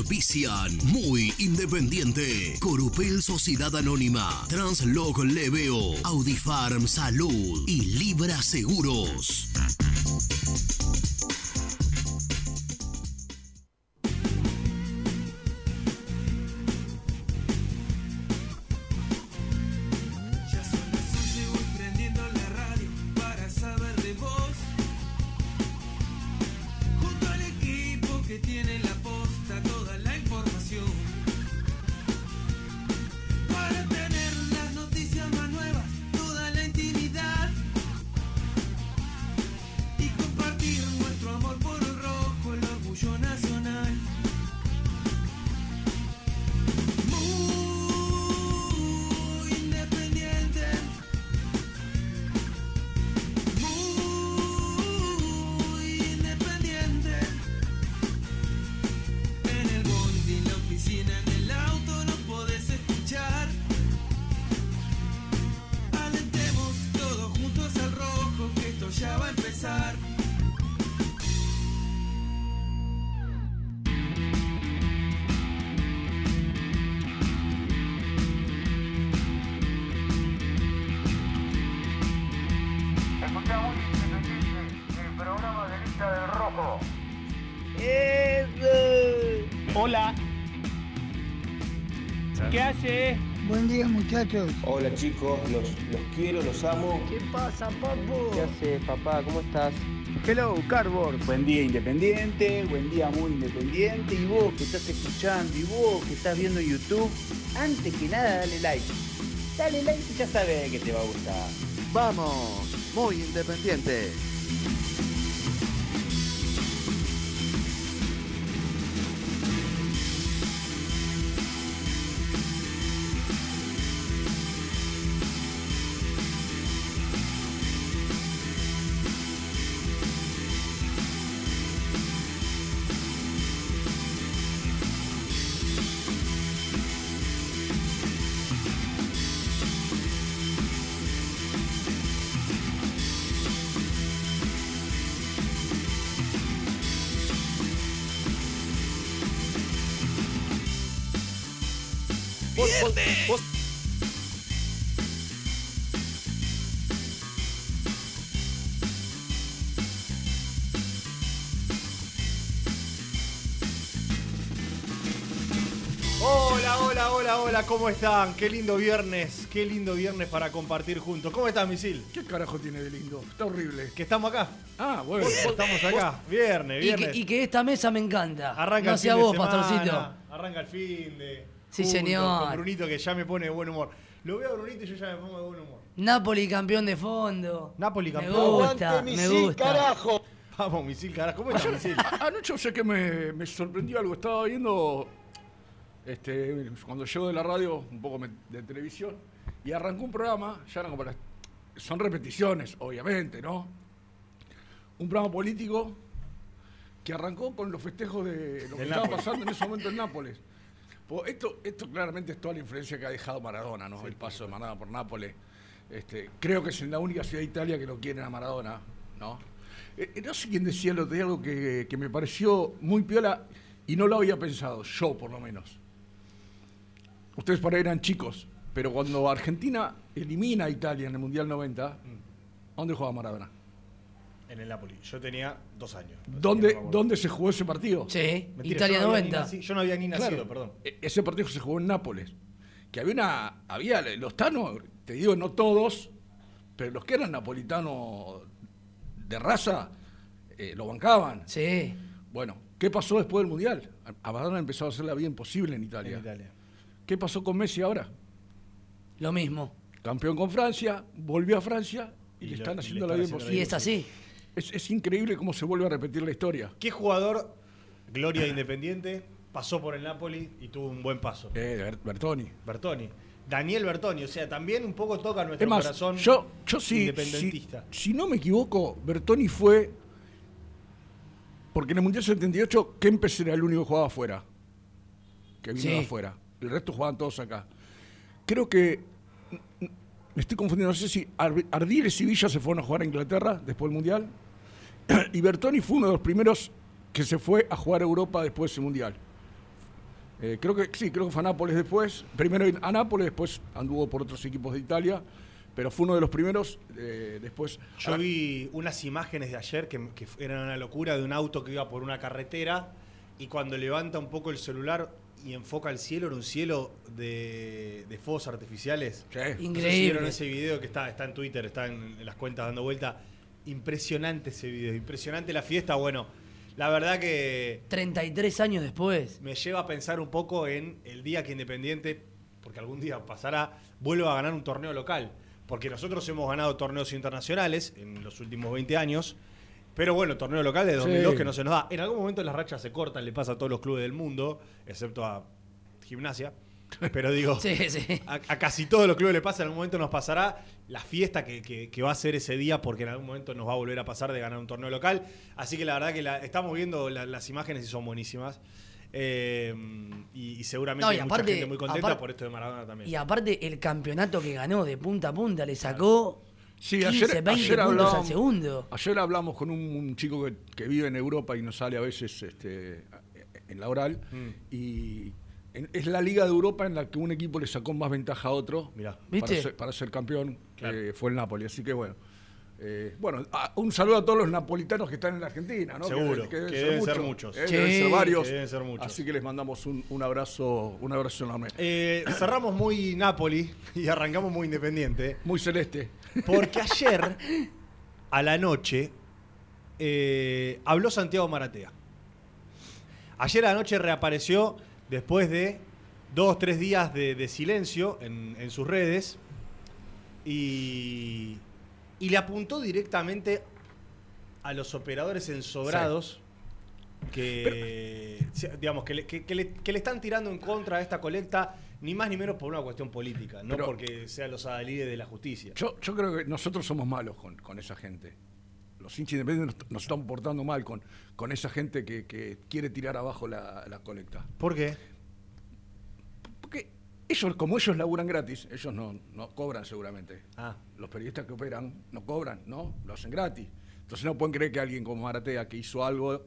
Auspician muy independiente. Corupel Sociedad Anónima. Translog Leveo. Audifarm Salud. Y Libra Seguros. Muchachos. Hola chicos, los, los quiero, los amo. ¿Qué pasa, papu? ¿Qué haces, papá? ¿Cómo estás? Hello, Cardboard. Buen día independiente, buen día muy independiente. Y vos que estás escuchando y vos que estás viendo YouTube, antes que nada dale like. Dale like y ya sabes que te va a gustar. Vamos, muy independiente. ¿Cómo están? Qué lindo viernes, qué lindo viernes para compartir juntos. ¿Cómo estás, Misil? ¿Qué carajo tiene de lindo? Está horrible. Que estamos acá. Ah, bueno. Estamos acá. Viernes, Y viernes. que, y que esta mesa me encanta. Arranca no el sea fin de vos, semana, pastorcito. Arranca el fin de. Sí, juntos, señor. Con Brunito que ya me pone de buen humor. Lo veo a Brunito y yo ya me pongo de buen humor. Napoli campeón de fondo. Napoli Me campeón. gusta, me gusta. Vamos, Misil, carajo. ¿Cómo estás, Misil? A- Anoche sé que me, me sorprendió algo. Estaba viendo este, cuando llego de la radio, un poco de televisión, y arrancó un programa, ya eran como las- son repeticiones, obviamente, ¿no? Un programa político que arrancó con los festejos de lo que estaba Nápoles. pasando en ese momento en Nápoles. Pues esto, esto claramente es toda la influencia que ha dejado Maradona, ¿no? El paso de Maradona por Nápoles. Este, creo que es en la única ciudad de Italia que lo quieren a Maradona, ¿no? Eh, eh, no sé quién decía lo de algo que, que me pareció muy piola y no lo había pensado, yo por lo menos. Ustedes por ahí eran chicos, pero cuando Argentina elimina a Italia en el Mundial 90, ¿a dónde jugaba Maradona? En el Napoli. Yo tenía dos años. ¿Dónde, No. ¿Dónde se jugó ese partido? Sí, Mentira, Italia yo no había ni 90. naci- yo no había ni nacido, Claro, perdón. e- Ese partido se jugó en Nápoles. Que había una. Había los tanos, te digo, no todos, pero los que eran napolitanos de raza, eh, lo bancaban. Sí. Bueno, ¿qué pasó después del Mundial? A a Maradona empezó a hacer la vida imposible en Italia. En Italia. ¿Qué pasó con Messi ahora? Lo mismo. Campeón con Francia, volvió a Francia y, Y le lo- están le haciendo están la vida imposible. Y es así. Es, es increíble cómo se vuelve a repetir la historia. ¿Qué jugador, gloria de Independiente, pasó por el Napoli y tuvo un buen paso? Eh, Ber- Bertoni. Bertoni. Daniel Bertoni, o sea, también un poco toca nuestro corazón yo, yo sí, independentista. Si, si no me equivoco, Bertoni fue. Porque en el Mundial 78, Kempes era el único que jugaba afuera. Que vino Sí. de afuera. El resto jugaban todos acá. Creo que. Me estoy confundiendo, no sé si Ar- Ardiles y Villa se fueron a jugar a Inglaterra después del Mundial. Y Bertoni fue uno de los primeros que se fue a jugar a Europa después de ese Mundial. Eh, creo que sí, creo que fue a Nápoles después. Primero a Nápoles, después anduvo por otros equipos de Italia. Pero fue uno de los primeros. eh, después. Yo vi unas imágenes de ayer que, que eran una locura de un auto que iba por una carretera y cuando levanta un poco el celular y enfoca el cielo, era un cielo de, de fuegos artificiales. Sí. Increíble. vieron ese video que está, está en Twitter, está en, en las cuentas dando vuelta. Impresionante ese video, impresionante la fiesta. Bueno, la verdad que 33 años después. me lleva a pensar un poco en el día que Independiente, porque algún día pasará, vuelva a ganar un torneo local. Porque nosotros hemos ganado torneos internacionales en los últimos 20 años. Pero bueno, torneo local de 2002 Sí. que no se nos da. En algún momento las rachas se cortan, le pasa a todos los clubes del mundo, excepto a gimnasia. Pero digo, Sí, sí. a, a casi todos los clubes le pasa, en algún momento nos pasará la fiesta que, que- que va a ser ese día, porque en algún momento nos va a volver a pasar de ganar un torneo local. Así que la verdad que la- estamos viendo la- las imágenes y son buenísimas. Eh, y, y seguramente No, y hay aparte- mucha gente muy contenta aparte- por esto de Maradona también. Y aparte, el campeonato que ganó de punta a punta le sacó Sí, 15, ayer, 20 ayer al segundo. Ayer hablamos con un, un chico que, que vive en Europa y nos sale a veces este, en la oral. Mm. Y en- es la liga de Europa en la que un equipo le sacó más ventaja a otro Mirá. ¿Viste? Para, ser, para ser campeón, Claro. que fue el Napoli. Así que bueno. eh, bueno, un saludo a todos los napolitanos que están en la Argentina, ¿no? Seguro, que deben ser muchos. eh, Sí, deben ser varios. que deben ser muchos. Así que les mandamos un, un abrazo, un abrazo enorme. Eh, cerramos muy Napoli y arrancamos muy Independiente. Muy celeste. Porque ayer, a la noche, eh, habló Santiago Maratea. Ayer a la noche reapareció después de dos, tres días de, de silencio en, en sus redes y, y le apuntó directamente a los operadores ensobrados que, digamos, que le, que- que le- que le están tirando en contra de esta colecta, ni más ni menos por una cuestión política, no Pero- porque sean los adalides de la justicia. Yo, yo creo que nosotros somos malos con, con esa gente. Los hinchas independientes nos, nos están portando mal con, con esa gente que, que quiere tirar abajo la, la colecta. ¿Por qué? Porque ellos, como ellos laburan gratis, ellos no, no cobran seguramente. Ah. Los periodistas que operan no cobran, ¿no? Lo hacen gratis. Entonces no pueden creer que alguien como Maratea, que hizo algo,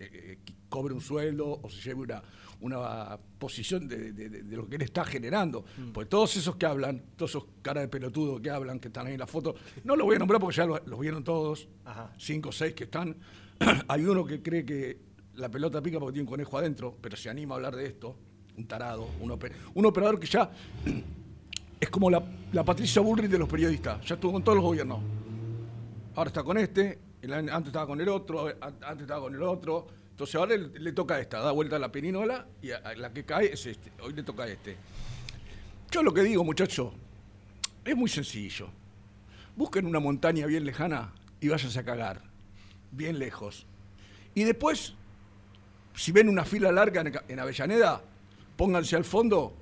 eh, eh, cobre un sueldo o se lleve una, una posición de, de- lo que él está generando. Pues todos esos que hablan, todos esos caras de pelotudo que hablan, que están ahí en la foto, no los voy a nombrar porque ya lo- los vieron todos, Ajá. cinco o seis que están. Hay uno que cree que la pelota pica porque tiene un conejo adentro, pero se anima a hablar de esto, un tarado, un, oper- un operador que ya es como la, la Patricia Bullrich de los periodistas, ya estuvo con todos los gobiernos. Ahora está con este, antes estaba con el otro, antes estaba con el otro. Entonces ahora le, le toca esta, da vuelta a la perinola y la que cae es este. Hoy le toca a este. Yo lo que digo, muchachos, es muy sencillo. Busquen una montaña bien lejana y váyanse a cagar, bien lejos. Y después, si ven una fila larga en, Avellaneda, pónganse al fondo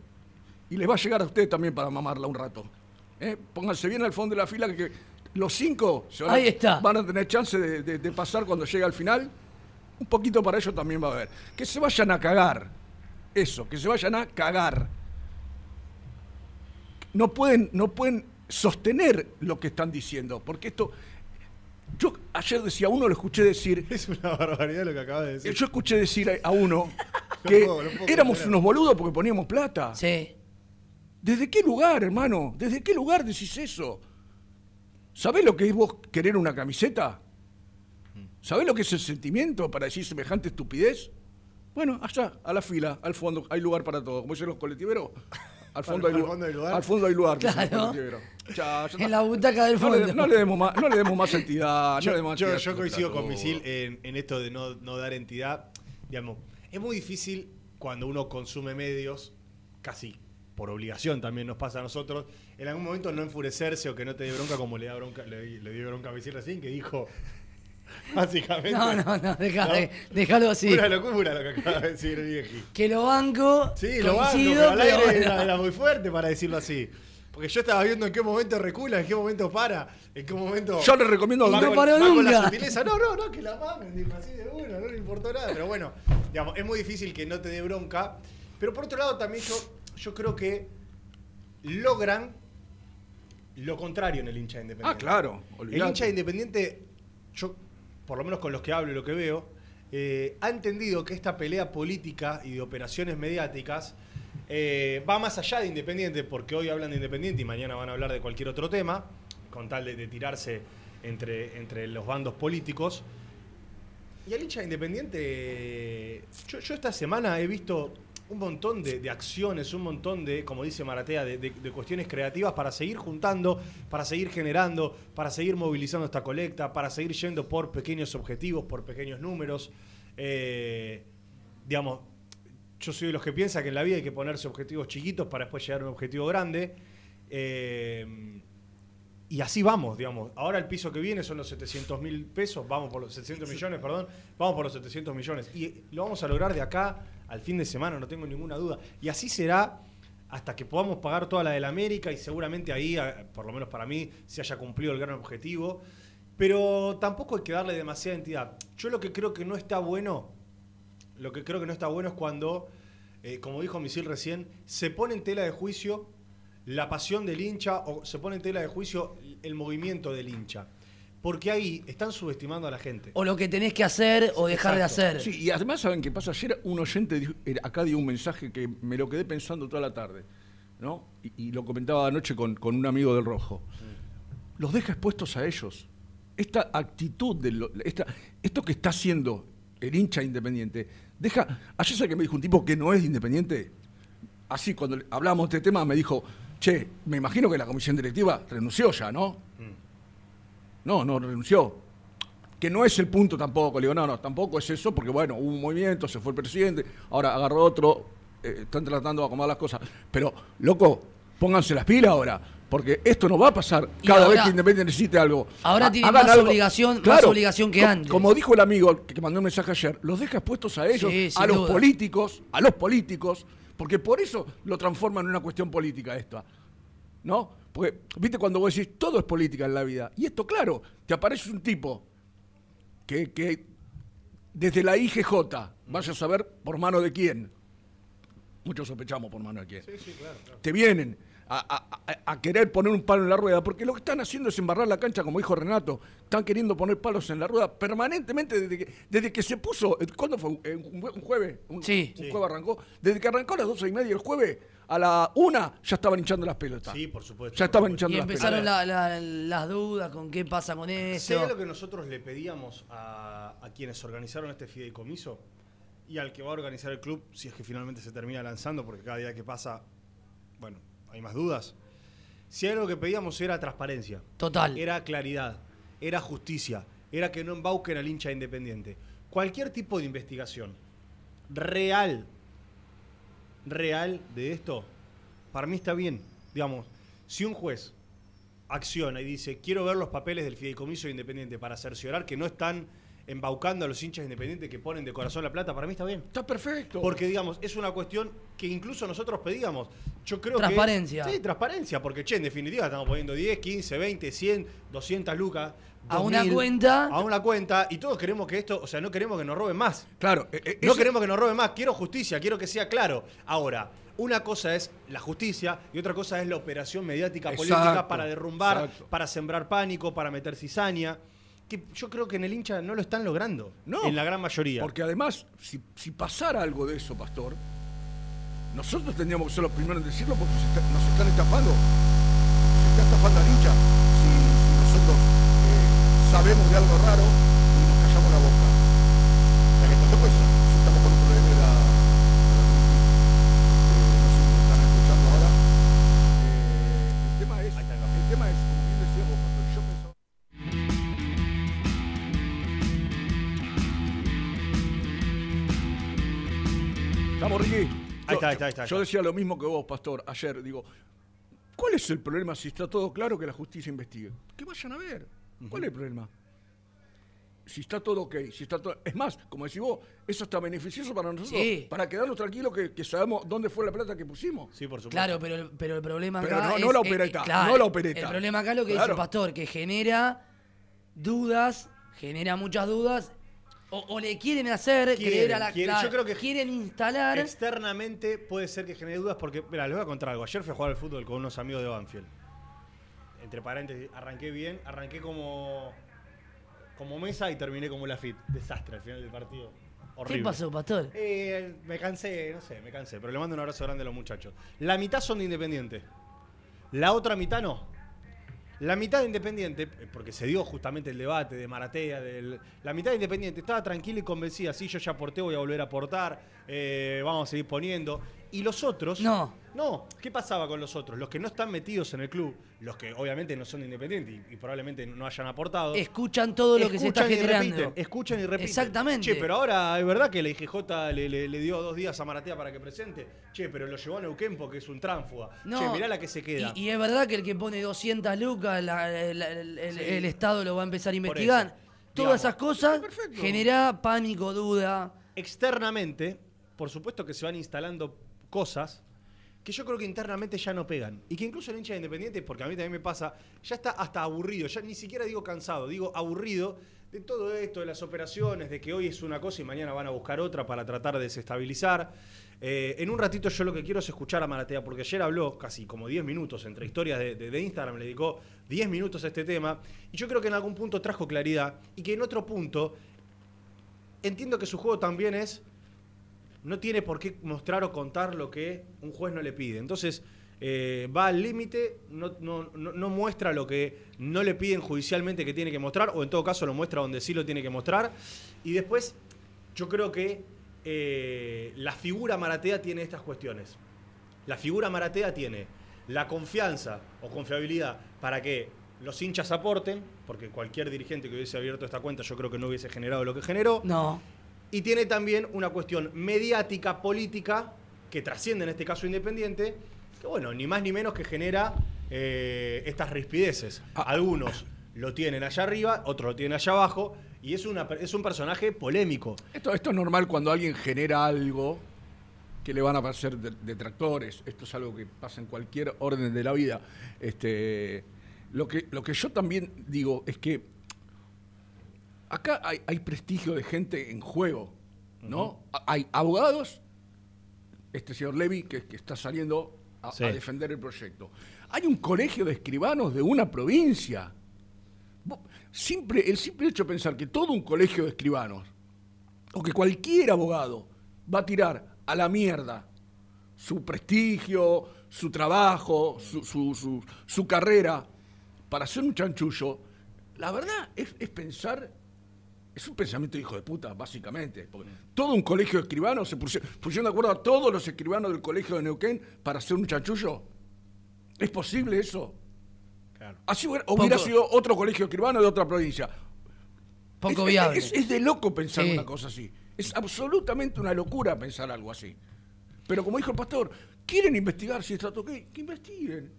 y les va a llegar a ustedes también para mamarla un rato. ¿eh? Pónganse bien al fondo de la fila que los cinco se van, a- Ahí está. van a tener chance de, de- de pasar cuando llegue al final. Un poquito para ellos también va a haber. Que se vayan a cagar. Eso, que se vayan a cagar. No pueden, no pueden sostener lo que están diciendo, porque esto... Yo ayer decía, a uno lo escuché decir, Es una barbaridad lo que acabas de decir. yo escuché decir a- uno que puedo, no puedo éramos unos boludos porque poníamos plata. Sí. ¿Desde qué lugar, hermano? ¿Desde qué lugar decís eso? ¿Sabés lo que es vos querer una camiseta? ¿Sabés lo que es el sentimiento para decir semejante estupidez? Bueno, allá, a la fila, al fondo, hay lugar para todo. Como dicen los colectiveros, al fondo, Al- hay, al fondo hay lugar. Al fondo hay lugar. Claro. Ya, ya. En la butaca del no, le, fondo. no le demos más, no le demos más entidad. no yo, le demos más yo- entidad yo a coincido con Misil en, en esto de no, no dar entidad. Digamos, es muy difícil cuando uno consume medios, casi por obligación también nos pasa a nosotros, en algún momento no enfurecerse o que no te dé bronca como le, da bronca, le, le dio bronca a Misil recién, que dijo, básicamente... No, no, no, deja- ¿no? déjalo así. Una locura lo que acaba de decir el vieji. Que lo banco. Sí, lo banco, coincido, pero al pero aire bueno. era, era muy fuerte para decirlo así. Porque yo estaba viendo en qué momento recula, en qué momento para, en qué momento. Yo le recomiendo no paró la nunca. sutileza. No, no, no, que la dijo así de una, no le importó nada. Pero bueno, digamos, es muy difícil que no te dé bronca. Pero por otro lado, también yo, yo creo que logran lo contrario en el hincha independiente. Ah, claro, El hincha independiente, yo, por lo menos con los que hablo y lo que veo, eh, ha entendido que esta pelea política y de operaciones mediáticas eh, va más allá de Independiente, porque hoy hablan de Independiente y mañana van a hablar de cualquier otro tema, con tal de, de tirarse entre, entre los bandos políticos. Y al hincha de Independiente, yo, yo esta semana he visto un montón de, de acciones, un montón de, como dice Maratea, de, de- de cuestiones creativas para seguir juntando, para seguir generando, para seguir movilizando esta colecta, para seguir yendo por pequeños objetivos, por pequeños números. Eh, digamos, yo soy de los que piensa que en la vida hay que ponerse objetivos chiquitos para después llegar a un objetivo grande. Eh, y así vamos, digamos. Ahora el piso que viene son los 700 mil pesos, vamos por los 700 millones, perdón, vamos por los 700 millones. Y lo vamos a lograr de acá al fin de semana, no tengo ninguna duda. Y así será hasta que podamos pagar toda la del América y seguramente ahí, por lo menos para mí, se haya cumplido el gran objetivo. Pero tampoco hay que darle demasiada entidad. Yo lo que creo que no está bueno, lo que creo que no está bueno es cuando, eh, como dijo Misil recién, se pone en tela de juicio la pasión del hincha o se pone en tela de juicio el movimiento del hincha. Porque ahí están subestimando a la gente. O lo que tenés que hacer o dejar de hacer. Sí, y además, ¿saben qué pasa? Ayer un oyente dijo- era- acá dio un mensaje que me lo quedé pensando toda la tarde, ¿no? Y, y lo comentaba anoche con, con un amigo del Rojo. Los deja expuestos a ellos. Esta actitud, de lo- esta, esto que está haciendo el hincha independiente, deja. Ayer sé que me dijo un tipo que no es independiente. Así, cuando hablamos de este tema, me dijo, che, me imagino que la comisión directiva renunció ya, ¿no? No, no renunció. Que no es el punto tampoco. Le digo, no, no, tampoco es eso, porque bueno, hubo un movimiento, se fue el presidente, ahora agarró otro, eh, están tratando de acomodar las cosas. Pero, loco, pónganse las pilas ahora, porque esto no va a pasar cada ahora- vez que Independiente necesite algo. ahora tiene más obligación- más obligación que antes. Como dijo el amigo que mandó un mensaje ayer, los deja expuestos a ellos, Sí, a los duda. políticos, a los políticos, porque por eso lo transforman en una cuestión política esta. ¿no? Porque, viste, cuando vos decís, todo es política en la vida. Y esto, claro, te aparece un tipo que, que desde la IGJ, vaya a saber por mano de quién. Muchos sospechamos por mano de quién. Te vienen a, a- a- a querer poner un palo en la rueda, porque lo que están haciendo es embarrar la cancha, como dijo Renato. Están queriendo poner palos en la rueda permanentemente desde que, desde que se puso. ¿Cuándo fue? ¿Un, un jue- un jueves? Un, Sí. un Sí. jueves arrancó. Desde que arrancó a las doce y media el jueves, a la una ya estaban hinchando las pelotas. Sí, por supuesto. Ya estaban hinchando Y las empezaron pelotas. la- la- las dudas con qué pasa con esto. ¿Sé lo que nosotros le pedíamos a, a quienes organizaron este fideicomiso? Y al que va a organizar el club, si es que finalmente se termina lanzando, porque cada día que pasa, bueno, hay más dudas. Si hay algo que pedíamos era transparencia. Total. Era claridad, era justicia, era que no embauquen al hincha independiente. Cualquier tipo de investigación real, real de esto, para mí está bien. Digamos, si un juez acciona y dice, quiero ver los papeles del fideicomiso independiente para cerciorar que no están embaucando a los hinchas independientes que ponen de corazón la plata, para mí está bien. Está perfecto. Porque, digamos, es una cuestión que incluso nosotros pedíamos. Yo creo Transparencia. que... Sí, transparencia, porque, che, en definitiva estamos poniendo 10, 15, 20, 100, 200 lucas. A una 2000, cuenta. A una cuenta. Y todos queremos que esto, o sea, no queremos que nos roben más. Claro, eh, eh, No queremos que nos roben más, quiero justicia, quiero que sea claro. Ahora, una cosa es la justicia y otra cosa es la operación mediática política para derrumbar, exacto. para sembrar pánico, para meter cizaña. Que yo creo que en el hincha no lo están logrando. No. En la gran mayoría. Porque además, si, si pasara algo de eso, Pastor, nosotros tendríamos que ser los primeros en decirlo porque está- nos están estafando. Se está estafando al hincha. Si, si nosotros sabemos de algo raro y nos callamos la boca. Sea que tampoco es, si estamos con un problema de la, de la eh, no sé si me están escuchando ahora. Eh, el tema es, el tema es, como bien vos, Pastor, yo pensaba Estamos, Ricky. Ahí Yo- está, ahí está, ahí está, ahí Yo está. decía lo mismo que vos, Pastor, ayer. Digo, ¿cuál es el problema si está todo claro que la justicia investigue? Que vayan a ver. ¿Cuál es el problema? Si está todo ok, si está todo... Es más, como decís vos, eso está beneficioso para nosotros, Sí. para quedarnos tranquilos que, que sabemos dónde fue la plata que pusimos. Sí, por supuesto. Claro, pero, el- pero el problema Pero acá no- es, no la eh, opereta, claro, no la opereta. El problema acá es lo que dice Claro. el pastor, que genera dudas, genera muchas dudas, o, o le quieren hacer Quieren, creer a la quieren. claro, Yo creo que quieren instalar Externamente puede ser que genere dudas porque, mira, les voy a contar algo. Ayer fui a jugar al fútbol con unos amigos de Banfield. Entre paréntesis, arranqué bien, arranqué como como Mesa y terminé como la FIT. Desastre al final del partido. Horrible. ¿Qué pasó, Pastor? Eh, me cansé, no sé, me cansé. Pero le mando un abrazo grande a los muchachos. La mitad son de Independiente. La otra mitad no. La mitad de Independiente, eh, porque se dio justamente el debate de Maratea, del- la mitad de Independiente estaba tranquila y convencida, sí, yo ya aporté, voy a volver a aportar, eh, vamos a seguir poniendo. Y los otros... No. No, ¿qué pasaba con los otros? Los que no están metidos en el club, los que obviamente no son de Independiente y, y probablemente no hayan aportado... Escuchan todo lo que se está y generando. repiten, escuchan y repiten. Exactamente. Che, pero ahora es verdad que la IGJ le, le- le dio dos días a Maratea para que presente. Che, pero lo llevó a Neuquén porque es un tránfuga. No, che, mirá la que se queda. Y, y es verdad que el que pone 200 lucas, la- la- el, el- Sí. el Estado lo va a empezar a investigar. Todas digamos. esas cosas genera pánico, duda. Externamente, por supuesto que se van instalando cosas que yo creo que internamente ya no pegan. Y que incluso el hincha de Independiente, porque a mí también me pasa, ya está hasta aburrido, ya ni siquiera digo cansado, digo aburrido de todo esto, de las operaciones, de que hoy es una cosa y mañana van a buscar otra para tratar de desestabilizar. Eh, en un ratito yo lo que quiero es escuchar a Maratea, porque ayer habló casi como 10 minutos entre historias de, de- Instagram, le dedicó 10 minutos a este tema, y yo creo que en algún punto trajo claridad, y que en otro punto entiendo que su juego también es no tiene por qué mostrar o contar lo que un juez no le pide. Entonces, eh, va al límite, no, muestra lo que no le piden judicialmente que tiene que mostrar, o en todo caso lo muestra donde sí lo tiene que mostrar. Y después, yo creo que eh, la figura Maratea tiene estas cuestiones. La figura Maratea tiene la confianza o confiabilidad para que los hinchas aporten, porque cualquier dirigente que hubiese abierto esta cuenta yo creo que no hubiese generado lo que generó. No. Y tiene también una cuestión mediática, política, que trasciende en este caso Independiente, que bueno, ni más ni menos que genera eh, estas rispideces. Algunos lo tienen allá arriba, otros lo tienen allá abajo, y es, una, es un personaje polémico. Esto, esto es normal cuando alguien genera algo que le van a parecer de- detractores. Esto es algo que pasa en cualquier orden de la vida. Este, lo, que, lo que yo también digo es que acá hay, hay prestigio de gente en juego, ¿no? Hay abogados, este señor Levy, que, que está saliendo a, Sí. a defender el proyecto. Hay un colegio de escribanos de una provincia. Simple, el simple hecho de pensar que todo un colegio de escribanos o que cualquier abogado va a tirar a la mierda su prestigio, su trabajo, su, su- su- su carrera para hacer un chanchullo, la verdad es, es pensar, es un pensamiento de hijo de puta, básicamente. Porque todo un colegio de escribanos se pusieron, pusieron de acuerdo a todos los escribanos del colegio de Neuquén para hacer un chanchullo. ¿Es posible eso? Claro. Así hubiera, hubiera sido otro colegio escribano de otra provincia. Poco es, viable. Es, es de loco pensar Sí. una cosa así. Es absolutamente una locura pensar algo así. Pero como dijo el pastor, ¿quieren investigar si está ok? Que investiguen.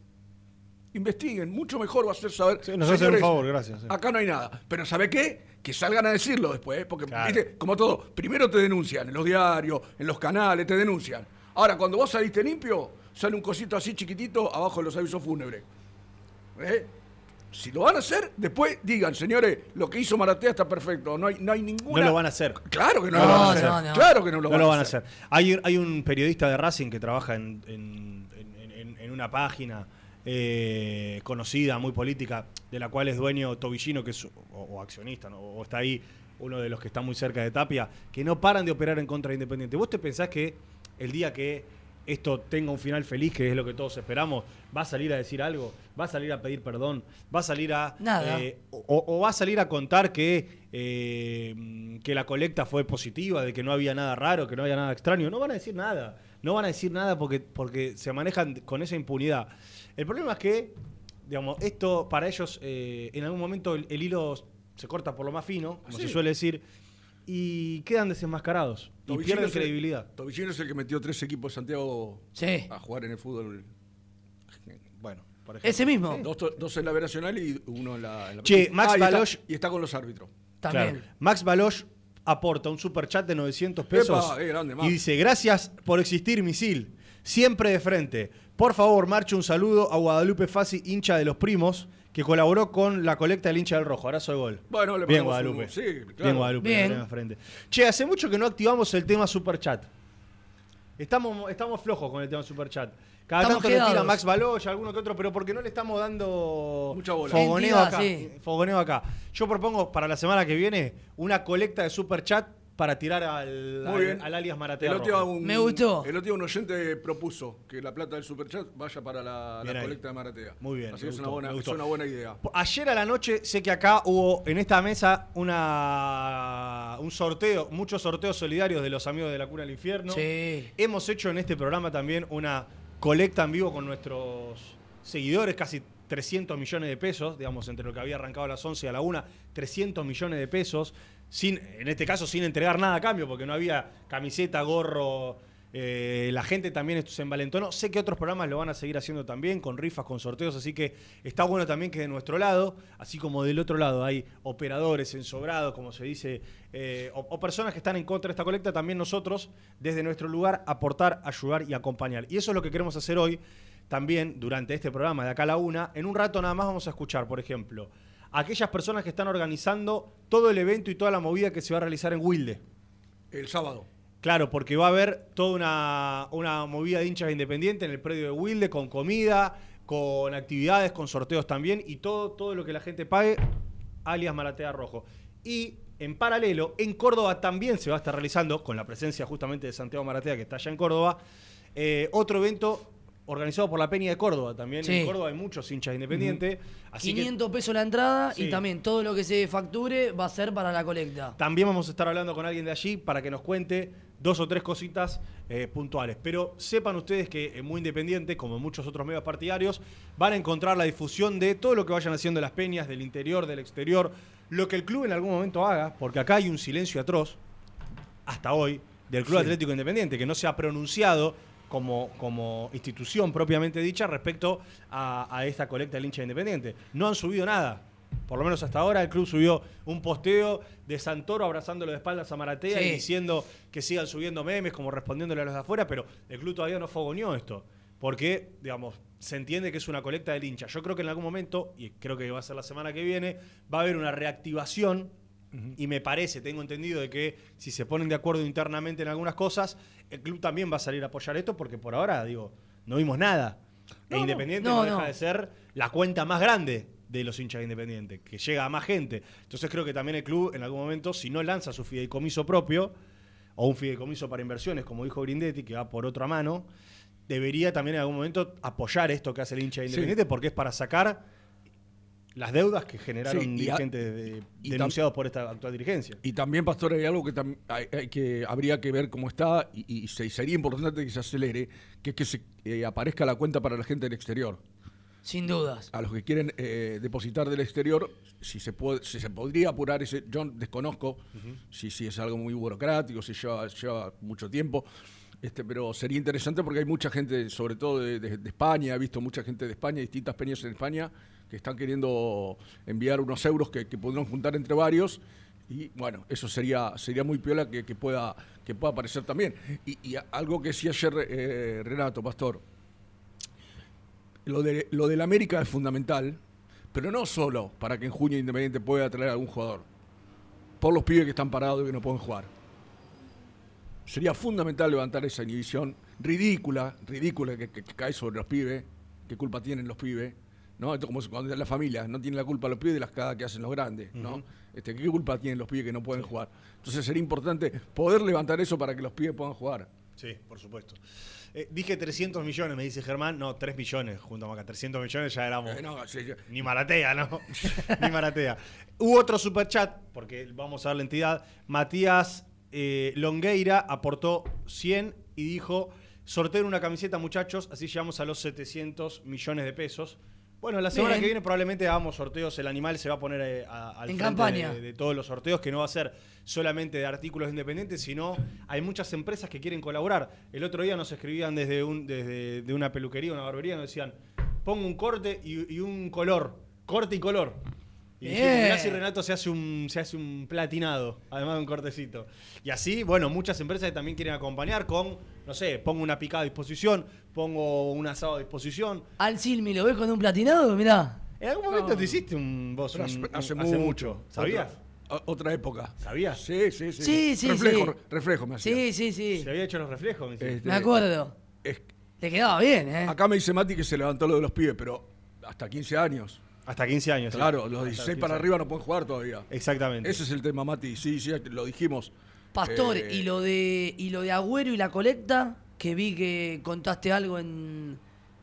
Investiguen. Mucho mejor va a ser saber. Sí, nos hacen un favor, gracias, sí. Acá no hay nada. Pero ¿sabe qué? Que salgan a decirlo después. ¿eh? Porque, Claro. ¿viste? como todo, primero te denuncian en los diarios, en los canales, te denuncian. Ahora, cuando vos saliste limpio, sale un cosito así chiquitito abajo de los avisos fúnebres. ¿Eh? Si lo van a hacer, después digan, señores, lo que hizo Maratea está perfecto. No hay, no hay ninguna. No lo van a hacer. Claro que no, No, lo van a hacer. no, no. Claro que no lo, no lo van a hacer. Hay, hay un periodista de Racing que trabaja en, en- en- en- en una página eh, conocida, muy política, de la cual es dueño Tobillino, que es o, o accionista, ¿no? o está ahí uno de los que está muy cerca de Tapia, que no paran de operar en contra de Independiente. ¿Vos te pensás que el día que esto tenga un final feliz, que es lo que todos esperamos, va a salir a decir algo? ¿Va a salir a pedir perdón? ¿Va a salir a... Nada. eh, o, o va a salir a contar que, eh, que la colecta fue positiva, de que no había nada raro, que no había nada extraño. No van a decir nada. No van a decir nada porque, porque se manejan con esa impunidad. El problema es que, digamos, esto para ellos, eh, en algún momento el, el hilo se corta por lo más fino, como Sí. se suele decir, y quedan desenmascarados. Y pierden es el- credibilidad. Tobillino es el que metió tres equipos de Santiago Sí. a jugar en el fútbol. Bueno, por ejemplo. Ese mismo. Dos, dos en la B Nacional y uno en la. en la Che, Max Ah, y está- Baloch- y está con los árbitros. También. Claro. Max Baloch aporta un super chat de 900 pesos Epa, grande, y dice, gracias por existir, misil. Siempre de frente. Por favor, marche un saludo a Guadalupe Fassi, hincha de los primos, que colaboró con la colecta del hincha del rojo. Abrazo de gol. Bueno, le Bien, un- Guadalupe. sí, claro. Bien, Guadalupe. Bien. frente. Che, hace mucho que no activamos el tema super chat. Estamos, estamos flojos con el tema Superchat. Cada Estamos tanto le tira quedados. Max Baloya, alguno que otro, pero porque no le estamos dando Mucha bola. fogoneo Entidad, acá, sí. fogoneo acá. Yo propongo para la semana que viene una colecta de Superchat para tirar al, alias Maratea El Rojo. un, Me gustó. el otro día un oyente propuso que la plata del superchat vaya para la, colecta de Maratea. Muy bien, Así que es, una buena, me es gustó. una buena idea. Ayer a la noche sé que acá hubo en esta mesa una un sorteo, muchos sorteos solidarios de los amigos de la cuna del infierno. Sí. Hemos hecho en este programa también una colecta en vivo con nuestros seguidores, casi 300 millones de pesos, digamos, entre lo que había arrancado a las 11 y a la 1, 300 millones de pesos, sin, en este caso sin entregar nada a cambio, porque no había camiseta, gorro, eh, la gente también se envalentonó. Sé que otros programas lo van a seguir haciendo también, con rifas, con sorteos, así que está bueno también que de nuestro lado, así como del otro lado hay operadores ensobrados, como se dice, eh, o, o personas que están en contra de esta colecta, también nosotros, desde nuestro lugar, aportar, ayudar y acompañar. Y eso es lo que queremos hacer hoy, también durante este programa de acá a la una. En un rato nada más vamos a escuchar, por ejemplo, aquellas personas que están organizando todo el evento y toda la movida que se va a realizar en Wilde. El sábado. Claro, porque va a haber toda una, una movida de hinchas independientes en el predio de Wilde, con comida, con actividades, con sorteos también, y todo, todo lo que la gente pague, alias Maratea Rojo. Y en paralelo, en Córdoba también se va a estar realizando, con la presencia justamente de Santiago Maratea, que está allá en Córdoba, eh, otro evento organizado por la Peña de Córdoba también. Sí. En Córdoba hay muchos hinchas independientes. Así que 500 pesos la entrada Sí. y también todo lo que se facture va a ser para la colecta. También vamos a estar hablando con alguien de allí para que nos cuente dos o tres cositas eh, puntuales. Pero sepan ustedes que en Muy Independiente, como en muchos otros medios partidarios, van a encontrar la difusión de todo lo que vayan haciendo las peñas, del interior, del exterior, lo que el club en algún momento haga, porque acá hay un silencio atroz, hasta hoy, del Club Sí. Atlético Independiente, que no se ha pronunciado como, como institución propiamente dicha respecto a, a esta colecta del hincha independiente. No han subido nada. Por lo menos hasta ahora el club subió un posteo de Santoro abrazándolo de espaldas a Maratea Sí. y diciendo que sigan subiendo memes como respondiéndole a los de afuera, pero el club todavía no fogoneó esto. Porque, digamos, se entiende que es una colecta del hincha. Yo creo que en algún momento, y creo que va a ser la semana que viene, va a haber una reactivación y me parece, tengo entendido de que si se ponen de acuerdo internamente en algunas cosas, el club también va a salir a apoyar esto porque por ahora, digo, no vimos nada. e Independiente no, No, deja de ser la cuenta más grande de los hinchas de Independiente, que llega a más gente. Entonces creo que también el club en algún momento, si no lanza su fideicomiso propio, o un fideicomiso para inversiones, como dijo Grindetti, que va por otra mano, debería también en algún momento apoyar esto que hace el hincha Sí. Independiente, porque es para sacar las deudas que generaron Sí, dirigentes de- denunciados por esta actual dirigencia. Y también, Pastor, hay algo que, hay- hay que habría que ver cómo está y, y se- sería importante que se acelere, que es que se eh, aparezca la cuenta para la gente del exterior. Sin dudas. A los que quieren eh, depositar del exterior, si se, puede, si se podría apurar ese, yo desconozco si, si es algo muy burocrático, si lleva, lleva mucho tiempo. Este, pero sería interesante porque hay mucha gente, sobre todo de, de- de España, he visto mucha gente de España, distintas peñas en España, que están queriendo enviar unos euros que, que podrán juntar entre varios. Y bueno, eso sería, sería muy piola que, que pueda, que pueda aparecer también. Y, algo que decía ayer eh, Renato, Pastor, lo, de, lo del América es fundamental, pero no solo para que en junio Independiente pueda traer a algún jugador, por los pibes que están parados y que no pueden jugar. Sería fundamental levantar esa inhibición ridícula, ridícula que cae sobre los pibes, qué culpa tienen los pibes, ¿no? Esto como cuando la familia no tiene la culpa los pibes de las cagadas que hacen los grandes, ¿no? este, ¿Qué culpa tienen los pibes que no pueden jugar? Entonces sería importante poder levantar eso para que los pibes puedan jugar. Sí, por supuesto. Eh, dije 300 millones, me dice Germán. No, 3 millones juntamos acá. 300 millones ya éramos. Eh, no, sí, yo- Ni Maratea, ¿no? Ni Maratea. Hubo otro superchat, porque vamos a dar la entidad. Matías eh, Longueira aportó 100 y dijo: sorteen una camiseta, muchachos, así llegamos a los 700 millones de pesos. Bueno, la semana Bien. que viene probablemente hagamos sorteos. El animal se va a poner eh, a- al En frente campaña. de, de todos los sorteos, que no va a ser solamente de artículos independientes, sino hay muchas empresas que quieren colaborar. El otro día nos escribían desde, un, desde de una peluquería, una barbería, nos decían, pongo un corte y, y un color, corte y color. Y dijimos, Bien. mirá si Renato se hace, un, se hace un platinado, además de un cortecito. Y así, bueno, muchas empresas también quieren acompañar con, no sé, pongo una picada a disposición, pongo un asado a disposición. Al Silmi, ¿lo ves con un platinado? Mirá. En algún momento te hiciste un vos un- hace- un- hace hace mucho. mucho. ¿Sabías? Otra época. ¿Sabías? Sí, sí, sí. Sí, sí, reflejo, sí. reflejo me hacía. Sí, sí, sí. Se había hecho los reflejos. me dice. Este, Me acuerdo. es- Le quedaba bien, ¿eh? acá me dice Mati que se levantó lo de los pibes, pero hasta 15 años. Hasta 15 años. sí. Claro, los Hasta 16 15 para arriba no pueden jugar todavía. Exactamente. Ese es el tema, Mati. Sí, sí, lo dijimos. Pastor, Eh, y lo de y lo de Agüero y la colecta, que vi que contaste algo en,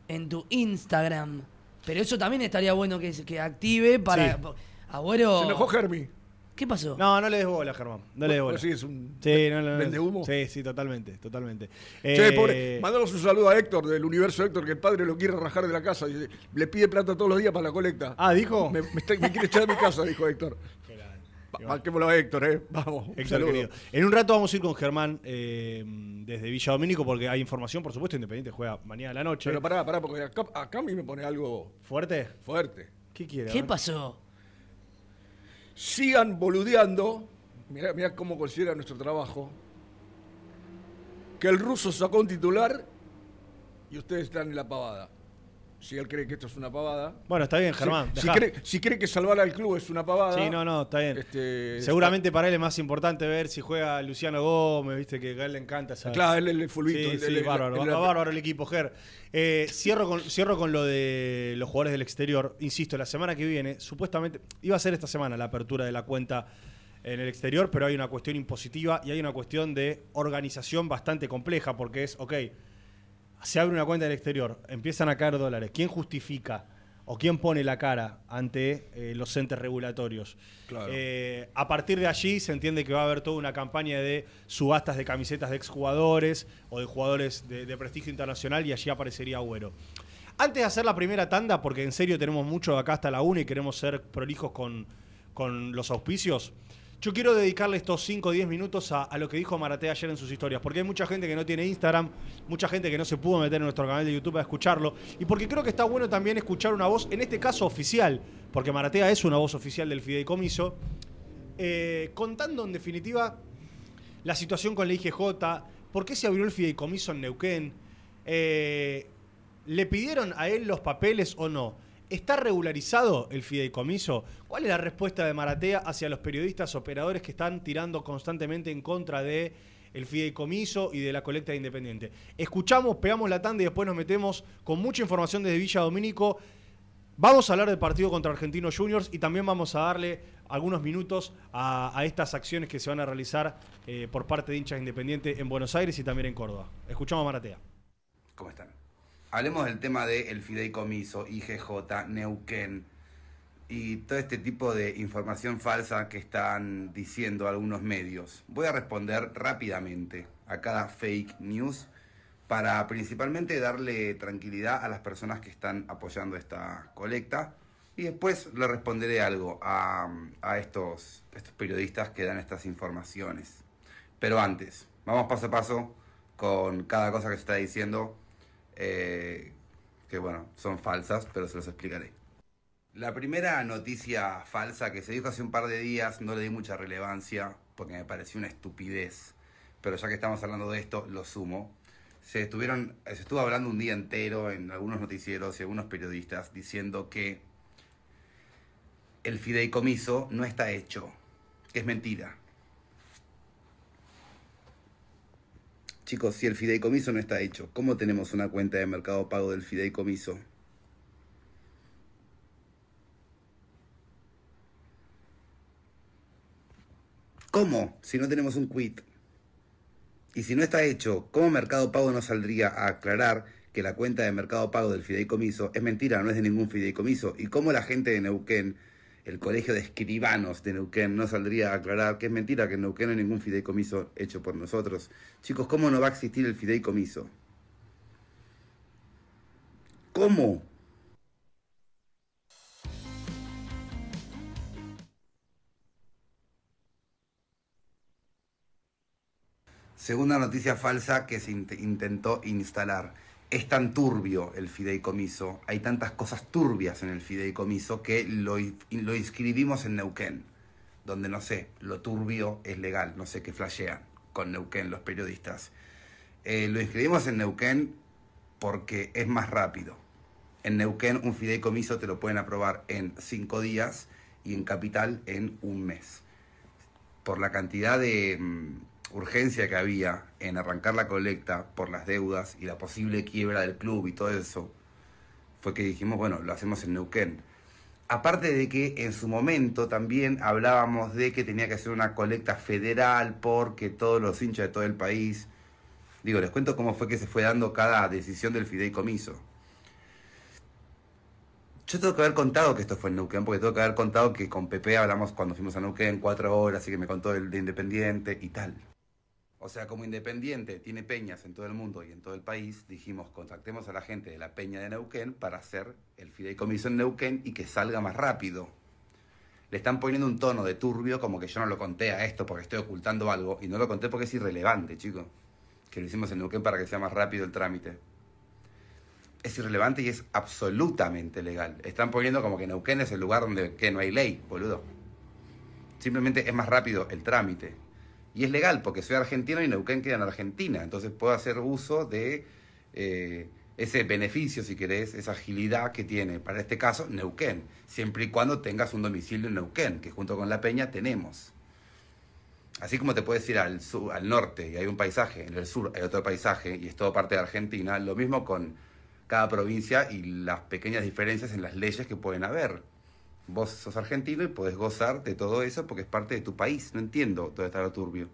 en tu Instagram. Pero eso también estaría bueno que, que active para. Sí. Agüero. Se enojó Germi. ¿Qué pasó? No, no le des bola, Germán. No le des bola. Sí es un Sí, no, no, vende humo. Sí, sí, totalmente, totalmente. Che, Eh, pobre, mandanos un saludo a Héctor del universo Héctor, que el padre lo quiere rajar de la casa. Dice, le pide plata todos los días para la colecta. Ah, ¿dijo? Me, me está- me quiere echar de mi casa, dijo Héctor. Banquémoslo a Héctor, eh. Vamos. un Héctor, saludo. querido. En un rato vamos a ir con Germán eh, desde Villa Domínico porque hay información, por supuesto, Independiente juega mañana a la noche. Pero pará, pará, porque acá, acá a mí me pone algo ¿Fuerte? fuerte. ¿Qué quiere? ¿Qué pasó? Sigan boludeando. Mirá, mirá cómo considera nuestro trabajo. Que el ruso sacó un titular y ustedes están en la pavada. Si él cree que esto es una pavada. Bueno, está bien, Germán. Si, cree, si cree que salvar al club es una pavada. Sí, no, no, está bien. Este, Seguramente para él es más importante ver si juega Luciano Gómez, viste que a él le encanta esa. Claro, él, el fulbito. Sí, el- sí, el- el- bárbaro, el- bárbaro el equipo, Ger. Eh, cierro, con, cierro con lo de los jugadores del exterior. Insisto, la semana que viene, supuestamente, iba a ser esta semana la apertura de la cuenta en el exterior, pero hay una cuestión impositiva y hay una cuestión de organización bastante compleja, porque es, ok, se abre una cuenta del exterior, empiezan a caer dólares. ¿Quién justifica o quién pone la cara ante eh, los entes regulatorios? Claro. Eh, a partir de allí se entiende que va a haber toda una campaña de subastas de camisetas de exjugadores o de jugadores de, de prestigio internacional y allí aparecería Agüero. Antes de hacer la primera tanda, porque en serio tenemos mucho de acá hasta la una y queremos ser prolijos con, con los auspicios, yo quiero dedicarle estos 5 o 10 minutos a, lo que dijo Maratea ayer en sus historias, porque hay mucha gente que no tiene Instagram, mucha gente que no se pudo meter en nuestro canal de YouTube a escucharlo, y porque creo que está bueno también escuchar una voz, en este caso oficial, porque Maratea es una voz oficial del fideicomiso, eh, contando en definitiva la situación con la IGJ, por qué se abrió el fideicomiso en Neuquén, eh, le pidieron a él los papeles o no. ¿Está regularizado el fideicomiso? ¿Cuál es la respuesta de Maratea hacia los periodistas operadores que están tirando constantemente en contra de el fideicomiso y de la colecta de independiente? Escuchamos, pegamos la tanda y después nos metemos con mucha información desde Villa Domínico. Vamos a hablar del partido contra Argentinos Juniors y también vamos a darle algunos minutos a, estas acciones que se van a realizar eh, por parte de hinchas independientes en Buenos Aires y también en Córdoba. Escuchamos a Maratea. ¿Cómo están? Hablemos del tema del fideicomiso, IGJ, Neuquén y todo este tipo de información falsa que están diciendo algunos medios. Voy a responder rápidamente a cada fake news para principalmente darle tranquilidad a las personas que están apoyando esta colecta y después le responderé algo a, a estos, estos periodistas que dan estas informaciones. Pero antes, vamos paso a paso con cada cosa que se está diciendo eh, que bueno, son falsas, pero se los explicaré. La primera noticia falsa que se dijo hace un par de días no le di mucha relevancia porque me pareció una estupidez, pero ya que estamos hablando de esto, lo sumo. Se estuvieron, se estuvo hablando un día entero en algunos noticieros y algunos periodistas diciendo que el fideicomiso no está hecho, que es mentira. Chicos, si el fideicomiso no está hecho, ¿cómo tenemos una cuenta de mercado pago del fideicomiso? ¿Cómo? Si no tenemos un quit. Y si no está hecho, ¿cómo Mercado Pago no saldría a aclarar que la cuenta de Mercado Pago del fideicomiso es mentira, no es de ningún fideicomiso? ¿Y cómo la gente de Neuquén, el colegio de escribanos de Neuquén, no saldría a aclarar que es mentira, que en Neuquén no hay ningún fideicomiso hecho por nosotros? Chicos, ¿cómo no va a existir el fideicomiso? ¿Cómo? Segunda noticia falsa que se int- intentó instalar. Es tan turbio el fideicomiso, hay tantas cosas turbias en el fideicomiso que lo, lo inscribimos en Neuquén, donde no sé, lo turbio es legal, no sé qué flashean con Neuquén los periodistas. Eh, lo inscribimos en Neuquén porque es más rápido. En Neuquén un fideicomiso te lo pueden aprobar en cinco días y en Capital en un mes. por la cantidad de mm, urgencia que había en arrancar la colecta por las deudas y la posible quiebra del club y todo eso, fue que dijimos, bueno, lo hacemos en Neuquén. Aparte de que en su momento también hablábamos de que tenía que ser una colecta federal porque todos los hinchas de todo el país, digo, les cuento cómo fue que se fue dando cada decisión del fideicomiso. Yo tengo que haber contado que esto fue en Neuquén, porque tengo que haber contado que con Pepe hablamos cuando fuimos a Neuquén cuatro horas y que me contó el de Independiente y tal. O sea, como Independiente tiene peñas en todo el mundo y en todo el país, dijimos, contactemos a la gente de la peña de Neuquén para hacer el fideicomiso en Neuquén y que salga más rápido. Le están poniendo un tono de turbio como que yo no lo conté a esto porque estoy ocultando algo y no lo conté porque es irrelevante, chicos. Que lo hicimos en Neuquén para que sea más rápido el trámite es irrelevante y es absolutamente legal. Están poniendo como que Neuquén es el lugar donde que no hay ley, boludo. Simplemente es más rápido el trámite. Y es legal porque soy argentino y Neuquén queda en Argentina. Entonces puedo hacer uso de eh, ese beneficio, si querés, esa agilidad que tiene, para este caso, Neuquén. Siempre y cuando tengas un domicilio en Neuquén, que junto con la Peña tenemos. Así como te puedes ir al, sur, al norte y hay un paisaje, en el sur hay otro paisaje y es todo parte de Argentina, lo mismo con cada provincia y las pequeñas diferencias en las leyes que pueden haber. Vos sos argentino y podés gozar de todo eso porque es parte de tu país. No entiendo dónde está lo turbio.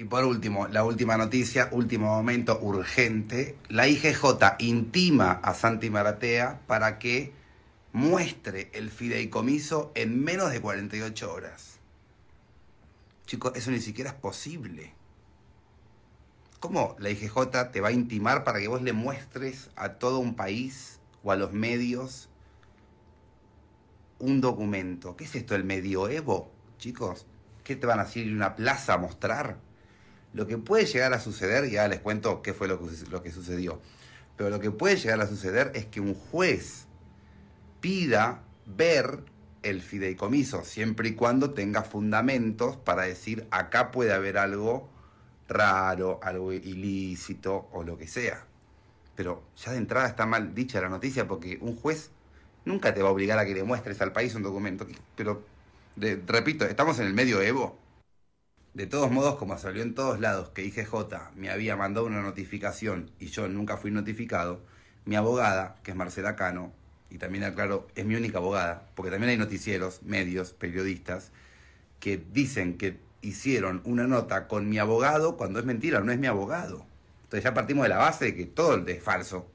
Y por último, la última noticia, último momento urgente. La IGJ intima a Santi Maratea para que muestre el fideicomiso en menos de 48 horas. Chicos, eso ni siquiera es posible. ¿Cómo la IGJ te va a intimar para que vos le muestres a todo un país o a los medios un documento? ¿Qué es esto, el medioevo, chicos? ¿Qué te van a decir una plaza a mostrar? Lo que puede llegar a suceder, ya les cuento qué fue lo que sucedió, pero lo que puede llegar a suceder es que un juez pida ver el fideicomiso, siempre y cuando tenga fundamentos para decir acá puede haber algo raro, algo ilícito o lo que sea. Pero ya de entrada está mal dicha la noticia porque un juez nunca te va a obligar a que le muestres al país un documento. Pero, repito, estamos en el medioevo. De todos modos, como salió en todos lados que IGJ me había mandado una notificación y yo nunca fui notificado, mi abogada, que es Marcela Cano, y también aclaro, es mi única abogada, porque también hay noticieros, medios, periodistas, que dicen que hicieron una nota con mi abogado cuando es mentira, no es mi abogado. Entonces ya partimos de la base de que todo es falso.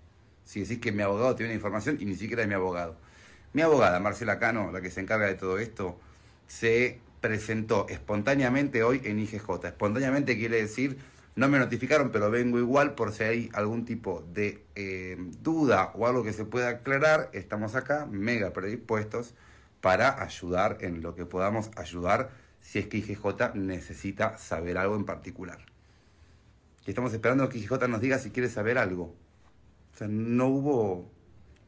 Si decís que mi abogado tiene una información y ni siquiera es mi abogado. Mi abogada, Marcela Cano, la que se encarga de todo esto, se presentó espontáneamente hoy en IGJ. Espontáneamente quiere decir, no me notificaron, pero vengo igual por si hay algún tipo de eh, duda o algo que se pueda aclarar. Estamos acá, mega predispuestos, para ayudar en lo que podamos ayudar si es que IGJ necesita saber algo en particular. Y estamos esperando que IGJ nos diga si quiere saber algo. O sea, no hubo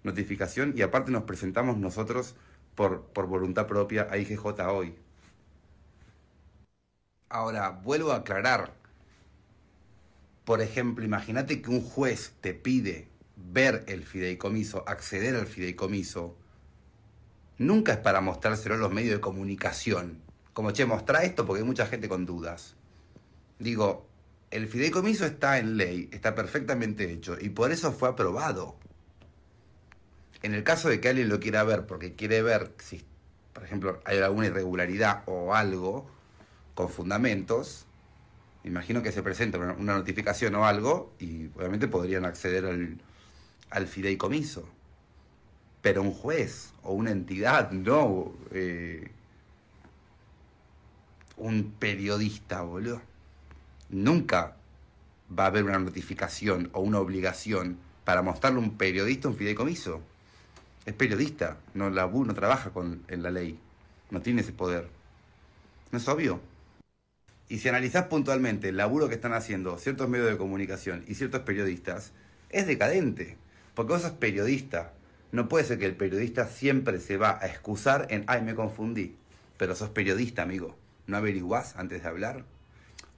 notificación y aparte nos presentamos nosotros por, por voluntad propia a IGJ hoy. Ahora, vuelvo a aclarar. Por ejemplo, imagínate que un juez te pide ver el fideicomiso, acceder al fideicomiso. Nunca es para mostrárselo a los medios de comunicación como, che, mostra esto porque hay mucha gente con dudas. Digo, el fideicomiso está en ley, está perfectamente hecho y por eso fue aprobado. En el caso de que alguien lo quiera ver porque quiere ver si, por ejemplo, hay alguna irregularidad o algo con fundamentos, imagino que se presenta una notificación o algo y obviamente podrían acceder al, fideicomiso. Pero un juez o una entidad, no. Eh, un periodista, boludo. Nunca va a haber una notificación o una obligación para mostrarle a un periodista un fideicomiso. Es periodista, no, no trabaja con, en la ley, no tiene ese poder. ¿No es obvio? Y si analizás puntualmente el laburo que están haciendo ciertos medios de comunicación y ciertos periodistas, es decadente. Porque vos sos periodista. No puede ser que el periodista siempre se va a excusar en, ay, me confundí. Pero sos periodista, amigo. ¿No averiguás antes de hablar?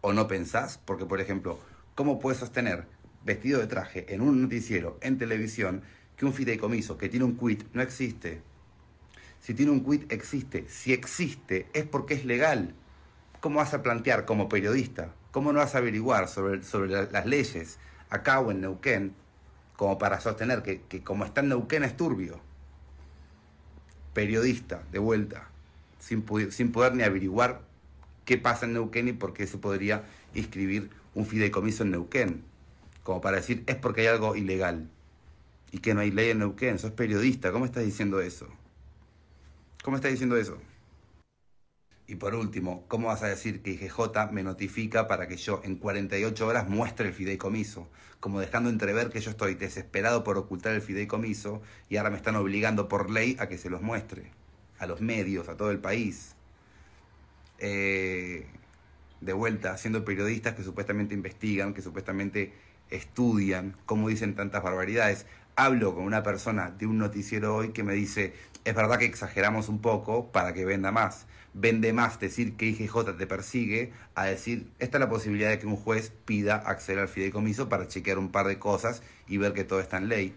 ¿O no pensás? Porque, por ejemplo, ¿cómo puedes sostener vestido de traje en un noticiero, en televisión, que un fideicomiso que tiene un quit no existe? Si tiene un quit existe. Si existe es porque es legal. ¿cómo vas a plantear como periodista? ¿Cómo no vas a averiguar sobre, sobre la- las leyes acá o en Neuquén como para sostener que, que como está en Neuquén es turbio? Periodista, de vuelta, sin, sin poder ni averiguar qué pasa en Neuquén y por qué se podría inscribir un fideicomiso en Neuquén. Como para decir, es porque hay algo ilegal y que no hay ley en Neuquén. Sos periodista, ¿cómo estás diciendo eso? ¿Cómo estás diciendo eso? Y por último, ¿cómo vas a decir que IGJ me notifica para que yo en 48 horas muestre el fideicomiso? Como dejando entrever que yo estoy desesperado por ocultar el fideicomiso y ahora me están obligando por ley a que se los muestre. A los medios, a todo el país. Eh, de vuelta, siendo periodistas que supuestamente investigan, que supuestamente estudian, cómo dicen tantas barbaridades. Hablo con una persona de un noticiero hoy que me dice, es verdad que exageramos un poco para que venda más. Vende más decir que IGJ te persigue a decir, esta es la posibilidad de que un juez pida acceder al fideicomiso para chequear un par de cosas y ver que todo está en ley.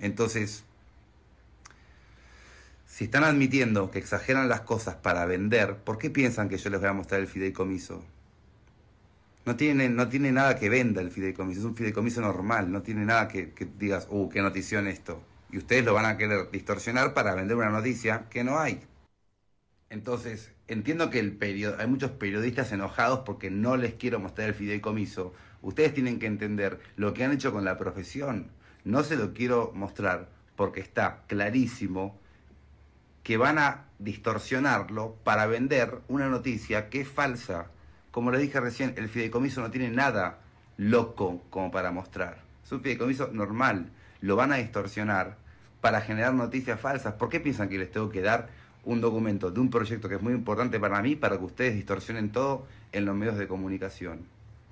Entonces, si están admitiendo que exageran las cosas para vender, ¿por qué piensan que yo les voy a mostrar el fideicomiso? No tiene, no tiene nada que venda el fideicomiso, es un fideicomiso normal, no tiene nada que, digas, uh, qué notición esto. Y ustedes lo van a querer distorsionar para vender una noticia que no hay. Entonces, entiendo que el perio- hay muchos periodistas enojados porque no les quiero mostrar el fideicomiso. Ustedes tienen que entender lo que han hecho con la profesión. No se lo quiero mostrar porque está clarísimo que van a distorsionarlo para vender una noticia que es falsa. Como les dije recién, el fideicomiso no tiene nada loco como para mostrar. Es un fideicomiso normal. Lo van a distorsionar para generar noticias falsas. ¿Por qué piensan que les tengo que dar un documento de un proyecto que es muy importante para mí para que ustedes distorsionen todo en los medios de comunicación?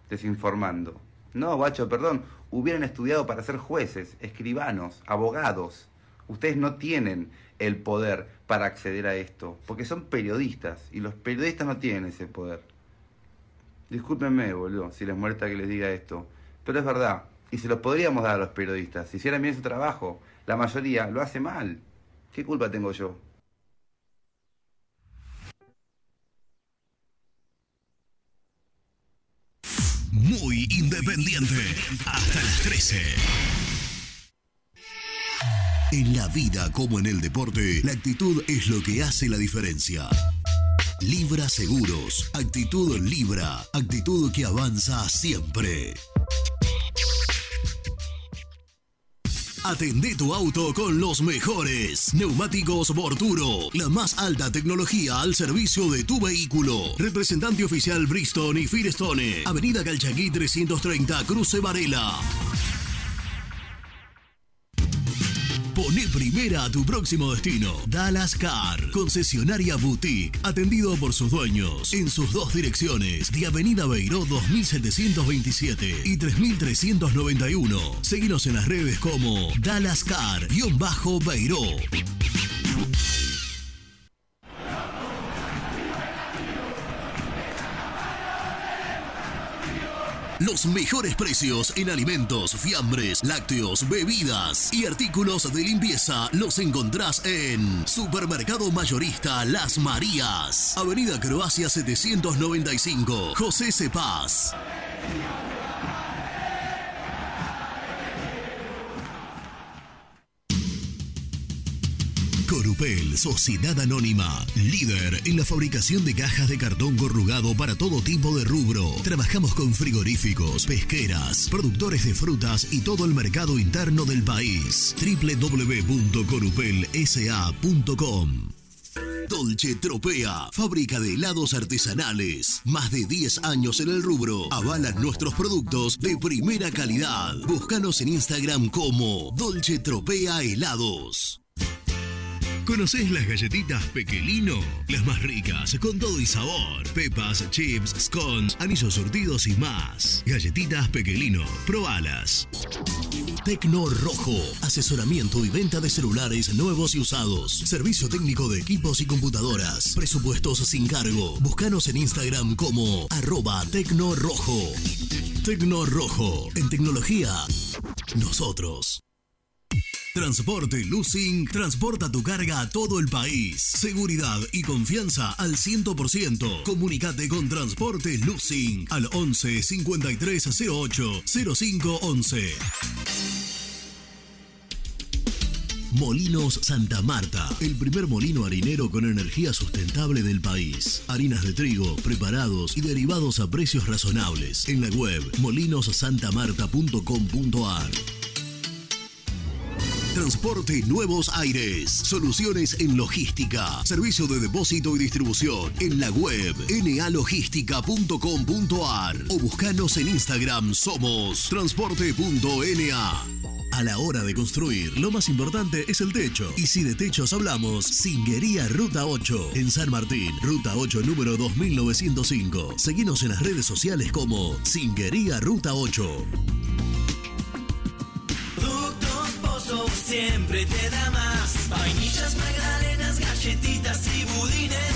Desinformando. No, guacho, perdón. Hubieran estudiado para ser jueces, escribanos, abogados. Ustedes no tienen el poder para acceder a esto, porque son periodistas y los periodistas no tienen ese poder. Discúlpenme, boludo, si les molesta que les diga esto, pero es verdad, y se los podríamos dar a los periodistas, si hicieran bien su trabajo. La mayoría lo hace mal. ¿Qué culpa tengo yo? Muy independiente. Hasta las 13. En la vida como en el deporte, la actitud es lo que hace la diferencia. Libra Seguros. Actitud Libra. Actitud que avanza siempre. Atendé tu auto con los mejores. Neumáticos Borturo. La más alta tecnología al servicio de tu vehículo. Representante oficial Bristol y Firestone. Avenida Calchaquí 330, Cruce Varela. Pone primera a tu próximo destino. Dallas Car, concesionaria boutique, atendido por sus dueños en sus dos direcciones, de Avenida Beiró 2727 y 3391. Seguinos en las redes como Dallas Car-Beiró. Los mejores precios en alimentos, fiambres, lácteos, bebidas y artículos de limpieza los encontrás en Supermercado Mayorista Las Marías, Avenida Croacia 795, José Cepaz. Corupel, Sociedad Anónima, líder en la fabricación de cajas de cartón corrugado para todo tipo de rubro. Trabajamos con frigoríficos, pesqueras, productores de frutas y todo el mercado interno del país. www.corupelsa.com Dolce Tropea, fábrica de helados artesanales. Más de 10 años en el rubro. Avalan nuestros productos de primera calidad. Búscanos en Instagram como Dolce Tropea Helados. ¿Conocés las galletitas Pequelino? Las más ricas, con todo y sabor. Pepas, chips, scones, anillos surtidos y más. Galletitas Pequelino, probalas. Tecno Rojo, asesoramiento y venta de celulares nuevos y usados. Servicio técnico de equipos y computadoras. Presupuestos sin cargo. Búscanos en Instagram como arroba Tecno Rojo. Tecno Rojo, en tecnología, nosotros. Transporte Lucing transporta tu carga a todo el país. Seguridad y confianza al 100%. Comunicate con Transporte Lucing al 11 5308 0511. Molinos Santa Marta, el primer molino harinero con energía sustentable del país. Harinas de trigo, preparados y derivados a precios razonables. En la web molinosantamarta.com.ar. Transporte Nuevos Aires. Soluciones en logística. Servicio de depósito y distribución. En la web nalogística.com.ar o buscanos en Instagram. Somos transporte.na. A la hora de construir, lo más importante es el techo. Y si de techos hablamos, Singuería Ruta 8. En San Martín, Ruta 8, número 2905. Seguinos en las redes sociales como Singuería Ruta 8. Siempre te da más. Vainillas, magdalenas, galletitas y budines.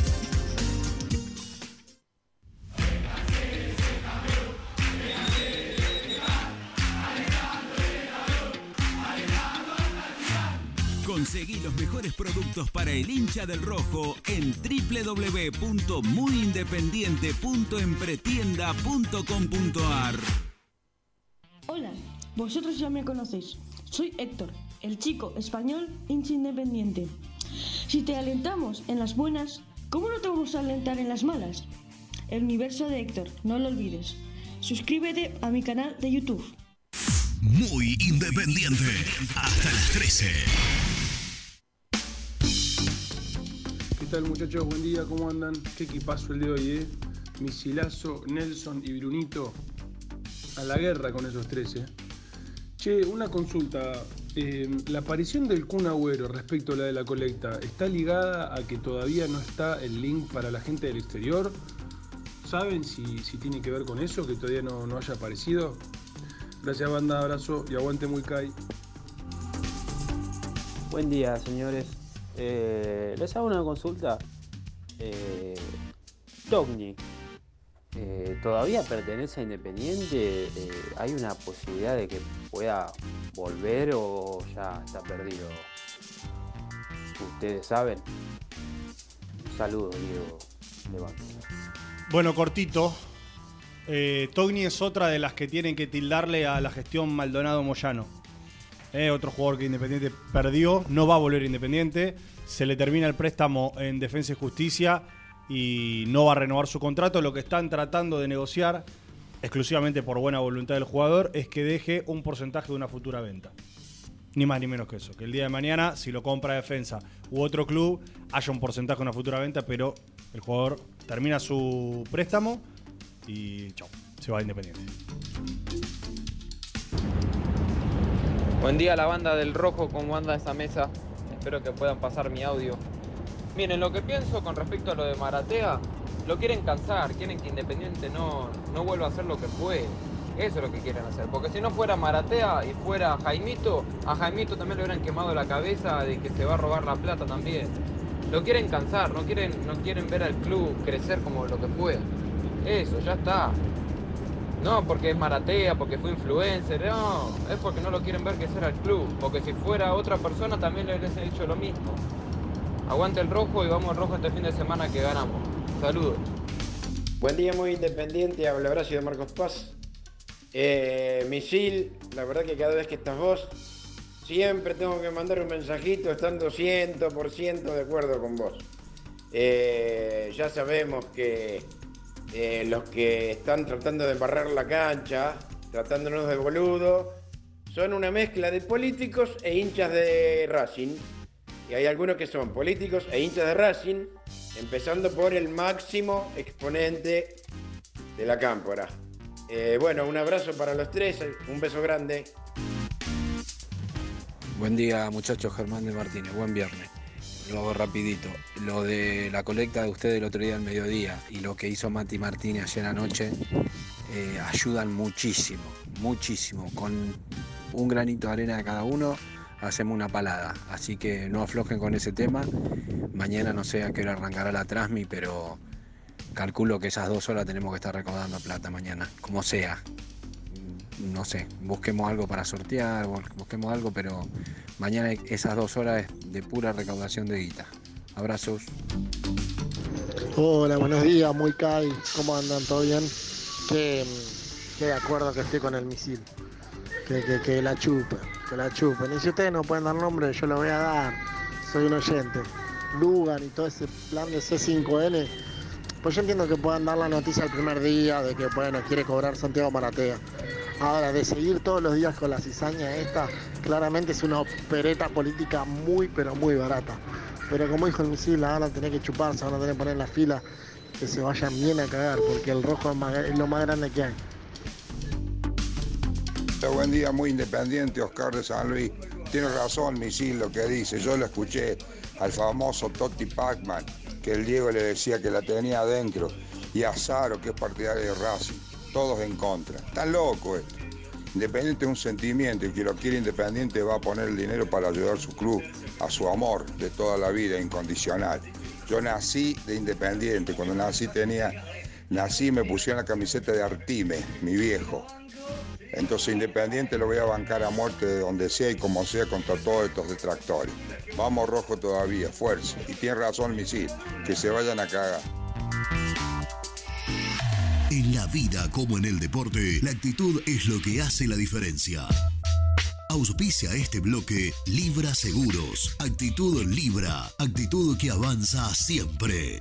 productos para el hincha del rojo en www.muyindependiente.empretienda.com.ar. Hola, vosotros ya me conocéis. Soy Héctor, el chico español hincha independiente. Si te alentamos en las buenas, ¿cómo no te vamos a alentar en las malas? El universo de Héctor, no lo olvides. Suscríbete a mi canal de YouTube. Muy independiente. Hasta las 13. Tal muchachos? Buen día, ¿cómo andan? Qué equipazo el de hoy, ¿eh? Misilazo, Nelson y Brunito a la guerra con esos tres, ¿eh? Che, una consulta. Eh, la aparición del Kun Agüero respecto a la de la colecta, ¿está ligada a que todavía no está el link para la gente del exterior? ¿Saben si, si tiene que ver con eso, que todavía no, no haya aparecido? Gracias banda, abrazo y aguante muy Kai. Buen día, señores. Eh, les hago una consulta. Eh, Togni, eh, ¿todavía pertenece a Independiente? Eh, ¿Hay una posibilidad de que pueda volver o ya está perdido? ¿Ustedes saben? Saludos, Diego. Levante. Bueno, cortito. Togni es otra de las que tienen que tildarle a la gestión Maldonado Moyano. Eh, otro jugador que Independiente perdió, no va a volver Independiente. Se le termina el préstamo en Defensa y Justicia y no va a renovar su contrato. Lo que están tratando de negociar, exclusivamente por buena voluntad del jugador, es que deje un porcentaje de una futura venta. Ni más ni menos que eso. Que el día de mañana, si lo compra Defensa u otro club, haya un porcentaje de una futura venta, pero el jugador termina su préstamo y chao, se va a Independiente. Buen día la banda del Rojo, ¿cómo anda esa mesa? Espero que puedan pasar mi audio. Miren, lo que pienso con respecto a lo de Maratea, lo quieren cansar, quieren que Independiente no, no vuelva a hacer lo que fue. Eso es lo que quieren hacer, porque si no fuera Maratea y fuera Jaimito, a Jaimito también le hubieran quemado la cabeza de que se va a robar la plata también. Lo quieren cansar, no quieren, no quieren ver al club crecer como lo que fue. Eso, ya está. No porque es maratea, porque fue influencer, no, es porque no lo quieren ver crecer al club, porque si fuera otra persona también le hubiese dicho lo mismo. Aguante el rojo y vamos al rojo este fin de semana que ganamos. Saludos. Buen día, muy independiente. Habla de Marcos Paz. Eh, misil, la verdad que cada vez que estás vos, siempre tengo que mandar un mensajito estando 100% de acuerdo con vos. Eh, ya sabemos que eh, los que están tratando de barrer la cancha, tratándonos de boludo, son una mezcla de políticos e hinchas de Racing. Y hay algunos que son políticos e hinchas de Racing, empezando por el máximo exponente de la cámpora. Eh, bueno, un abrazo para los tres, un beso grande. Buen día muchachos, Germán de Martínez, buen viernes. Lo hago rapidito. Lo de la colecta de ustedes el otro día al mediodía y lo que hizo Mati Martínez ayer anoche eh, ayudan muchísimo, muchísimo. Con un granito de arena de cada uno hacemos una palada. Así que no aflojen con ese tema. Mañana no sé a qué hora arrancará la Transmi, pero calculo que esas dos horas tenemos que estar recaudando plata mañana, como sea. No sé, busquemos algo para sortear, busquemos algo, pero mañana esas dos horas de pura recaudación de guita. Abrazos. Hola, buenos días, muy Kai. ¿Cómo andan? ¿Todo bien? Que, que de acuerdo que estoy con el misil. Que, que, que la chupen, que la chupen. Y si ustedes no pueden dar nombre, yo lo voy a dar. Soy un oyente. Lugan y todo ese plan de C5N. Pues yo entiendo que puedan dar la noticia el primer día de que, bueno, quiere cobrar Santiago Maratea. Ahora, de seguir todos los días con la cizaña esta, claramente es una opereta política muy, pero muy barata. Pero como dijo el misil, la van a tener que chupar, se van a tener que poner en la fila, que se vayan bien a cagar, porque el rojo es, lo más grande que hay. Buen día, muy independiente, Oscar de San Luis. Tiene razón, Misil, lo que dice. Yo lo escuché al famoso Totti Pacman, que el Diego le decía que la tenía adentro, y a Zaro, que es partidario de Racing. Todos en contra. Está loco esto. Independiente es un sentimiento y quien lo quiere Independiente va a poner el dinero para ayudar a su club, a su amor de toda la vida, incondicional. Yo nací de Independiente, cuando nací tenía, nací y me pusieron la camiseta de Artime, mi viejo. Entonces Independiente lo voy a bancar a muerte de donde sea y como sea contra todos estos detractores. Vamos rojo todavía, fuerza. Y tiene razón Misil, que se vayan a cagar. En la vida como en el deporte, la actitud es lo que hace la diferencia. Auspicia este bloque Libra Seguros. Actitud Libra. Actitud que avanza siempre.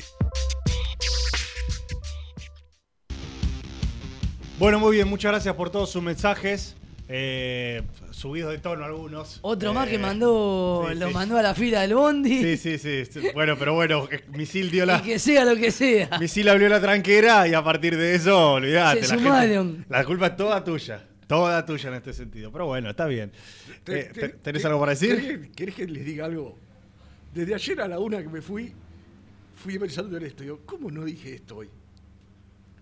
Bueno, muy bien, muchas gracias por todos sus mensajes. Eh, subidos de tono algunos. Otro más Eh, que mandó, sí, lo sí. mandó a la fila del Bondi. Sí, sí, sí. Bueno, pero bueno, eh, Misil dio la. Y que sea lo que sea. Misil abrió la tranquera y a partir de eso, olvidate. Se la, gente- sumaron. la culpa es toda tuya. Toda tuya en este sentido. Pero bueno, está bien. Te- Eh, te- te- ¿Tenés te- algo para decir? ¿querés que- ¿Querés que les diga algo? Desde ayer a la una que me fui, fui pensando en esto. Digo, ¿cómo no dije esto hoy?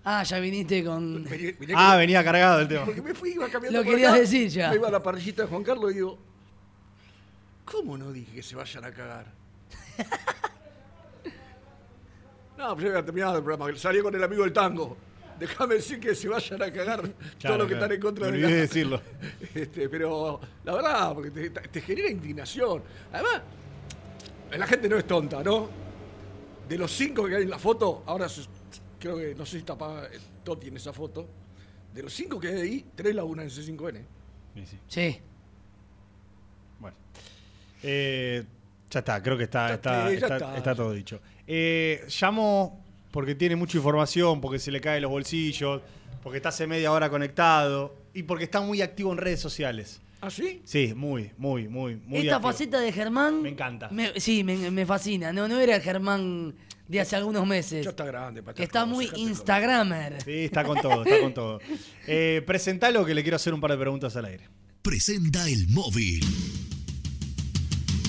Ah, ya viniste con. Vení- vení Ah, con- venía cargado el tema. Porque me fui, iba cambiando Lo por querías acá, decir ya. Me iba a la parrillita de Juan Carlos y digo, ¿cómo no dije que se vayan a cagar? no, pues ya había terminado el programa. Salí con el amigo del tango. Déjame decir que se vayan a cagar todos Claro, los que claro. están en contra Me de la- decirlo. Este, pero la verdad, porque te, te genera indignación. Además, la gente no es tonta, ¿no? De los cinco que hay en la foto, ahora se- creo que, no sé si está pa- Toti en esa foto. De los cinco que hay ahí, tres laburan en C5N. Sí. Bueno. Eh, ya está, creo que está- está. está todo dicho. Eh, llamo porque tiene mucha información, porque se le caen los bolsillos, porque está hace media hora conectado y porque está muy activo en redes sociales. ¿Ah, sí? Sí, muy, muy, muy, muy Esta activo. faceta de Germán. Me encanta. me- sí, me, me fascina. No, no era el Germán de hace algunos meses. Ya está grande, para Que está muy Instagramer. Sí, está con todo, está con todo. Eh, presentalo que le quiero hacer un par de preguntas al aire. Presenta el móvil.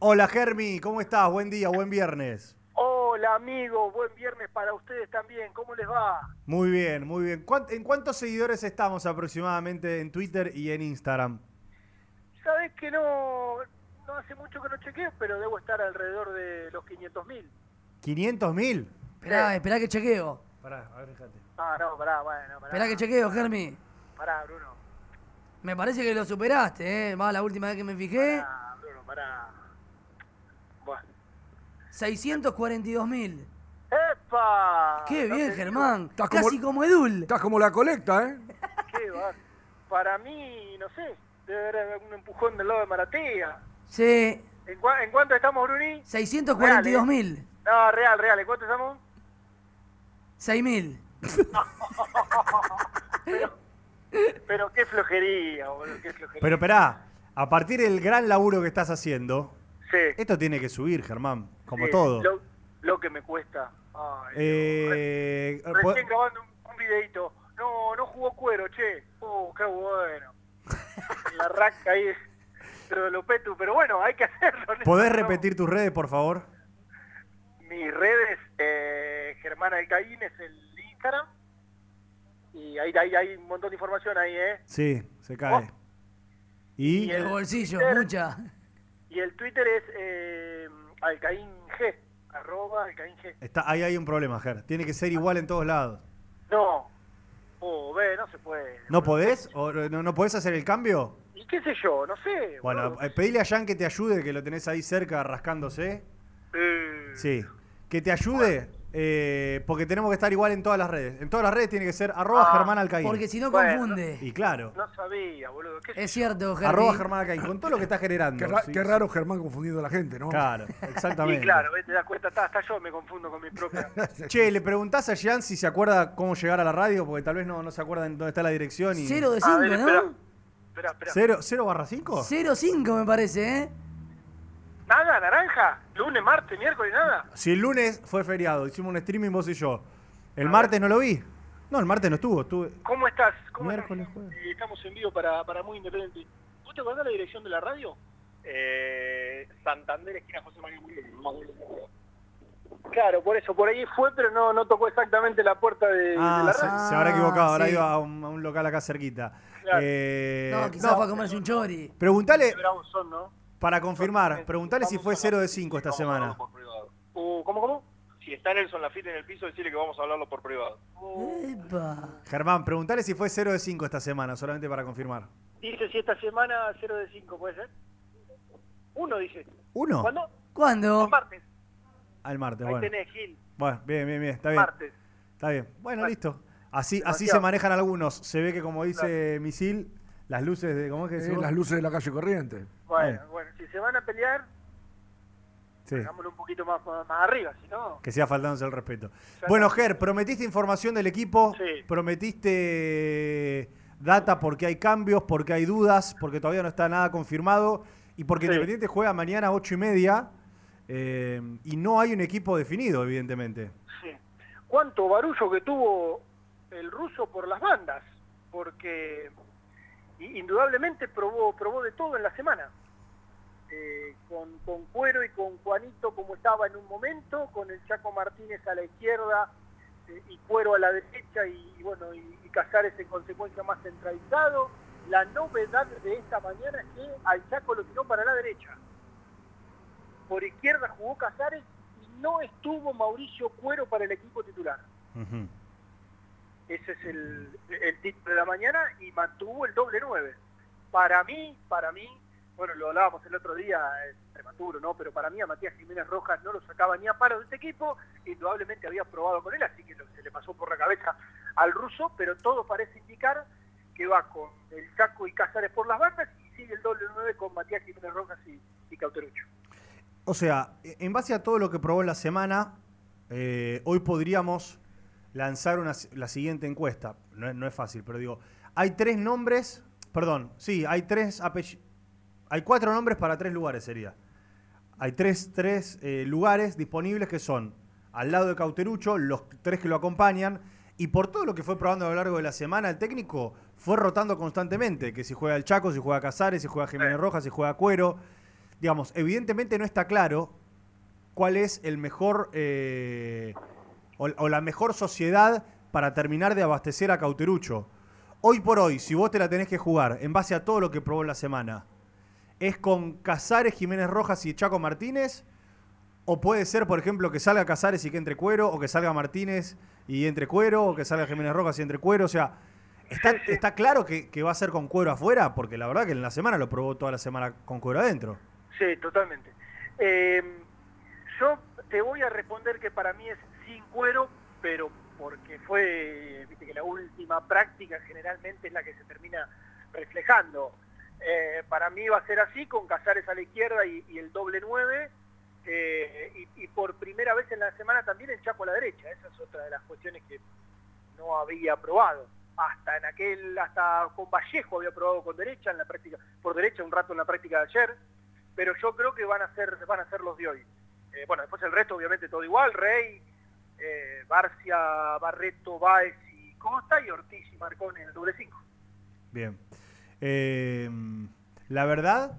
Hola Germi, ¿cómo estás? Buen día, buen viernes. Hola amigos, buen viernes para ustedes también. ¿Cómo les va? Muy bien, muy bien. ¿Cuán- ¿En cuántos seguidores estamos aproximadamente en Twitter y en Instagram? Sabés que no, no hace mucho que no chequeo, pero debo estar alrededor de los 500 mil. ¿500 mil? Esperá, esperá que chequeo. Pará, a ver, fíjate. Ah, no, pará, bueno, pará. Esperá que chequeo, Germi. Pará, Bruno. Me parece que lo superaste, ¿eh? Va, la última vez que me fijé. Pará, Bruno, pará. Bueno. 642 mil. ¡Epa! Qué No bien, Germán. Estás Casi como Edul. Estás como la colecta, ¿eh? ¿Qué va? Para mí, no sé, debe haber algún empujón del lado de Maratea. Sí. ¿En, cua- en cuánto estamos, Bruni? 642 mil. No, real, real. ¿En cuánto estamos? 6 mil. Pero qué flojería, boludo, qué flojería. Pero esperá, a partir del gran laburo que estás haciendo, Sí. esto tiene que subir, Germán, como Sí, todo. Lo, lo que me cuesta. Ay, Eh, Recién grabando un, un videito. No, no jugó cuero, che. Oh, qué bueno. La raca ahí pero de Lopetu. Pero bueno, hay que hacerlo. ¿no? ¿Podés repetir tus redes, por favor? Mis redes, eh, Germán Alcaín es el Instagram. Y ahí, ahí hay un montón de información ahí, ¿eh? Sí, se cae. Y, Y El el bolsillo, Twitter- mucha. Y el Twitter es eh, Alcaín G. Arroba Alcaín G. está, ahí hay un problema, Ger. Tiene que ser igual en todos lados. No. Ve, no se puede. ¿No podés? ¿O no, no podés hacer el cambio? ¿Y qué sé yo? No sé. Bueno, boludo. eh, pedile a Jan que te ayude, que lo tenés ahí cerca rascándose. Eh, Sí. Que te ayude, eh, porque tenemos que estar igual en todas las redes. En todas las redes tiene que ser arroba Ah, Germán Alcaín. Porque si no Bueno, confunde. Y claro, No sabía, boludo. ¿Qué sé Es cierto, Germi. arroba Germán Alcaín, con todo lo que está generando. Qué, ra- Sí, qué sí. raro Germán confundiendo a la gente, ¿no? Claro, Y exactamente. claro, ¿ves? te das cuenta, hasta, hasta yo me confundo con mi propia. Che, le preguntás a Jan si se acuerda cómo llegar a la radio, porque tal vez no, no se acuerda en dónde está la dirección. Y... Cero de A 5, ver, espera. ¿no? Espera, espera. ¿Cero, cero barra 5? 0-5 me parece, ¿eh? Nada, naranja. Lunes, martes, miércoles, nada. Si el lunes fue feriado, hicimos un streaming vos y yo. ¿El martes no lo vi? No, el martes no estuvo, estuve... ¿Cómo estás? ¿Cómo Miércoles, estás? jueves. Eh, estamos en vivo para, para Muy Independiente. ¿Vos te acordás la dirección de la radio? Eh, Santander, esquina José María Murillo. Claro, por eso, por ahí fue, pero no, no tocó exactamente la puerta de, de Ah, la se, radio. se habrá equivocado, habrá sí. ido a un, a un local acá cerquita. Claro. Eh, No, quizás no, fue a comerse un chori. preguntale. Para confirmar, preguntale si fue 0 de 5 esta semana. Uh, ¿Cómo, cómo? Si está Nelson Lafitte en el piso, decirle que vamos a hablarlo por privado. Epa. Germán, preguntale si fue 0 de 5 esta semana, solamente para confirmar. Dice si esta semana 0 de 5, ¿puede ser? Uno dice. ¿Uno? ¿Cuándo? ¿Cuándo? El martes. Al martes, Ahí bueno. tenés, Gil. Bueno, bien, bien, bien, está bien. Martes. Está bien. Bueno, Bueno. listo. Así, así se manejan algunos. Se ve que como dice Misil, Las luces de. ¿Cómo es que Eh, las luces de la calle Corriente. Bueno, Eh. bueno, si se van a pelear, Sí. hagámoslo un poquito más, más arriba, si no... Que sea faltándose el respeto. Bueno, Ger, prometiste información del equipo, Sí. prometiste data porque hay cambios, porque hay dudas, porque todavía no está nada confirmado y porque Sí. Independiente juega mañana a ocho y media eh, y no hay un equipo definido, evidentemente. Sí. ¿Cuánto barullo que tuvo el ruso por las bandas? Porque i- indudablemente probó, probó de todo en la semana. Eh, con, con Cuero y con Juanito como estaba en un momento, con el Chaco Martínez a la izquierda eh, y Cuero a la derecha y, y bueno y, y Casares en consecuencia más centralizado. La novedad de esta mañana es que al Chaco lo tiró para la derecha. Por izquierda jugó Casares y no estuvo Mauricio Cuero para el equipo titular. Ese es el, el título de la mañana y mantuvo el doble nueve. Para mí, para mí, bueno, lo hablábamos el otro día, es prematuro, ¿no? Pero para mí a Matías Jiménez Rojas no lo sacaba ni a paro de este equipo, indudablemente había probado con él, así que se le pasó por la cabeza al ruso, pero todo parece indicar que va con el Chaco y Casares por las bandas y sigue el doble nueve con Matías Jiménez Rojas y, y Cauterucho. O sea, en base a todo lo que probó en la semana, eh, hoy podríamos lanzar una, la siguiente encuesta. No es, no es fácil, pero digo, hay tres nombres, perdón, sí, hay tres apellidos, hay cuatro nombres para tres lugares sería. Hay tres, tres eh, lugares disponibles que son al lado de Cauterucho, los tres que lo acompañan, y por todo lo que fue probando a lo largo de la semana, el técnico fue rotando constantemente, que si juega el Chaco, si juega Casares, si juega Jiménez Rojas, si juega Cuero. Digamos, evidentemente no está claro cuál es el mejor eh, o, la mejor sociedad para terminar de abastecer a Cauterucho. Hoy por hoy, si vos te la tenés que jugar en base a todo lo que probó la semana, ¿es con Casares, Jiménez Rojas y Chaco Martínez? ¿O puede ser, por ejemplo, que salga Casares y que entre Cuero? ¿O que salga Martínez y entre Cuero? ¿O que salga Jiménez Rojas y entre Cuero? O sea, ¿está, está claro que, que va a ser con Cuero afuera? Porque la verdad que en la semana lo probó toda la semana con Cuero adentro. Sí, totalmente. Eh, yo te voy a responder que para mí es sin cuero, pero porque fue, viste que la última práctica generalmente es la que se termina reflejando. Eh, para mí va a ser así, con Casares a la izquierda y, el doble nueve, eh, y, y por primera vez en la semana también el Chaco a la derecha. Esa es otra de las cuestiones que no había probado. Hasta en aquel, hasta con Vallejo había probado con derecha en la práctica, por derecha un rato en la práctica de ayer, pero yo creo que van a ser, van a ser los de hoy. Eh, bueno, después el resto obviamente todo igual, Rey, eh, Barcia, Barreto, Báez y Costa y Ortiz y Marcón en el doble cinco. Bien. Eh, la verdad,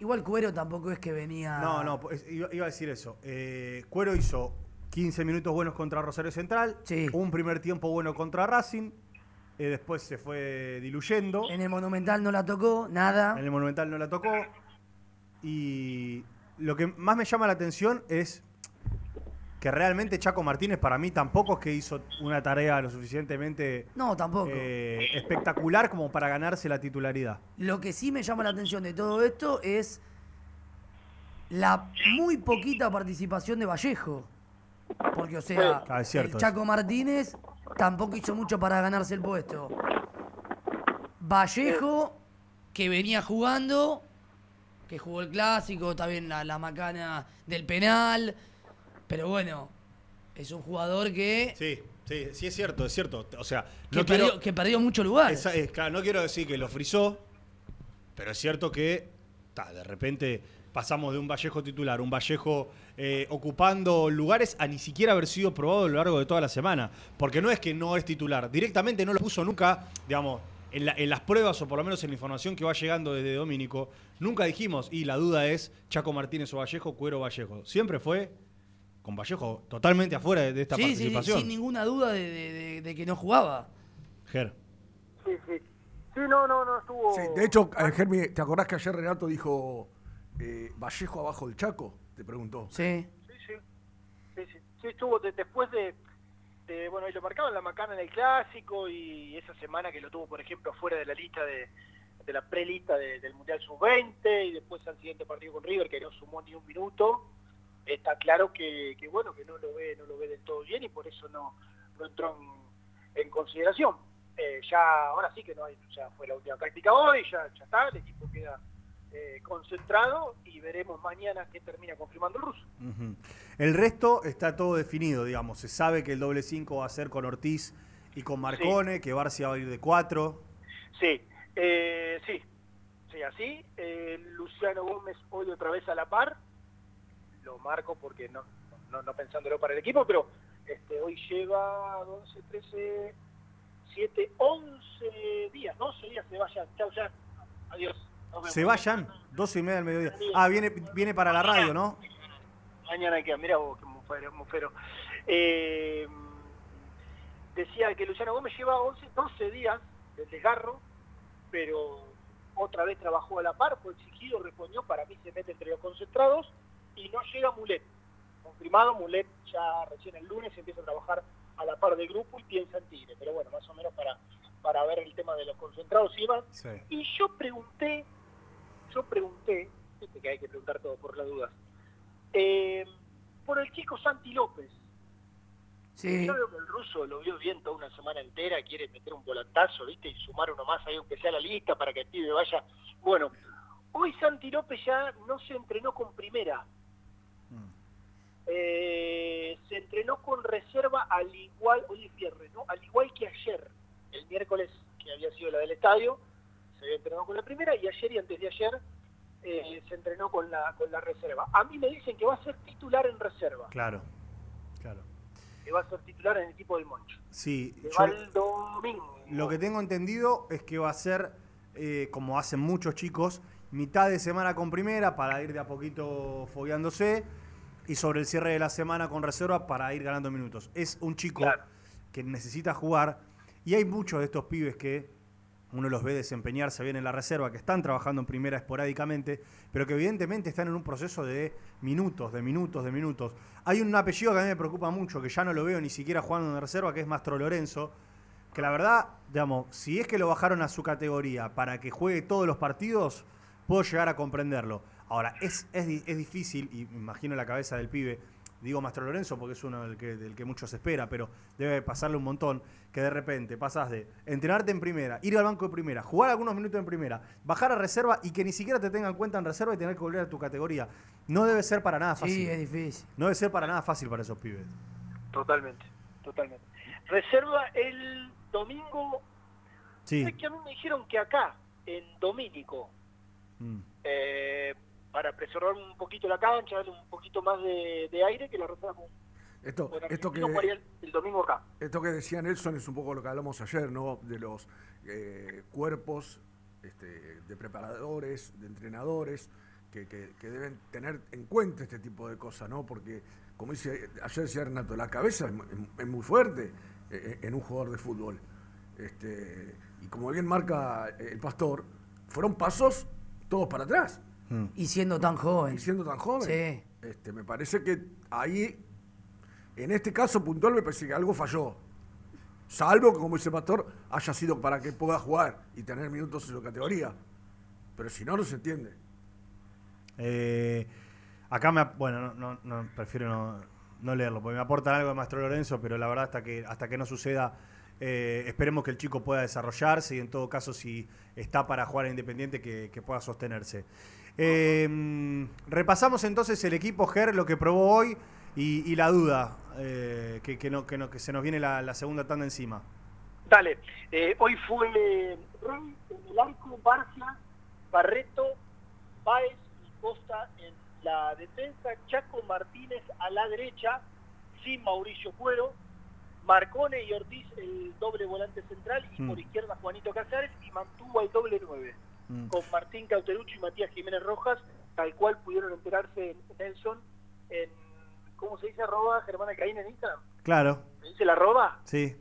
Igual Cuero tampoco es que venía. No, no, iba, iba a decir eso. Eh, Cuero hizo 15 minutos buenos contra Rosario Central, un primer tiempo bueno contra Racing, eh, después se fue diluyendo. En el Monumental no la tocó, nada. En el Monumental no la tocó. Y lo que más me llama la atención es que realmente Chaco Martínez para mí tampoco es que hizo una tarea lo suficientemente No, tampoco. eh, espectacular como para ganarse la titularidad. Lo que sí me llama la atención de todo esto es la muy poquita participación de Vallejo. Porque, o sea, Ah, el. Chaco Martínez tampoco hizo mucho para ganarse el puesto. Vallejo, que venía jugando, que jugó el clásico, está bien la, la macana del penal, pero bueno, es un jugador que, Sí, sí, sí es cierto, es cierto. O sea, que, no quiero- perdió, que perdió mucho lugar. Esa- es, claro, no quiero decir que lo frizó, pero es cierto que ta, de repente pasamos de un Vallejo titular, un Vallejo eh, ocupando lugares a ni siquiera haber sido probado a lo largo de toda la semana. Porque no es que no es titular, directamente no lo puso nunca, digamos, en, la- en las pruebas o por lo menos en la información que va llegando desde Domínico, nunca dijimos, y la duda es Chaco Martínez o Vallejo, Cuero o Vallejo. Siempre fue con Vallejo totalmente afuera de, de esta sí, sí, participación. sin ninguna duda de, de- de- de que no jugaba. Ger. Sí, sí. Sí, no, no, no estuvo... Sí, de hecho, eh, Germi, ¿te acordás que ayer Renato dijo eh, Vallejo abajo del Chaco? Te preguntó. Sí. Sí, sí. Sí, sí. Sí, estuvo de- después de, de- Bueno, y lo marcaban la macana en el clásico y esa semana que lo tuvo, por ejemplo, fuera de la lista de, de la prelista de- del Mundial Sub-20 y después al siguiente partido con River que no sumó ni un minuto. Está claro que, que, bueno, que no lo ve no lo ve del todo bien y por eso no, no entró en, en consideración. Eh, ya, ahora sí que no hay, ya fue la última práctica hoy, ya, ya está, el equipo queda eh, concentrado y veremos mañana qué termina confirmando el ruso. Ujú. El resto está todo definido, digamos. Se sabe que el doble 5 va a ser con Ortiz y con Marcone, que Barcia va a ir de 4. Sí, eh, sí, sí, así. Eh, Luciano Gómez hoy otra vez a la par. Lo marco porque no, no, no pensándolo para el equipo, pero este, hoy lleva 11, 13, 7, 11 días, ¿no? 11 días se vayan. Chau, ya. Adiós. Se vayan, 12 y media del mediodía. Ah, viene, viene para la radio, ¿no? Mañana hay que, mira vos, que mufero. mufero. Eh, decía que Luciano Gómez lleva 11, 12 días del desgarro, pero otra vez trabajó a la par, fue exigido, respondió, para mí se mete entre los concentrados y no llega Mulet. Confirmado, Mulet ya recién el lunes empieza a trabajar a la par del grupo y piensa en Tigre, pero bueno, más o menos para, para ver el tema de los concentrados y demás. Y yo pregunté, yo pregunté, viste que hay que preguntar todo por las dudas, eh, por el chico Santi López. Sí. Yo veo que el ruso lo vio bien toda una semana entera, quiere meter un volantazo, ¿viste? Y sumar uno más ahí, aunque sea la lista, para que el pibe vaya. Bueno, hoy Santi López ya no se entrenó con primera. Eh, se entrenó con reserva al igual, hoy es viernes, ¿no? Al igual que ayer, el miércoles, que había sido la del estadio, se había entrenado con la primera, y ayer y antes de ayer eh, se entrenó con la, con la reserva. A mí me dicen que va a ser titular en reserva, Claro, claro. que va a ser titular en el equipo del Moncho. Sí, Que yo- va el domingo. lo que tengo entendido es que va a ser, eh, como hacen muchos chicos, mitad de semana con primera para ir de a poquito fogueándose y sobre el cierre de la semana con reserva para ir ganando minutos. Es un chico que necesita jugar y hay muchos de estos pibes que uno los ve desempeñarse bien en la reserva, que están trabajando en primera esporádicamente, pero que evidentemente están en un proceso de minutos, de minutos, de minutos. Hay un apellido que a mí me preocupa mucho, que ya no lo veo ni siquiera jugando en reserva, que es Mastro Lorenzo, que la verdad, digamos, si es que lo bajaron a su categoría para que juegue todos los partidos, puedo llegar a comprenderlo. Ahora, es, es, es difícil, y me imagino la cabeza del pibe, digo Mastro Lorenzo porque es uno del que, del que mucho se espera, pero debe pasarle un montón, que de repente pasas de entrenarte en primera, ir al banco de primera, jugar algunos minutos en primera, bajar a reserva y que ni siquiera te tengan en cuenta en reserva y tener que volver a tu categoría. No debe ser para nada fácil. Sí, es difícil. No debe ser para nada fácil para esos pibes. Totalmente, totalmente. Reserva el domingo. Sí. Es que a mí me dijeron que acá, en Domínico, Mm. eh, para preservar un poquito la cancha, darle un poquito más de, de aire, que la con, Esto, esto que, el, el domingo acá. esto que decía Nelson es un poco lo que hablamos ayer, ¿no? De los eh, cuerpos este, de preparadores, de entrenadores, que, que- que deben tener en cuenta este tipo de cosas, ¿no? Porque, como dice ayer decía Renato, la cabeza es, mu- es muy fuerte eh, en un jugador de fútbol. Este, y como bien marca el pastor, fueron pasos todos para atrás. Y siendo tan joven. Y siendo tan joven. Sí. Este, me parece que ahí, en este caso puntual, me parece que algo falló. Salvo que, como dice el pastor, haya sido para que pueda jugar y tener minutos en su categoría. Pero si no, no se entiende. Eh, acá me. Bueno, no, no- no, prefiero no, no leerlo, porque me aportan algo de Maestro Lorenzo, pero la verdad, hasta que, hasta que no suceda, eh, esperemos que el chico pueda desarrollarse y, en todo caso, si está para jugar a Independiente, que, que pueda sostenerse. Eh, repasamos entonces el equipo GER, lo que probó hoy y, y la duda eh, que, que no, que, no- que se nos viene la, la segunda tanda encima. Dale, eh, hoy fue Rey en el arco, Barcia, Barreto, Baez y Costa en la defensa, Chaco Martínez a la derecha, sin Mauricio Cuero, Marcone y Ortiz el doble volante central y Mm. por izquierda Juanito Casares y mantuvo al doble nueve Mm. con Martín Cauterucci y Matías Jiménez Rojas, tal cual pudieron enterarse en Nelson en, ¿cómo se dice arroba Germán Alcaín en Instagram? Claro, ¿Se dice la arroba? sí.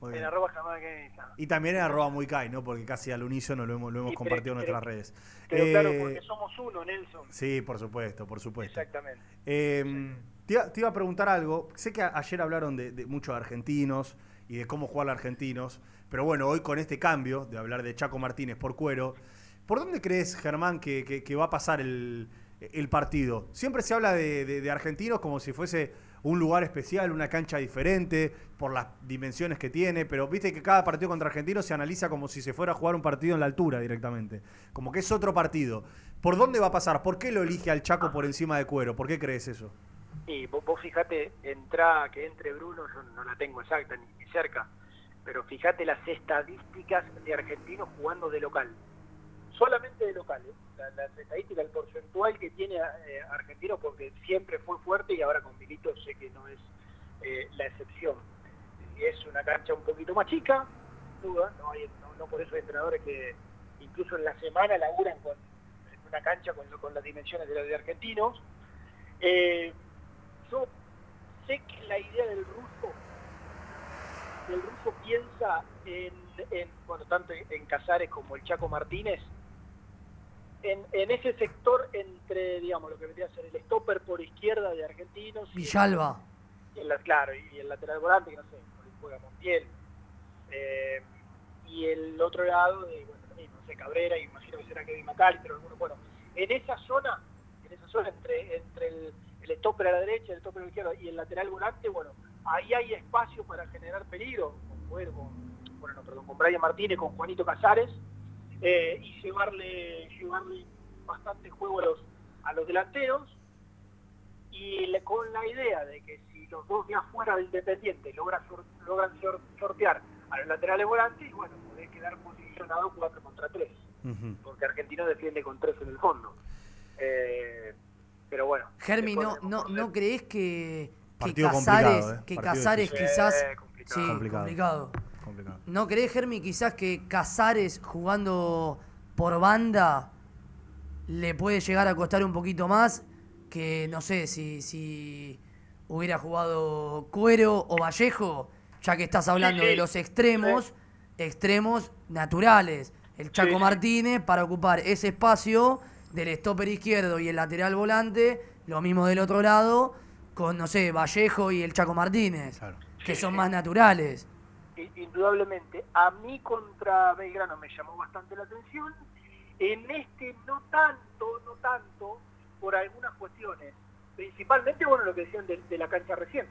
Muy En arroba Germán Alcaín en Instagram. Y también en arroba muy Kai, ¿no? Porque casi al unísono lo hemos, lo hemos Sí, pero- compartido en pero- nuestras redes. Pero claro, Eh, porque somos uno, Nelson. Sí, por supuesto, por supuesto. Exactamente. Eh, te, iba, te iba a preguntar algo. Sé que a- ayer hablaron de, de muchos argentinos y de cómo jugar a argentinos, pero bueno, hoy con este cambio de hablar de Chaco Martínez por cuero, ¿por dónde crees, Germán, que, va a pasar el, partido. Siempre se habla de, argentinos como si fuese un lugar especial, una cancha diferente, por las dimensiones que tiene, pero viste que cada partido contra argentinos se analiza como si se fuera a jugar un partido en la altura directamente. Como que es otro partido. ¿Por dónde va a pasar? ¿Por qué lo elige al Chaco por encima de Cuero? ¿Por qué crees eso? Y vos, vos fijate, entra, que entre Bruno, yo no la tengo exacta ni, ni cerca, pero fíjate las estadísticas de argentinos jugando de local. Solamente de local, ¿eh? La- las estadísticas, el porcentual que tiene eh, argentino, porque siempre fue fuerte y ahora con Milito sé que no es eh, la excepción. Es una cancha un poquito más chica, duda, no, hay, no, no por eso hay entrenadores que incluso en la semana laburan con, una cancha con, con las dimensiones de los de argentinos. Eh, yo sé que la idea del ruso, el ruso piensa en, en, bueno, tanto en Casares como el Chaco Martínez, en, en ese sector entre, digamos, lo que vendría a ser el stopper por izquierda de Argentinos. y- Villalba. y el, claro, y el lateral volante, que no sé, juega Montiel. Eh, y el otro lado, de, bueno, mismo, no sé, Cabrera, y imagino que será Kevin McAllister o alguno. Bueno, en esa zona, en esa zona entre, entre el, el stopper a la derecha, el stopper a la izquierda y el lateral volante, bueno, ahí hay espacio para generar peligro, con, con, bueno, no, perdón, con Brian Martínez, con Juanito Casares, eh, y llevarle, llevarle bastante juego a los, a los delanteros y le- con la idea de que si los dos de afuera de Independiente logran, logran sor- sortear a los laterales volantes, bueno, podés quedar posicionado 4 contra 3, porque Argentino defiende con 3 en el fondo. Eh, pero bueno. Germi, no, no, ¿no crees que, que Partido Casares, complicado, ¿eh? que Casares quizás... Eh, complicado. Sí, Complicado. complicado. Complicado. ¿No crees, Germi, quizás que Casares jugando por banda le puede llegar a costar un poquito más que, no sé, si, si hubiera jugado Cuero o Vallejo, ya que estás hablando Sí, sí. de los extremos, extremos naturales. El Chaco. Martínez para ocupar ese espacio del stopper izquierdo y el lateral volante, lo mismo del otro lado, con, no sé, Vallejo y el Chaco Martínez, que son más naturales. Indudablemente, a mí contra Belgrano me llamó bastante la atención. En este no tanto, no tanto, por algunas cuestiones. Principalmente, bueno, lo que decían de, la cancha recién.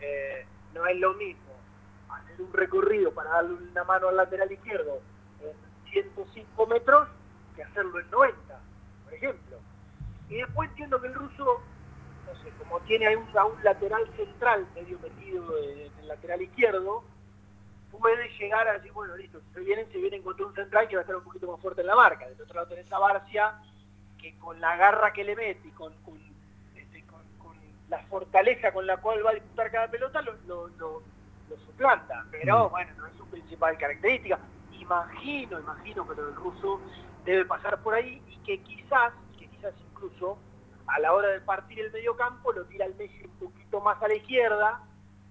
Eh, no es lo mismo hacer un recorrido para darle una mano al lateral izquierdo en 105 metros que hacerlo en 90, por ejemplo. Y después entiendo que el ruso, no sé, como tiene a a un lateral central medio metido en el lateral izquierdo, puede llegar a decir, bueno, listo, se vienen, se vienen contra un central que va a estar un poquito más fuerte en la marca. Del otro lado tenés a Barcia, que con la garra que le mete y con, con, este, con- con la fortaleza con la cual va a disputar cada pelota, lo, lo, lo- lo suplanta. Pero Mm. bueno, no es su principal característica. Imagino, imagino que lo del ruso debe pasar por ahí y que quizás, que quizás incluso a la hora de partir el medio campo lo tira el Messi un poquito más a la izquierda,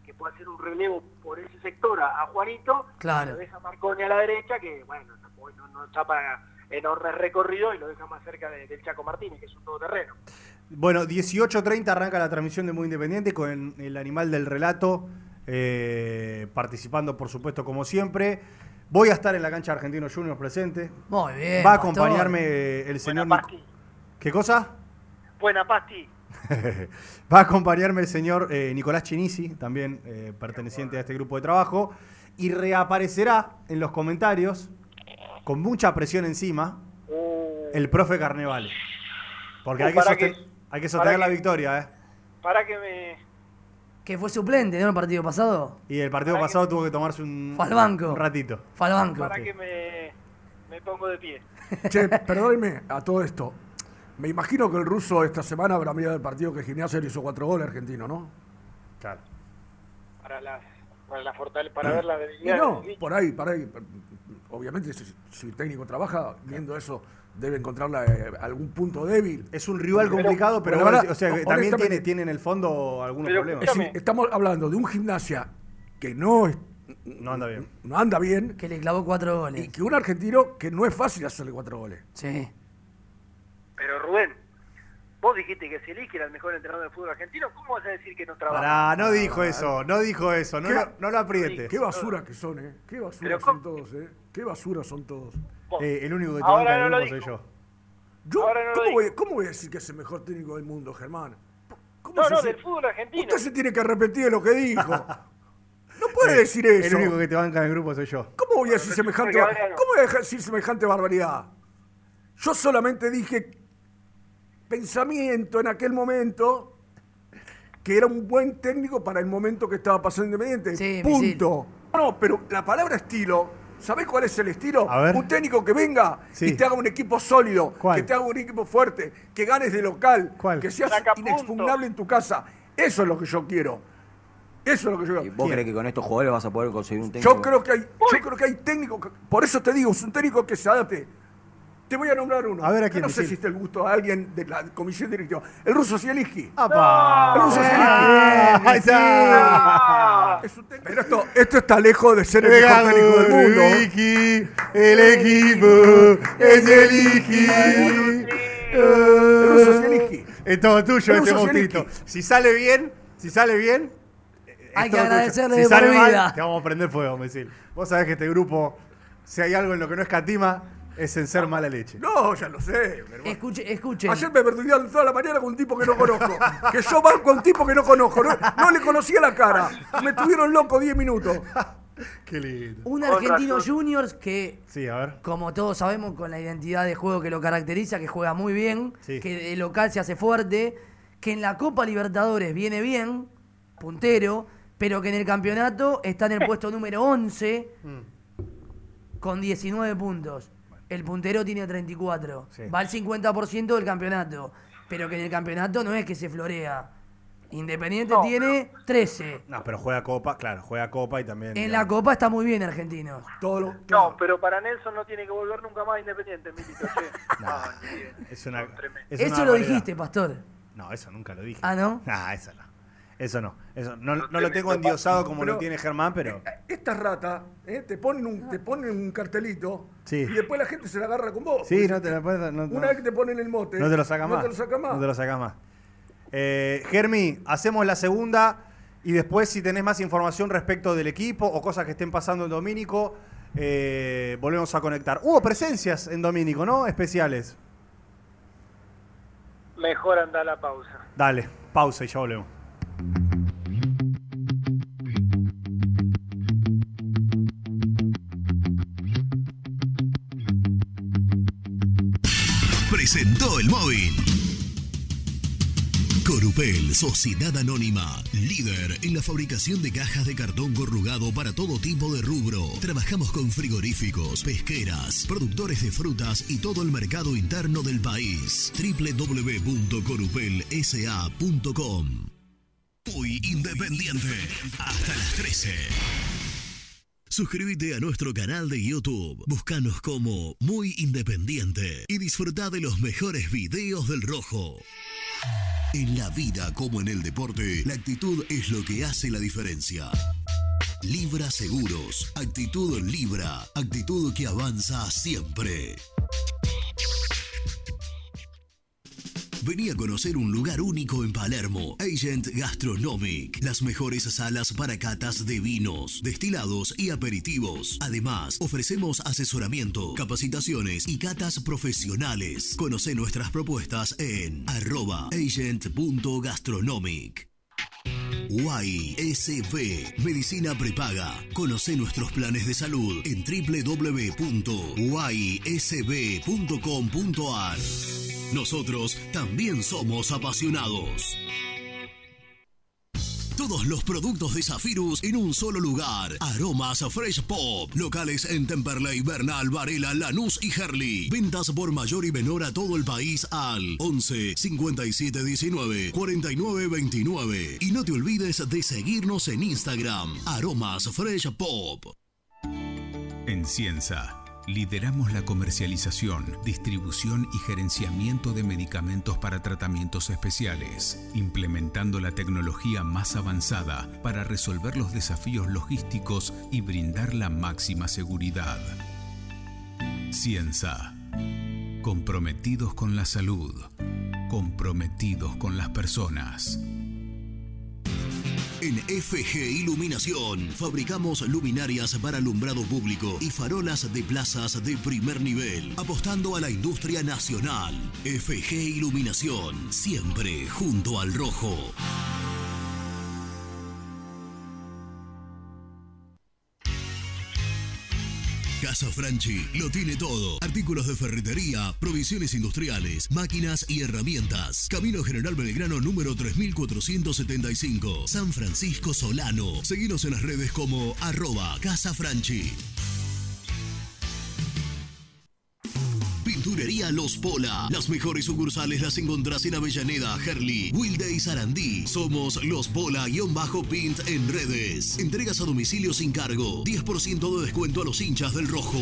que puede hacer un relevo por ese sector a, a Juanito, Claro. lo deja Marconi a la derecha, que bueno, tampoco- no, no está para enormes recorridos y lo deja más cerca de- del Chaco Martínez, que es un todoterreno. Bueno, 18.30 arranca la transmisión de Muy Independiente con el animal del relato, eh, participando por supuesto como siempre. Voy a estar en la cancha de Argentino Juniors presente. Muy bien. Va a Pastor. acompañarme el señor... Nic- ¿Qué cosa? Buena Pasti. Va a acompañarme el señor eh, Nicolás Chinisi, también eh, perteneciente a este grupo de trabajo, y reaparecerá en los comentarios, con mucha presión encima, el profe Carnevale. Porque Uh, hay que, hay sostener la que- victoria, ¿eh? Para que me... Que fue suplente, ¿no? El partido pasado. Y el partido Para pasado tuvo que tomarse un, Fue al banco. un ratito. Fue al banco. Para que me, me pongo de pie. Che, perdónenme a todo esto. Me imagino que el ruso esta semana habrá mirado el partido que Gimnasia le hizo cuatro goles argentino, ¿no? Claro. Para la, para la fortale- para ver la Y debilidad no, del bicho. por ahí, por ahí. Obviamente, si, si el técnico trabaja viendo eso, debe encontrarle eh, algún punto débil. Es un rival Pero- complicado, pero, o sea, que también tiene, tiene en el fondo algunos Es problemas. decir, estamos hablando de un gimnasia que no, es- No anda bien. no anda bien. Que le clavó cuatro goles. Y que un argentino que no es fácil hacerle cuatro goles. Sí. Pero Rubén, vos dijiste que Selic era el mejor entrenador de fútbol argentino. ¿Cómo vas a decir que no trabaja? Pará, no dijo eso, no dijo eso, no, lo, no lo aprietes. Qué basura que son, ¿eh? Qué basura Pero son todos, ¿eh? Qué basura son todos. Eh, el único que te banca no del lo grupo soy yo. Yo, Ahora no lo ¿cómo, voy, cómo voy a decir que es el mejor técnico del mundo, Germán? ¿Cómo No, se no, del fútbol argentino. Usted se tiene que arrepentir de lo que dijo. No puede decir eso. El único que te banca en el grupo soy yo. ¿Cómo voy a decir semejante. ¿cómo voy a decir semejante barbaridad? Yo solamente dije pensamiento en aquel momento que era un buen técnico para el momento que estaba pasando Independiente. Sí, Punto. No, pero la palabra estilo, ¿sabés cuál es el estilo? A ver. Un técnico que venga Sí. y te haga un equipo sólido, ¿Cuál? que te haga un equipo fuerte, que ganes de local, ¿Cuál? que seas inexpugnable en tu casa. Eso es lo que yo quiero. Eso es lo que yo quiero. ¿Vos crees que con estos jugadores vas a poder conseguir un técnico? Yo creo que hay, yo creo que hay técnicos, por eso te digo, es un técnico que se adapte. Te voy a nombrar uno. A ver, ¿a que quién, No sé si está el gusto a alguien de la comisión directiva. El ruso Zielinski. ¡Apa! El ruso Ah, ahí Zielinski. está. Es un técnico- Pero esto, esto está lejos de ser el mejor técnico del mundo. El equipo es el Iki. El ruso Zielinski. Es todo tuyo este montito. Zielinski. Si sale bien, si sale bien. Hay que agradecerle Si de sale por mal, vida. te vamos a prender fuego, Mesil. Vos sabés que este grupo, si hay algo en lo que no escatima, es en ser mala leche. No, ya lo sé. hermano. Escuche, escuchen. Ayer me perdió toda la mañana con un tipo que no conozco. Que yo banco a un tipo que no conozco. No, no le conocía la cara. Me tuvieron loco 10 minutos. Qué lindo. Un Con argentino razón. juniors que, Sí, a ver. como todos sabemos, con la identidad de juego que lo caracteriza, que juega muy bien, Sí. que de local se hace fuerte, que en la Copa Libertadores viene bien, puntero, pero que en el campeonato está en el puesto número 11 con 19 puntos. El puntero tiene 34. Sí. Va al 50% del campeonato. Pero que en el campeonato no es que se florea. Independiente tiene 13. No, pero juega Copa, claro, juega Copa y también. En la Copa está muy bien. Todo lo- No, pero para Nelson no tiene que volver nunca más Independiente, Milito. che. No, es una, es Eso una lo dijiste, Pastor. No, eso nunca lo dije. Ah, ¿no? Ah, eso no. Eso no. Eso no, no lo tengo endiosado como Pero- lo tiene Germán, pero. Estas ratas eh, te, ponen un, te ponen un cartelito Sí. y después la gente se la agarra con vos. Sí, Porque no te lo puedes. No, Una no. vez que te ponen el mote. No te lo saca no más. te lo saca más. No te lo sacas más. Eh, Germi, hacemos la segunda y después, si tenés más información respecto del equipo o cosas que estén pasando en Domínico, eh, volvemos a conectar. Hubo presencias en Domínico, ¿no? Especiales. Mejor anda la pausa. Dale, pausa y ya volvemos. Presentó el móvil. Corupel, Sociedad Anónima, líder en la fabricación de cajas de cartón corrugado para todo tipo de rubro. Trabajamos con frigoríficos, pesqueras, productores de frutas y todo el mercado interno del país. www.corupelsa.com Muy independiente. Hasta las 13. Suscríbete a nuestro canal de YouTube. Búscanos como Muy Independiente y disfruta de los mejores videos del Rojo. En la vida como en el deporte, la actitud es lo que hace la diferencia. Libra Seguros, actitud Libra, actitud que avanza siempre. Vení a conocer un lugar único en Palermo, Agent Gastronomic, las mejores salas para catas de vinos, destilados y aperitivos. Además, ofrecemos asesoramiento, capacitaciones y catas profesionales. Conoce nuestras propuestas en arroba agent.gastronomic. YSB, Medicina Prepaga. Conoce nuestros planes de salud en www.ysb.com.ar. Nosotros también somos apasionados. Todos los productos de Zafirus en un solo lugar. Aromas Fresh Pop. Locales en Temperley, Bernal, Varela, Lanús y Herli. Ventas por mayor y menor a todo el país al 11 57 19 49 29. Y no te olvides de seguirnos en Instagram. Aromas Fresh Pop. En Cienza, lideramos la comercialización, distribución y gerenciamiento de medicamentos para tratamientos especiales, implementando la tecnología más avanzada para resolver los desafíos logísticos y brindar la máxima seguridad. Cienza, comprometidos con la salud, comprometidos con las personas. En FG Iluminación fabricamos luminarias para alumbrado público y farolas de plazas de primer nivel, apostando a la industria nacional. FG Iluminación, siempre junto al rojo. Casa Franchi lo tiene todo. Artículos de ferretería, provisiones industriales, máquinas y herramientas. Camino General Belgrano número 3475. San Francisco Solano. Seguinos en las redes como arroba Casa Franchi. Pinturería Los Pola. Las mejores sucursales las encontrás en Avellaneda, Herli, Wilde y Sarandí. Somos Los Pola-Pint en redes. Entregas a domicilio sin cargo. 10% de descuento a los hinchas del rojo.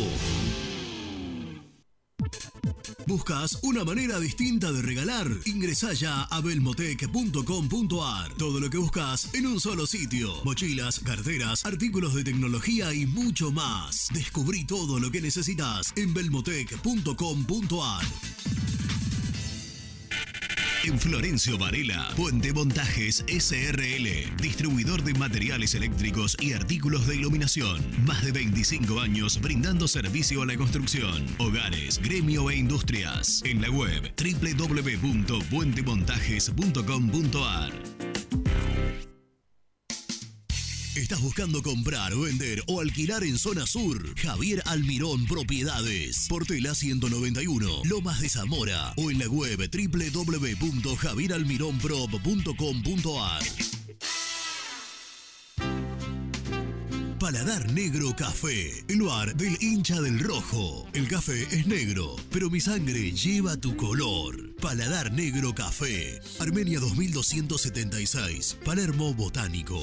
¿Buscas una manera distinta de regalar? Ingresa ya a belmotec.com.ar. Todo lo que buscas en un solo sitio. Mochilas, carteras, artículos de tecnología y mucho más. Descubrí todo lo que necesitas en belmotec.com.ar. En Florencio Varela, Puente Montajes SRL, distribuidor de materiales eléctricos y artículos de iluminación. Más de 25 años brindando servicio a la construcción, hogares, gremio e industrias. En la web www.puentemontajes.com.ar. ¿Estás buscando comprar, vender o alquilar en zona sur? Javier Almirón Propiedades. Portela 191, Lomas de Zamora o en la web www.javieralmironprop.com.ar. Paladar Negro Café, el bar del hincha del rojo. El café es negro, pero mi sangre lleva tu color. Paladar Negro Café, Armenia 2276, Palermo Botánico.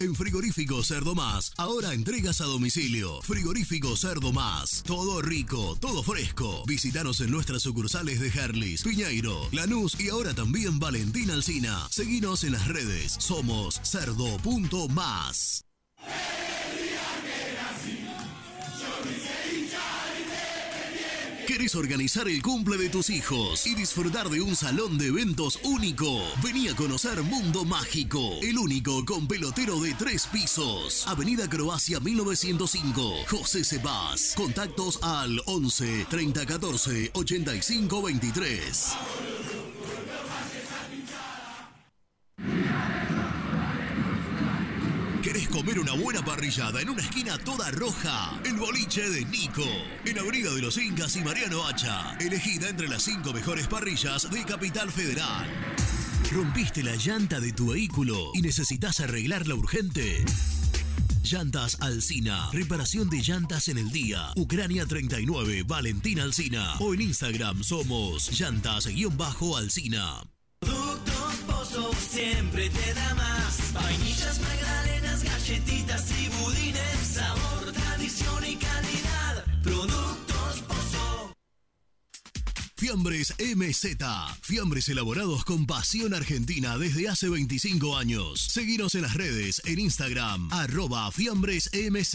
En Frigorífico Cerdo Más, ahora entregas a domicilio. Frigorífico Cerdo Más, todo rico, todo fresco. Visítanos en nuestras sucursales de Herlis, Piñeiro, Lanús y ahora también Valentín Alcina. Seguinos en las redes, somos cerdo.más. ¿Querés organizar el cumple de tus hijos y disfrutar de un salón de eventos único? Vení a conocer Mundo Mágico, el único con pelotero de tres pisos. Avenida Croacia 1905, José Sebas. Contactos al 11 30 14 85 23. ¿Querés comer una buena parrillada en una esquina toda roja? El boliche de Nico. En Avenida de los Incas y Mariano Hacha. Elegida entre las cinco mejores parrillas de Capital Federal. ¿Rompiste la llanta de tu vehículo y necesitas arreglarla urgente? Llantas Alcina. Reparación de llantas en el día. Ucrania 39, Valentín Alcina. O en Instagram somos llantas-alcina. Productos Pozo siempre te da más. Vainillas, Fiambres MZ. Fiambres elaborados con pasión argentina desde hace 25 años. Seguinos en las redes, en Instagram, arroba fiambres MZ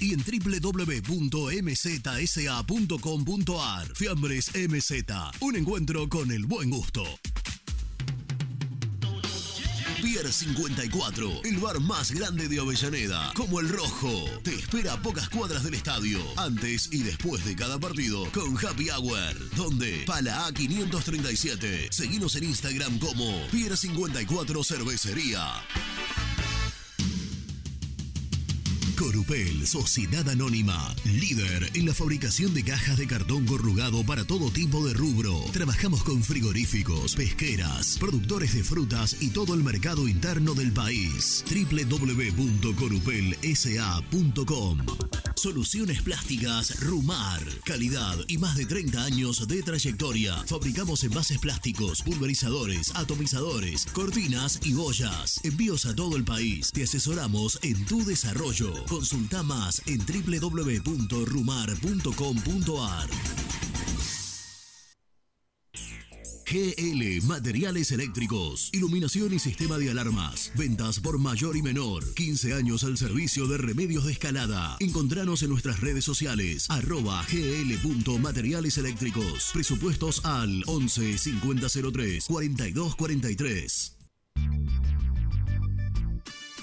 y en www.mzsa.com.ar. Fiambres MZ. Un encuentro con el buen gusto. Pier 54, el bar más grande de Avellaneda, como el Rojo. Te espera a pocas cuadras del estadio, antes y después de cada partido, con Happy Hour, donde Pala A537. Seguinos en Instagram como Pier 54 Cervecería. Corupel, Sociedad Anónima, líder en la fabricación de cajas de cartón corrugado para todo tipo de rubro. Trabajamos con frigoríficos, pesqueras, productores de frutas y todo el mercado interno del país. www.corupelsa.com Soluciones plásticas Rumar. Calidad y más de 30 años de trayectoria. Fabricamos envases plásticos, pulverizadores, atomizadores, cortinas y boyas. Envíos a todo el país. Te asesoramos en tu desarrollo. Consulta más en www.rumar.com.ar. GL Materiales Eléctricos, Iluminación y Sistema de Alarmas. Ventas por mayor y menor. 15 años al servicio de remedios de escalada. Encontranos en nuestras redes sociales. Arroba gl.materiales eléctricos. Presupuestos al 11 5003 4243.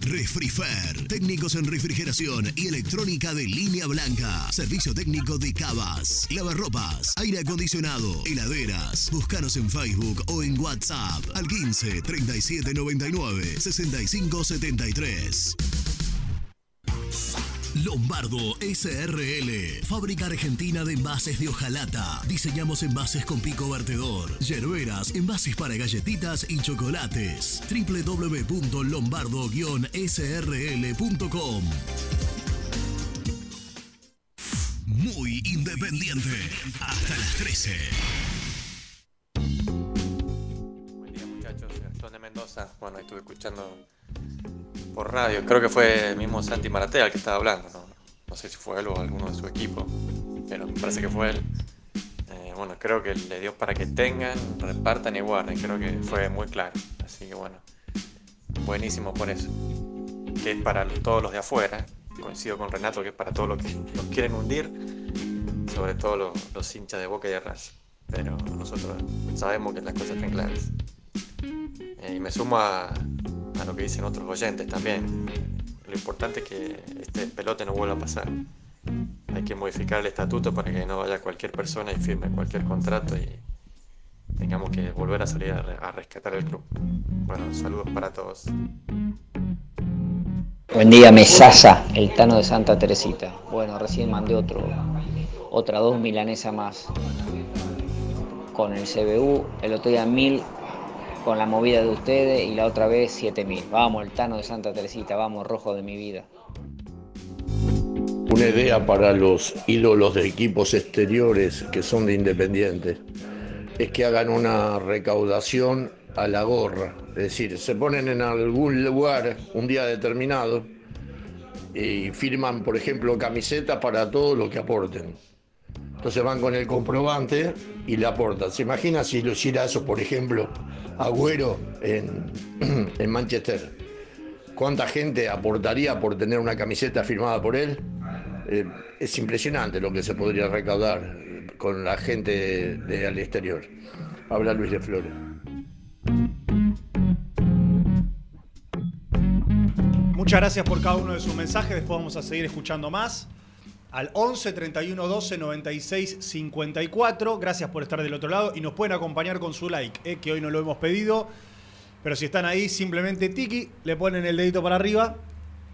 Refrifer, técnicos en refrigeración y electrónica de línea blanca. Servicio técnico de cavas, lavarropas, aire acondicionado, heladeras. Búscanos en Facebook o en WhatsApp al 15 37 99 65 73. Lombardo SRL, fábrica argentina de envases de hojalata. Diseñamos envases con pico vertedor, yerberas, envases para galletitas y chocolates. www.lombardo-srl.com Muy independiente. Hasta las 13. Buen día muchachos, Gastón de Mendoza. Bueno, estuve escuchando por radio, creo que fue el mismo Santi Maratea el que estaba hablando, no, sé si fue él o alguno de su equipo, pero me parece que fue él. Eh, bueno, creo que le dio para que tengan, repartan y guarden, creo que fue muy claro. Así que bueno, buenísimo por eso. Que es para todos los de afuera, coincido con Renato que es para todos los que nos quieren hundir, sobre todo los, los hinchas de Boca y de Racing. Pero nosotros sabemos que las cosas están claras. Eh, y me sumo a, a lo que dicen otros oyentes también. Lo importante es que este pelote no vuelva a pasar. Hay que modificar el estatuto para que no vaya cualquier persona y firme cualquier contrato y tengamos que volver a salir a, re- a rescatar el club. Bueno, saludos para todos. Buen día, Mesasa, el Tano de Santa Teresita. Bueno, recién mandé otro, otra dos milanesa más con el CBU, el otro día mil con la movida de ustedes y la otra vez siete mil. Vamos, el Tano de Santa Teresita, vamos, rojo de mi vida. Una idea para los ídolos de equipos exteriores que son de Independiente es que hagan una recaudación a la gorra. Es decir, se ponen en algún lugar un día determinado y firman, por ejemplo, camisetas para todo lo que aporten. Entonces van con el comprobante y le aportan. ¿Se imagina si lo hiciera eso, por ejemplo, Agüero en, en Manchester? ¿Cuánta gente aportaría por tener una camiseta firmada por él? Eh, es impresionante lo que se podría recaudar con la gente de, al exterior. Habla Luis de Flores. Muchas gracias por cada uno de sus mensajes. Después vamos a seguir escuchando más. Al 11 31 12 96 54. Gracias por estar del otro lado y nos pueden acompañar con su like, eh, que hoy no lo hemos pedido. Pero si están ahí, simplemente tiki, le ponen el dedito para arriba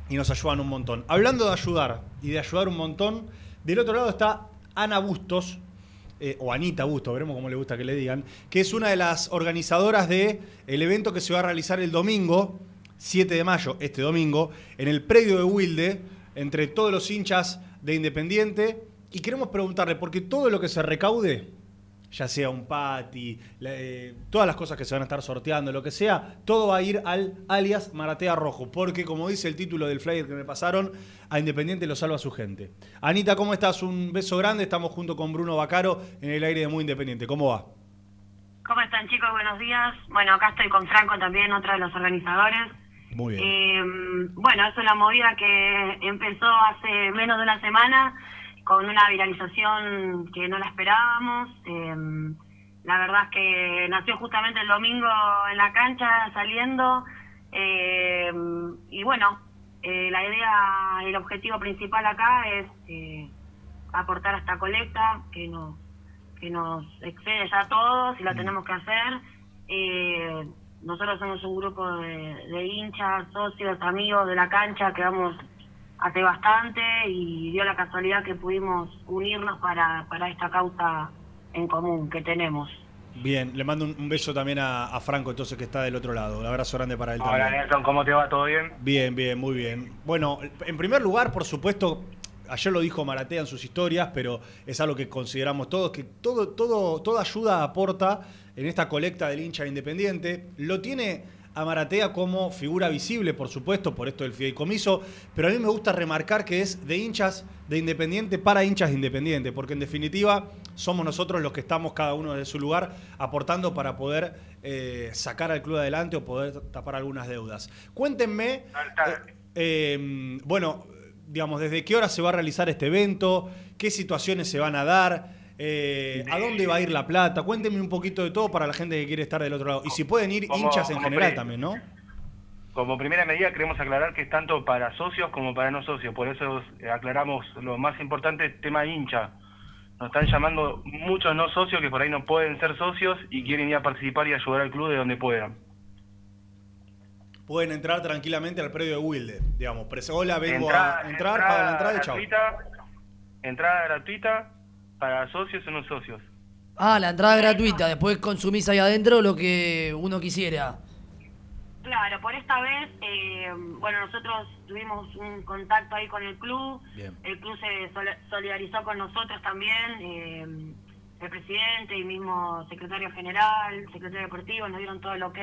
y nos ayudan un montón. Hablando de ayudar y de ayudar un montón, del otro lado está Ana Bustos, eh, o Anita Bustos, veremos cómo le gusta que le digan, que es una de las organizadoras del el evento que se va a realizar el domingo, 7 de mayo, este domingo, en el predio de Wilde, entre todos los hinchas de Independiente. Y queremos preguntarle, porque todo lo que se recaude, ya sea un pati, eh, todas las cosas que se van a estar sorteando, lo que sea, todo va a ir al alias Maratea Rojo, porque como dice el título del flyer que me pasaron, a Independiente lo salva su gente. Anita, ¿cómo estás? Un beso grande, estamos junto con Bruno Bacaro en el aire de Muy Independiente. ¿Cómo va? ¿Cómo están chicos? Buenos días. Bueno, acá estoy con Franco también, otro de los organizadores. Muy bien. Eh, bueno, es una movida que empezó hace menos de una semana con una viralización que no la esperábamos. Eh, la verdad es que nació justamente el domingo en la cancha saliendo. Eh, y bueno, eh, la idea, el objetivo principal acá es eh, aportar a esta colecta que nos, que nos excede ya a todos y la tenemos que hacer. Eh, nosotros somos un grupo de, de hinchas, socios, amigos de la cancha que vamos hace bastante y dio la casualidad que pudimos unirnos para, para esta causa en común que tenemos. Bien, le mando un, un beso también a, a Franco, entonces, que está del otro lado. Un abrazo grande para él Hola también. Nelson, ¿cómo te va? ¿Todo bien? Bien, bien, muy bien. Bueno, en primer lugar, por supuesto, ayer lo dijo Maratea en sus historias, pero es algo que consideramos todos, que todo, todo, toda ayuda aporta en esta colecta del hincha independiente. Lo tiene a Maratea como figura visible, por supuesto, por esto del fideicomiso, pero a mí me gusta remarcar que es de hinchas de Independiente para hinchas de Independiente, porque en definitiva somos nosotros los que estamos cada uno de su lugar aportando para poder eh, sacar al club adelante o poder tapar algunas deudas. Cuéntenme, eh, eh, bueno, digamos, desde qué hora se va a realizar este evento, qué situaciones se van a dar. Eh, ¿A dónde va a ir la plata? Cuéntenme un poquito de todo para la gente que quiere estar del otro lado. Y si pueden ir Como- hinchas en general también, ¿no? Como primera medida queremos aclarar que es tanto para socios como para no socios, por eso aclaramos lo más importante, tema hincha. Nos están llamando muchos no socios que por ahí no pueden ser socios y quieren ir a participar y ayudar al club de donde puedan. Pueden entrar tranquilamente al predio de Wilde. Digamos, hola, vengo Entrada- a entrar, pagan la entrada y chao. gratuita, entrada gratuita para socios o no socios. Ah, la entrada gratuita, después consumís ahí adentro lo que uno quisiera. Claro, por esta vez, eh, bueno, nosotros tuvimos un contacto ahí con el club, Bien. el club se sol- solidarizó con nosotros también, eh, el presidente y mismo secretario general, secretario deportivo, nos dieron todo el ok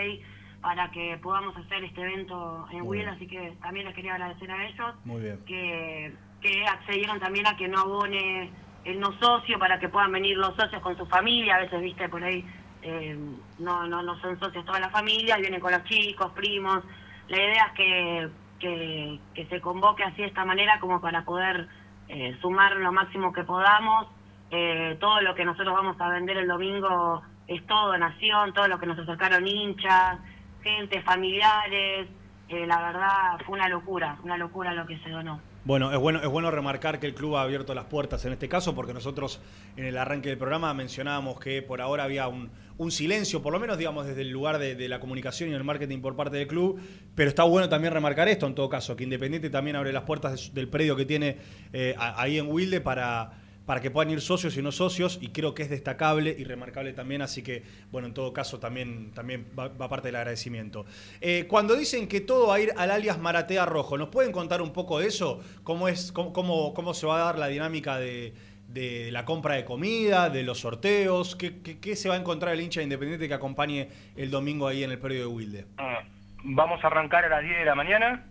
para que podamos hacer este evento en Will, así que también les quería agradecer a ellos Muy bien. que, que accedieron también a que no abone el no socio para que puedan venir los socios con su familia, a veces, viste, por ahí eh, no, no, no son socios toda la familia, vienen con los chicos, primos. La idea es que, que, que se convoque así de esta manera como para poder eh, sumar lo máximo que podamos. Eh, todo lo que nosotros vamos a vender el domingo es todo donación, todo lo que nos acercaron hinchas, gente, familiares. Eh, la verdad fue una locura, una locura lo que se donó. Bueno, es bueno, es bueno remarcar que el club ha abierto las puertas en este caso, porque nosotros en el arranque del programa mencionábamos que por ahora había un, silencio, por lo menos digamos desde el lugar de, la comunicación y el marketing por parte del club, pero está bueno también remarcar esto en todo caso, que Independiente también abre las puertas del predio que tiene eh, ahí en Wilde para, para que puedan ir socios y no socios, y creo que es destacable y remarcable también, así que, bueno, en todo caso también, también va, parte del agradecimiento. Eh, cuando dicen que todo va a ir al alias Maratea Rojo, ¿nos pueden contar un poco de eso? ¿Cómo, es, cómo, cómo, cómo se va a dar la dinámica de, de la compra de comida, de los sorteos? ¿Qué, qué, se va a encontrar el hincha de Independiente que acompañe el domingo ahí en el predio de Wilde? Ah, Vamos a arrancar a las 10 de la mañana.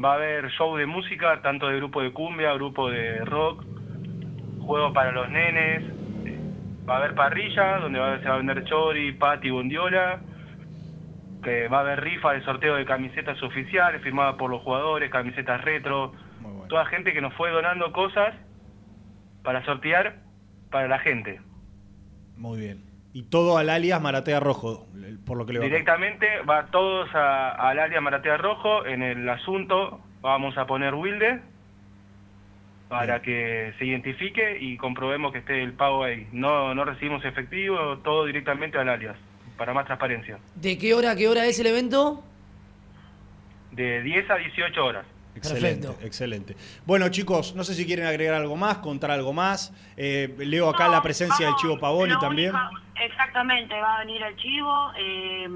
Va a haber show de música, tanto de grupo de cumbia, grupo de rock, juegos para los nenes. eh, Va a haber parrilla, donde va a, se va a vender chori, pati, bondiola. Que va a haber rifa de sorteo de camisetas oficiales firmadas por los jugadores, camisetas retro. Toda gente que nos fue donando cosas para sortear para la gente. Muy bien. Y todo al alias Maratea Rojo, por lo que le va a Directamente va todos a- al área Maratea Rojo. En el asunto vamos a poner Wilde para que se identifique y comprobemos que esté el pago ahí. No, no recibimos efectivo, todo directamente al alias, para más transparencia. ¿De qué hora a qué hora es el evento? De 10 a 18 horas. Excelente, excelente. Bueno, chicos, no sé si quieren agregar algo más, contar algo más. Eh, leo acá la presencia del Chivo Pavoni también. exactamente, va a venir el chivo. eh,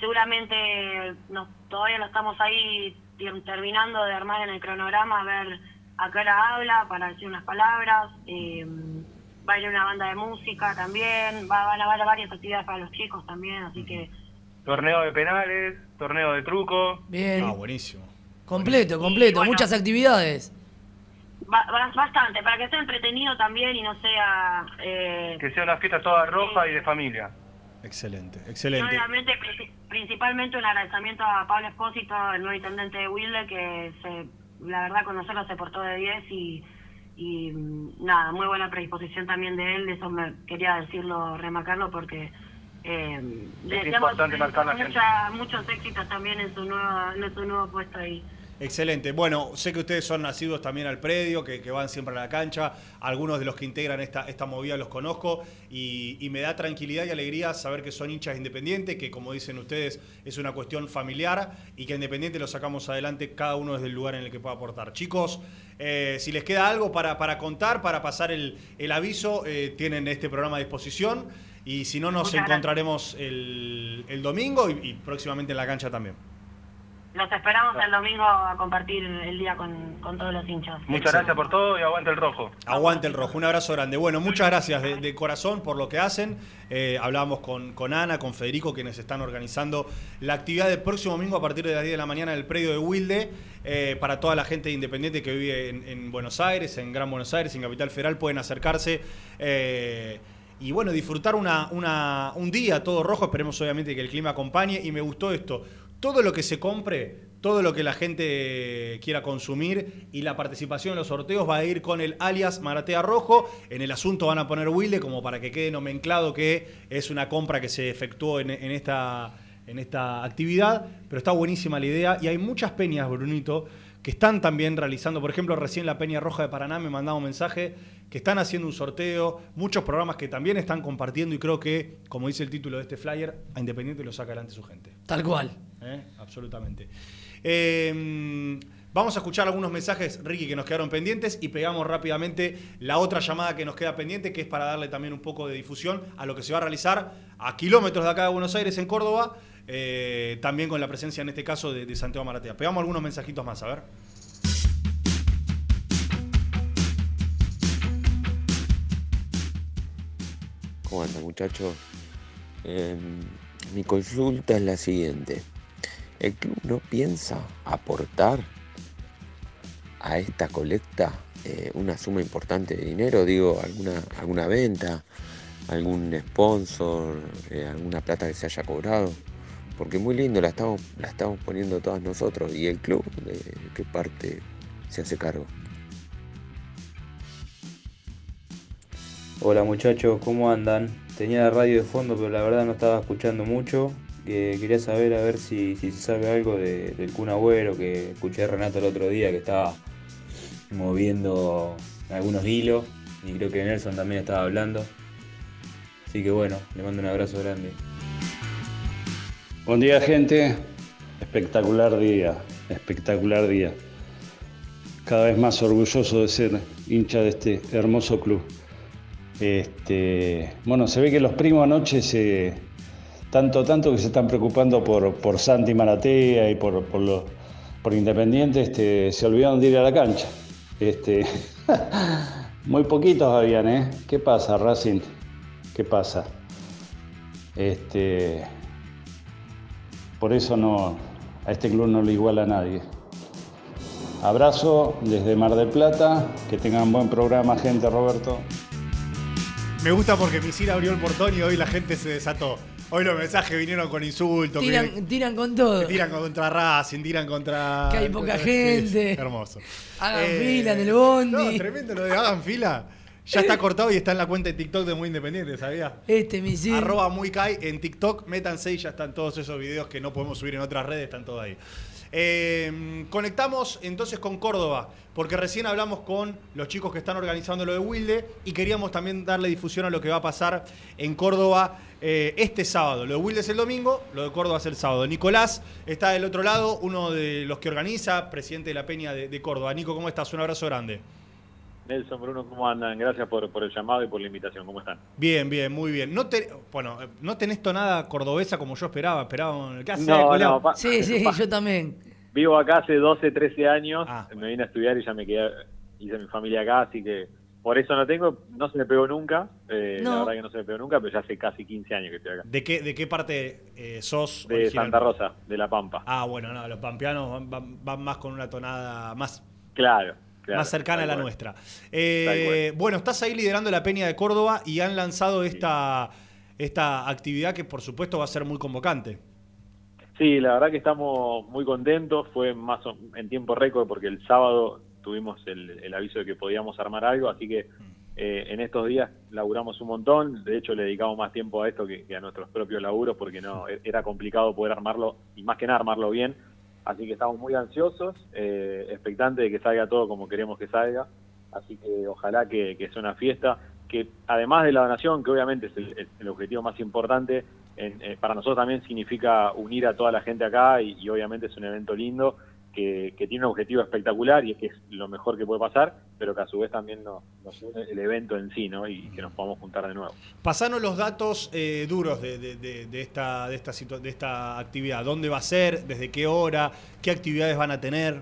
seguramente nos- todavía no estamos ahí ter- terminando de armar en el cronograma a ver acá la habla para decir unas palabras. eh, va a ir una banda de música también, va, van a haber varias actividades para los chicos también, así que Torneo de penales, torneo de truco. Bien. Ah, buenísimo. Completo, completo. bueno. Muchas actividades. ba- ba- bastante, para que sea entretenido también y no sea... Eh, Que sea una fiesta toda roja y de familia. Excelente, excelente. princi- principalmente un agradecimiento a Pablo Espósito, el nuevo intendente de Wilde, que se, la verdad conocerlo se portó de 10 y, y mm, nada, muy buena predisposición también de él, eso me quería decirlo, remarcarlo porque eh, le Es deseamos importante mucha- muchos éxitos también en su, nueva, en su nuevo puesto ahí. Excelente. Bueno, sé que ustedes son nacidos también al predio, que, que van siempre a la cancha. Algunos de los que integran esta, esta movida los conozco y, y me da tranquilidad y alegría saber que son hinchas independientes, que como dicen ustedes es una cuestión familiar y que Independiente lo sacamos adelante cada uno desde el lugar en el que pueda aportar. Chicos, eh, si les queda algo para, para contar, para pasar el, el aviso, eh, tienen este programa a disposición y si no nos Muchas encontraremos el, el domingo y- y próximamente en la cancha también. Los esperamos el domingo a compartir el día con, con todos los hinchas. Muchas gracias por todo y aguanta el rojo. Aguante el rojo, un abrazo grande. Bueno, muchas gracias de, de corazón por lo que hacen. Eh, hablábamos con, con Ana, con Federico, quienes están organizando la actividad del próximo domingo a partir de las 10 de la mañana en el predio de Wilde. eh, para toda la gente independiente que vive en, en Buenos Aires, en Gran Buenos Aires, en Capital Federal, pueden acercarse. eh, y bueno, disfrutar una, una- un día todo rojo. Esperemos obviamente que el clima acompañe. Y me gustó esto. Todo lo que se compre, todo lo que la gente quiera consumir y la participación en los sorteos va a ir con el alias Maratea Rojo. En el asunto van a poner Wilde como para que quede nomenclado que es una compra que se efectuó en, esta, en esta actividad. Pero está buenísima la idea y hay muchas peñas, Brunito, que están también realizando, por ejemplo, recién la Peña Roja de Paraná me mandaba un mensaje que están haciendo un sorteo, muchos programas que también están compartiendo y creo que, como dice el título de este flyer, a Independiente lo saca adelante su gente. Tal cual. ¿Eh? Absolutamente. Eh, vamos a escuchar algunos mensajes, Ricky, que nos quedaron pendientes y pegamos rápidamente la otra llamada que nos queda pendiente, que es para darle también un poco de difusión a lo que se va a realizar a kilómetros de acá de Buenos Aires, en Córdoba, eh, también con la presencia en este caso de, Santiago Maratea. Pegamos algunos mensajitos más, a ver. ¿Cómo anda muchachos? Eh, mi consulta es la siguiente. ¿El club no piensa aportar a esta colecta eh, una suma importante de dinero? Digo, alguna, alguna venta, algún sponsor, eh, alguna plata que se haya cobrado. Porque muy lindo, la estamos, la estamos poniendo todas nosotros. ¿Y el club de qué parte se hace cargo? Hola muchachos, ¿cómo andan? Tenía la radio de fondo, pero la verdad no estaba escuchando mucho. Que quería saber a ver si, si sabe algo de- del Kun Agüero, que escuché a Renato el otro día que estaba moviendo algunos hilos y creo que Nelson también estaba hablando. Así que bueno, le mando un abrazo grande. Buen día gente, espectacular día, espectacular día. Cada vez más orgulloso de ser hincha de este hermoso club. Este, bueno, se ve que los primos anoche se, tanto, tanto que se están preocupando por, por Santi Maratea y por, por, los- por Independiente, este, se olvidaron de ir a la cancha. Este, muy poquitos habían, ¿eh? ¿Qué pasa, Racing? ¿Qué pasa? Este, por eso no, a este club no le iguala a nadie. Abrazo desde Mar del Plata, que tengan buen programa, gente, Roberto. Me gusta porque Misil abrió el portón y hoy la gente se desató. Hoy los mensajes vinieron con insultos. que- Tiran, con todo. tiran contra Racing, tiran contra. Que hay poca contra- gente. Sí, hermoso. Hagan Eh, fila en el bondi. No, tremendo lo de hagan fila. Ya está cortado y está en la cuenta de TikTok de Muy Independiente, ¿sabía? Este misil. Arroba muy Kai en TikTok, métanse y ya están todos esos videos que no podemos subir en otras redes, están todos ahí. Eh, conectamos entonces con Córdoba, porque recién hablamos con los chicos que están organizando lo de Wilde y queríamos también darle difusión a lo que va a pasar en Córdoba eh, este sábado. Lo de Wilde es el domingo, lo de Córdoba es el sábado. Nicolás está del otro lado, uno de los que organiza, presidente de la Peña de, de Córdoba. Nico, ¿cómo estás? Un abrazo grande. Nelson, Bruno, ¿cómo andan? Gracias por, por el llamado y por la invitación. ¿Cómo están? Bien, bien, muy bien. No te, bueno, no tenés tonada cordobesa como yo esperaba. Esperaba. ¿Qué haces, No, no, pa- Sí, sí, pa- yo también. Vivo acá hace 12, 13 años. Ah, Me vine a estudiar y ya me quedé hice mi familia acá, así que por eso no tengo, no se me pegó nunca, eh, No. la verdad que no se me pegó nunca, pero ya hace casi 15 años que estoy acá. ¿De qué, de qué parte eh, sos? De original? Santa Rosa, de La Pampa. Ah, bueno, no, los pampeanos van, van- van más con una tonada más, Claro, claro. más cercana a la nuestra. Eh, bueno, estás ahí liderando la Peña de Córdoba y han lanzado esta, esta actividad que por supuesto va a ser muy convocante. Sí, la verdad que estamos muy contentos, fue más o- en tiempo récord porque el sábado tuvimos el, el aviso de que podíamos armar algo, así que eh, en estos días laburamos un montón, de hecho le dedicamos más tiempo a esto que, que a nuestros propios laburos porque no e- era complicado poder armarlo y más que nada armarlo bien, así que estamos muy ansiosos, eh, expectantes de que salga todo como queremos que salga, así que ojalá que, que sea una fiesta, que además de la donación, que obviamente es el, objetivo más importante, en- eh, para nosotros también significa unir a toda la gente acá y obviamente es un evento lindo que, que tiene un objetivo espectacular y es que es lo mejor que puede pasar, pero que a su vez también nos, nos une el evento en sí, ¿no? Y que nos podamos juntar de nuevo. Pasanos los datos eh, duros de, de- de- de esta, de, esta situa- de esta actividad. ¿Dónde va a ser? ¿Desde qué hora? ¿Qué actividades van a tener?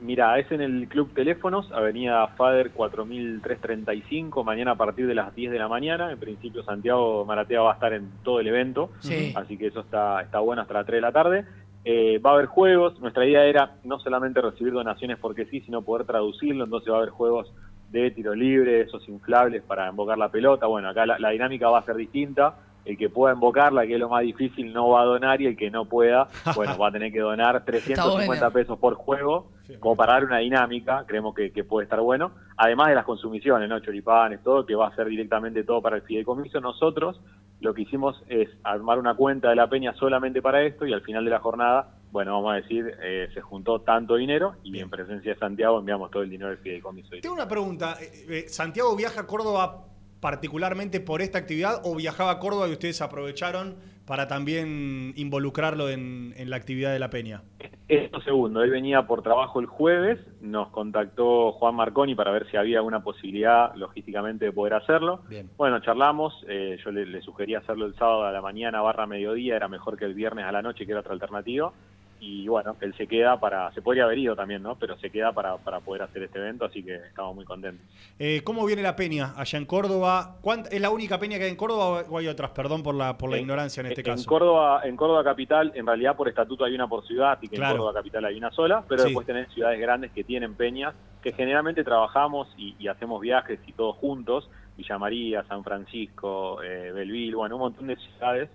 Mira, es en el Club Teléfonos, Avenida Fader 4335, mañana a partir de las 10 de la mañana. En principio Santiago Maratea va a estar en todo el evento, Sí. así que eso está, está bueno hasta las 3 de la tarde. Eh, va a haber juegos, nuestra idea era no solamente recibir donaciones porque sí, sino poder traducirlo, entonces va a haber juegos de tiro libre, esos inflables para invocar la pelota. Bueno, acá la dinámica va a ser distinta. El que pueda invocarla, que es lo más difícil, no va a donar y el que no pueda, bueno, va a tener que donar 350 buena. pesos por juego, como para dar una dinámica, creemos que, que puede estar bueno. Además de las consumiciones, ¿no? Choripanes, todo, que va a ser directamente todo para el fideicomiso. Nosotros lo que hicimos es armar una cuenta de la peña solamente para esto y al final de la jornada, bueno, vamos a decir, eh, se juntó tanto dinero y en presencia de Santiago enviamos todo el dinero del fideicomiso. Tengo una pregunta. Eh, eh, ¿Santiago viaja a Córdoba particularmente por esta actividad o viajaba a Córdoba y ustedes aprovecharon para también involucrarlo en, en la actividad de la Peña? Esto segundo, él venía por trabajo el jueves, nos contactó Juan Marconi para ver si había alguna posibilidad logísticamente de poder hacerlo. Bien. Bueno, charlamos, eh, yo le, le sugerí hacerlo el sábado a la mañana barra mediodía, era mejor que el viernes a la noche, que era otra alternativa. Y bueno, él se queda para, se podría haber ido también, ¿no? Pero se queda para, para poder hacer este evento, así que estamos muy contentos. Eh, ¿Cómo viene la Peña allá en Córdoba? ¿Cuánt- ¿Es la única Peña que hay en Córdoba o hay otras? Perdón por la, por la En- ignorancia en este en caso. Córdoba, en Córdoba capital, en realidad por estatuto hay una por ciudad, así que Claro. en Córdoba capital hay una sola, pero Sí. después tenés ciudades grandes que tienen peñas, que generalmente trabajamos y, y hacemos viajes y todos juntos, Villa María, San Francisco, eh, Belville, bueno, un montón de ciudades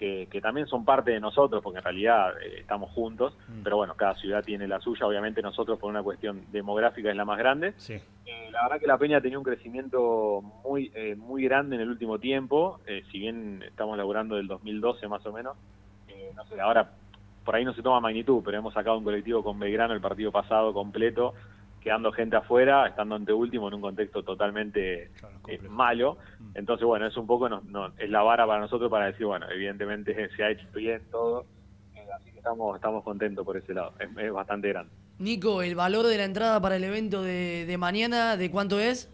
que, que también son parte de nosotros, porque en realidad eh, estamos juntos, Mm. pero bueno, cada ciudad tiene la suya, obviamente nosotros por una cuestión demográfica es la más grande, Sí. eh, la verdad que la Peña ha tenido un crecimiento muy eh, muy grande en el último tiempo, eh, si bien estamos laburando del 2012 más o menos, no sé, ahora por ahí no se toma magnitud, pero hemos sacado un colectivo con Belgrano el partido pasado completo, quedando gente afuera, estando ante último en un contexto totalmente eh, malo. Entonces, bueno, es un poco, no, no- es la vara para nosotros para decir, bueno, evidentemente se ha hecho bien todo, eh, así que estamos, estamos contentos por ese lado, es- es bastante grande. Nico, el valor de la entrada para el evento de, de mañana, ¿de cuánto es?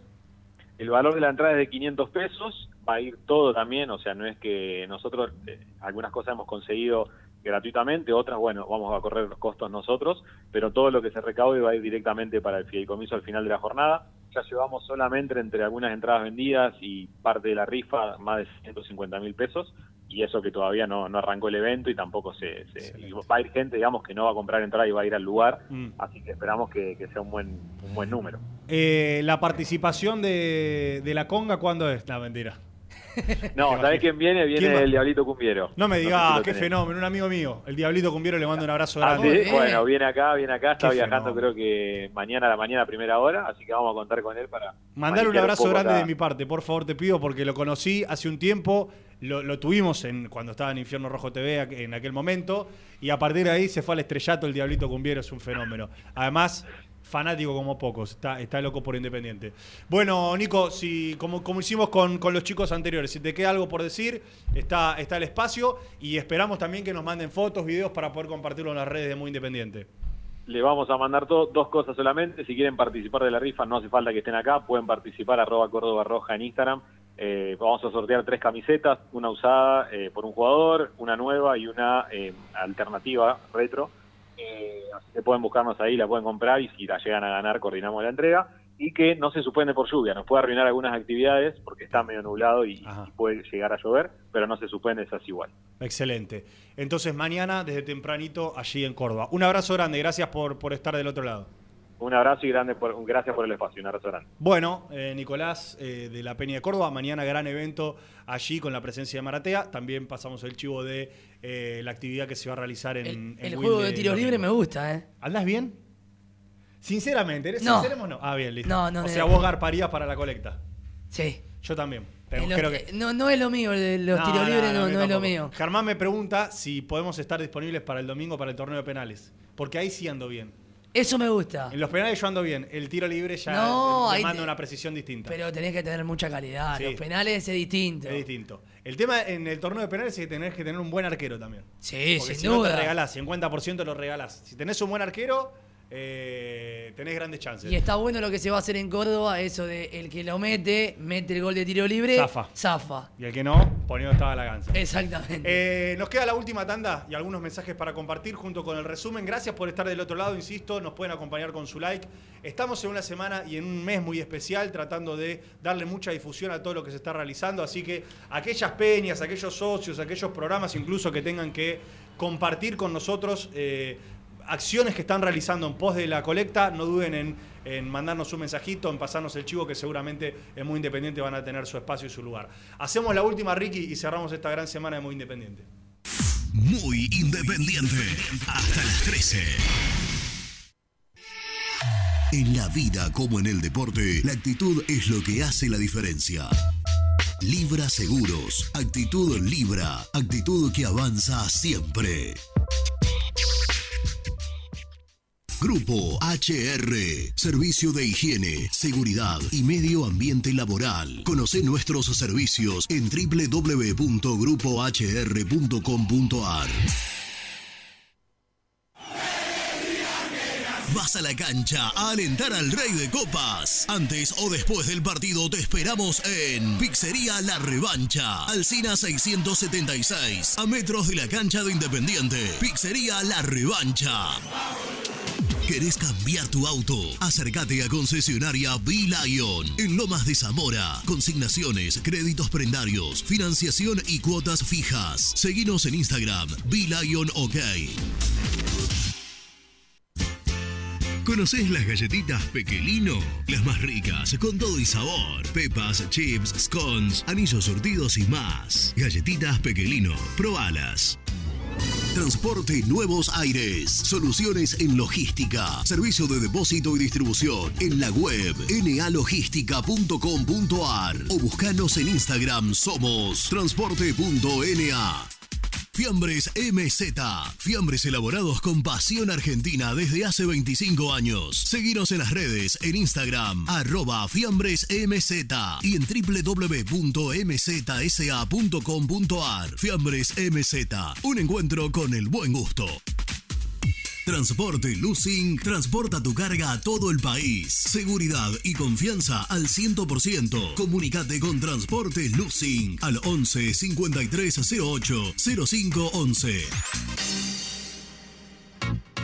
El valor de la entrada es de 500 pesos, va a ir todo también, o sea, no es que nosotros eh, algunas cosas hemos conseguido gratuitamente, otras, bueno, vamos a correr los costos nosotros, pero todo lo que se recaude va a ir directamente para el fideicomiso al final de la jornada. Ya llevamos solamente entre algunas entradas vendidas y parte de la rifa más de 150 mil pesos, y eso que todavía no, no arrancó el evento y tampoco se, se- y va a ir gente, digamos, que no va a comprar entrada y va a ir al lugar, Mm. así que esperamos que, que sea un buen, un buen número. Eh, ¿La participación de, de la conga cuándo es? No, mentira. No, ¿sabés quién viene? Viene el Diablito Cumbiero. No me sé digas, si qué tenés. fenómeno, un amigo mío, el Diablito Cumbiero, le mando un abrazo Ah, grande. sí, Bueno, viene acá, viene acá, está Qué viajando creo que mañana a la mañana primera hora, así que vamos a contar con él para... Mandar un abrazo grande acá. de mi parte, por favor, te pido, porque lo conocí hace un tiempo, lo, lo tuvimos en, cuando estaba en Infierno Rojo TV en aquel momento, y a partir de ahí se fue al estrellato, el Diablito Cumbiero es un fenómeno. Además, fanático como pocos, está, está loco por Independiente. Bueno, Nico, si, como, como hicimos con, con los chicos anteriores, si te queda algo por decir, está, está el espacio, y esperamos también que nos manden fotos, videos para poder compartirlo en las redes de Muy Independiente. Le vamos a mandar to- dos cosas solamente. Si quieren participar de la rifa, no hace falta que estén acá. Pueden participar arroba Córdoba Roja en Instagram. Eh, vamos a sortear tres camisetas, una usada eh, por un jugador, una nueva y una eh, alternativa retro. Eh, así que pueden buscarnos ahí, la pueden comprar y si la llegan a ganar, coordinamos la entrega. y que no se suspende por lluvia. Nos puede arruinar algunas actividades porque está medio nublado y, y puede llegar a llover, pero no se suspende, es así igual. Excelente. Entonces, mañana, desde tempranito, allí en Córdoba. Un abrazo grande, gracias por, por estar del otro lado. Un abrazo y grande por, gracias por el espacio, un abrazo grande. Bueno, eh, Nicolás eh, de la Peña de Córdoba, mañana gran evento allí con la presencia de Maratea. También pasamos el chivo de eh, la actividad que se va a realizar en El, en juego de Wilde tiro libre me gusta, ¿eh? ¿Andás bien? Sinceramente, ¿eres No. sincero o no? Ah, bien, listo. No, no, o no. sea, vos garparías para la colecta. Sí. Yo también. Pero En los- creo que... no, no es lo mío, el- los No, tiros no, libres no, no es lo mío. Germán me pregunta si podemos estar disponibles para el domingo para el torneo de penales. Porque ahí sí ando bien. Eso me gusta. En los penales yo ando bien. El tiro libre ya No, ahí manda te- una precisión distinta. Pero tenés que tener mucha calidad. Sí. Los penales es distinto. Es distinto. El tema en el torneo de penales es que tenés que tener un buen arquero también. Sí, Porque sin si no duda. te regalás, 50% lo regalás. Si tenés un buen arquero, eh, tenés grandes chances. Y está bueno lo que se va a hacer en Córdoba, eso de el que lo mete, mete el gol de tiro libre, Zafa. zafa. Y el que no, poniendo estaba la ganza. Exactamente. Eh, nos queda la última tanda y algunos mensajes para compartir junto con el resumen. Gracias por estar del otro lado, insisto, nos pueden acompañar con su like. Estamos en una semana y en un mes muy especial tratando de darle mucha difusión a todo lo que se está realizando, así que aquellas peñas, aquellos socios, aquellos programas incluso que tengan que compartir con nosotros eh, acciones que están realizando en pos de la colecta, no duden en, en mandarnos un mensajito, en pasarnos el chivo, que seguramente en Muy Independiente van a tener su espacio y su lugar. Hacemos la última, Ricky, y cerramos esta gran semana de Muy Independiente. Muy independiente. Hasta las 13. En la vida como en el deporte, la actitud es lo que hace la diferencia. Libra Seguros. Actitud Libra. Actitud que avanza siempre. Grupo HR, Servicio de Higiene, Seguridad y Medio Ambiente Laboral. Conoce nuestros servicios en www.grupohr.com.ar. Vas a la cancha a alentar al Rey de Copas. Antes o después del partido te esperamos en Pizzería La Revancha, Alcina 676, a metros de la cancha de Independiente. Pizzería La Revancha. ¿Querés cambiar tu auto? Acércate a concesionaria B-Lion en Lomas de Zamora. Consignaciones, créditos prendarios, financiación y cuotas fijas. Seguinos en Instagram, B-Lion OK. ¿Conocés las galletitas Pequelino? Las más ricas, con todo y sabor. Pepas, chips, scones, anillos surtidos y más. Galletitas Pequelino. Probalas. Transporte Nuevos Aires. Soluciones en logística. Servicio de depósito y distribución. En la web nalogística.com.ar o buscanos en Instagram. Somos transporte.na. Fiambres MZ. Fiambres elaborados con pasión argentina desde hace 25 años. Seguinos en las redes, en Instagram, arroba fiambresmz y en www.mzsa.com.ar. Fiambres MZ. Un encuentro con el buen gusto. Transporte Lucing transporta tu carga a todo el país. Seguridad y confianza al 100%. Comunicate con Transporte Lucing al 11 5308 0511.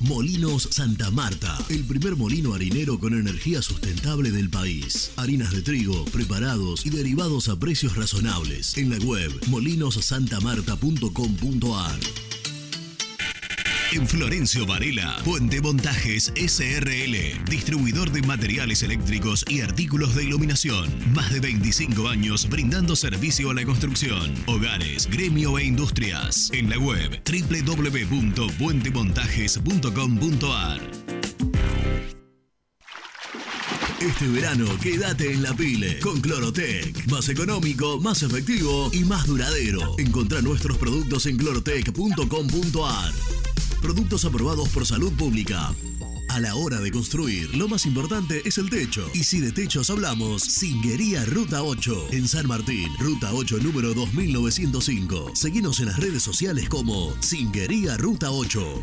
Molinos Santa Marta, el primer molino harinero con energía sustentable del país. Harinas de trigo, preparados y derivados a precios razonables. En la web molinosantamarta.com.ar. En Florencio Varela, Puente Montajes SRL, distribuidor de materiales eléctricos y artículos de iluminación. Más de 25 años brindando servicio a la construcción, hogares, gremio e industrias. En la web www.puentemontajes.com.ar. Este verano quédate en la pile con Clorotec. Más económico, más efectivo y más duradero. Encontrá nuestros productos en clorotec.com.ar. Productos aprobados por salud pública. A la hora de construir, lo más importante es el techo. Y si de techos hablamos, Singuería Ruta 8. En San Martín, Ruta 8 número 2905. Seguinos en las redes sociales como Singuería Ruta 8.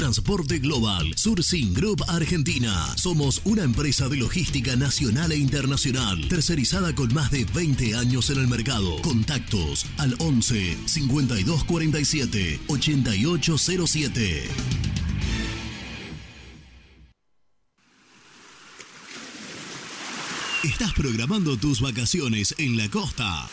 Transporte Global, Sourcing Group Argentina. Somos una empresa de logística nacional e internacional, tercerizada con más de 20 años en el mercado. Contactos al 11 5247 8807. ¿Estás programando tus vacaciones en la costa?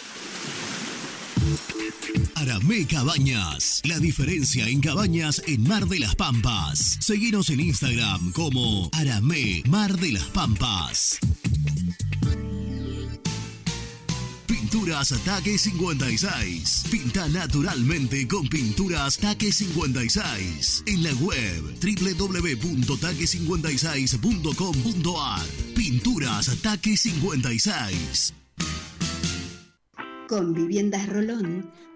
Aramé Cabañas. La diferencia en cabañas en Mar de las Pampas. Seguinos en Instagram como Aramé Mar de las Pampas. Pinturas Taque 56. Pinta naturalmente con Pinturas Taque 56. En la web www.taque56.com.ar. Pinturas Taque 56. Con Viviendas Rolón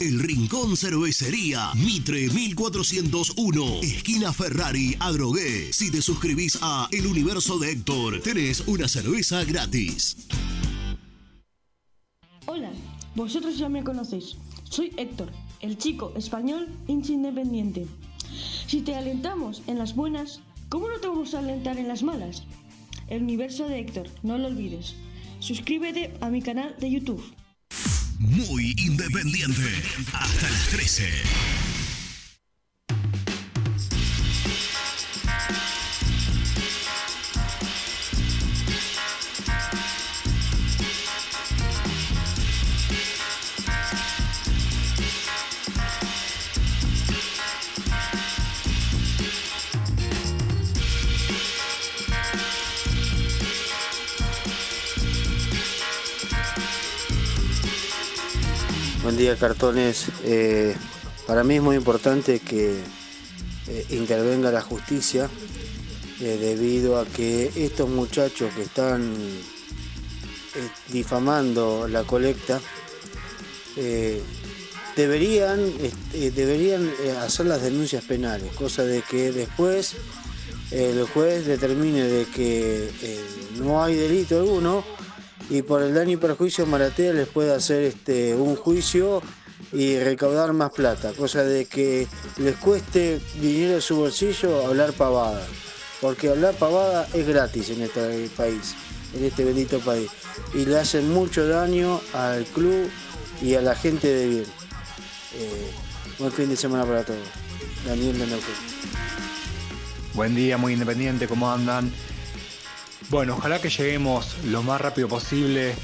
El Rincón Cervecería, Mitre 1401, esquina Ferrari, Adrogué. Si te suscribís a El Universo de Héctor, tenés una cerveza gratis. Hola, vosotros ya me conocéis. Soy Héctor, el chico español hincha independiente. Si te alentamos en las buenas, ¿cómo no te vamos a alentar en las malas? El universo de Héctor, no lo olvides. Suscríbete a mi canal de YouTube. Muy independiente. Hasta las 13. Buen día, cartones. Eh, para mí es muy importante que eh, intervenga la justicia eh, debido a que estos muchachos que están difamando la colecta deberían, este, deberían hacer las denuncias penales, cosa de que después el juez determine de que no hay delito alguno y por el daño y perjuicio Maratea les puede hacer este, un juicio y recaudar más plata, cosa de que les cueste dinero de su bolsillo hablar pavada, porque hablar pavada es gratis en este país, en este bendito país, y le hacen mucho daño al club y a la gente de bien. Eh, buen fin de semana para todos. Daniel de. Buen día, muy independiente, ¿cómo andan? Bueno, ojalá que lleguemos lo más rápido posible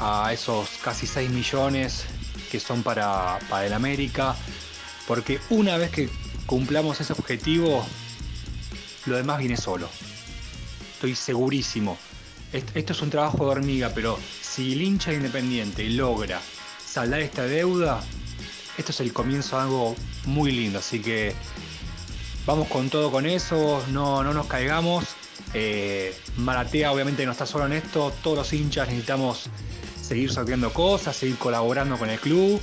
a esos casi 6 millones que son para, para el América, porque una vez que cumplamos ese objetivo, lo demás viene solo. Estoy segurísimo. Est- Esto es un trabajo de hormiga, pero si el hincha independiente logra saldar esta deuda, esto es el comienzo de algo muy lindo. Así que vamos con todo con eso, no, no nos caigamos. Eh, Maratea obviamente no está solo en esto, todos los hinchas necesitamos seguir sorteando cosas, seguir colaborando con el club.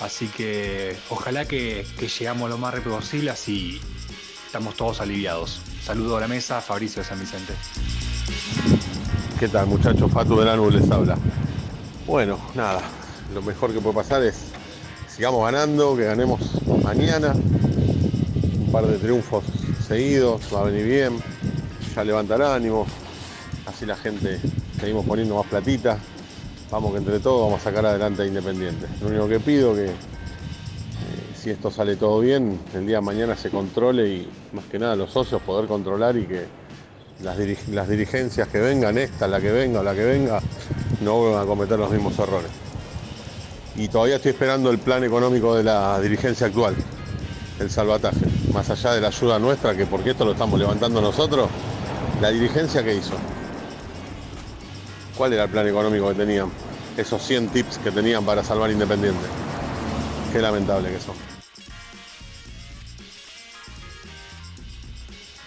Así que ojalá que, llegamos lo más rápido posible, así estamos todos aliviados. Saludo a la mesa, Fabricio de San Vicente. ¿Qué tal muchachos? Fatu del Ángulo les habla. Bueno, nada, lo mejor que puede pasar es sigamos ganando, que ganemos mañana. Un par de triunfos seguidos, va a venir bien, ya levanta ánimo, así la gente seguimos poniendo más platita. Vamos que entre todos vamos a sacar adelante a Independiente. Lo único que pido que eh, si esto sale todo bien, el día de mañana se controle y más que nada los socios poder controlar y que las dirigencias que vengan, esta, la que venga o la que venga, no vuelvan a cometer los mismos errores. Y todavía estoy esperando el plan económico de la dirigencia actual, el salvataje. Más allá de la ayuda nuestra, que porque esto lo estamos levantando nosotros, la dirigencia que hizo. ¿Cuál era el plan económico que tenían? Esos 100 tips que tenían para salvar Independiente. Qué lamentable que son.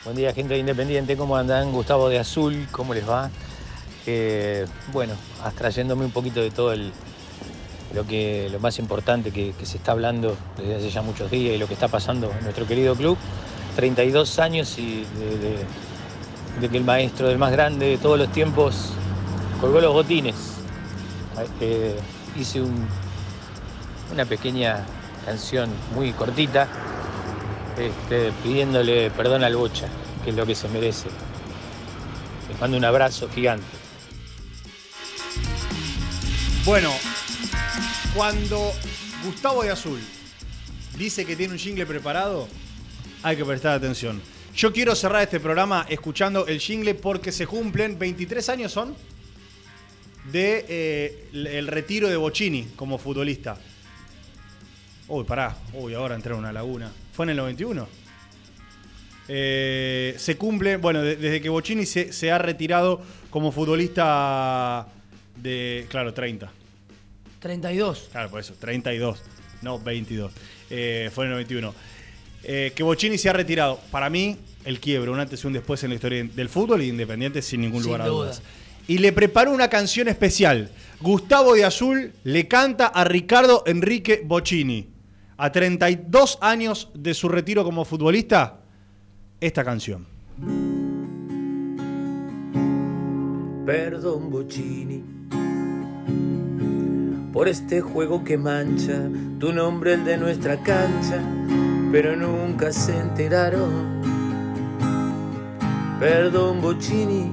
Buen día, gente de Independiente, ¿cómo andan? Gustavo de Azul, ¿cómo les va? Eh, bueno, abstrayéndome un poquito de todo el, lo, que, lo más importante que, se está hablando desde hace ya muchos días y lo que está pasando en nuestro querido club. 32 años y de- de que el maestro del más grande de todos los tiempos colgó los botines. Eh, hice un- una pequeña canción muy cortita este, pidiéndole perdón al Bocha, que es lo que se merece. Les mando un abrazo gigante. Bueno, cuando Gustavo de Azul dice que tiene un jingle preparado, hay que prestar atención. Yo quiero cerrar este programa escuchando el jingle porque se cumplen 23 años son de eh, el- retiro de Bocini como futbolista. Uy, pará. Uy, ahora entré en una laguna. ¿Fue en el 91? Eh, se cumple, bueno, de- desde que Bocini se, se ha retirado como futbolista de, claro, 30. 32. Claro, por eso, 32, no 22. Eh, fue en el 91. Eh, que Bocini se ha retirado. Para mí, el quiebre, un antes y un después en la historia del fútbol y Independiente sin ningún Sin lugar a duda. dudas. Y le preparó una canción especial. Gustavo de Azul le canta a Ricardo Enrique Bocini. A 32 años de su retiro como futbolista, esta canción. Perdón, Bocini, por este juego que mancha tu nombre, el de nuestra cancha, pero nunca se enteraron. Perdón, Bocini,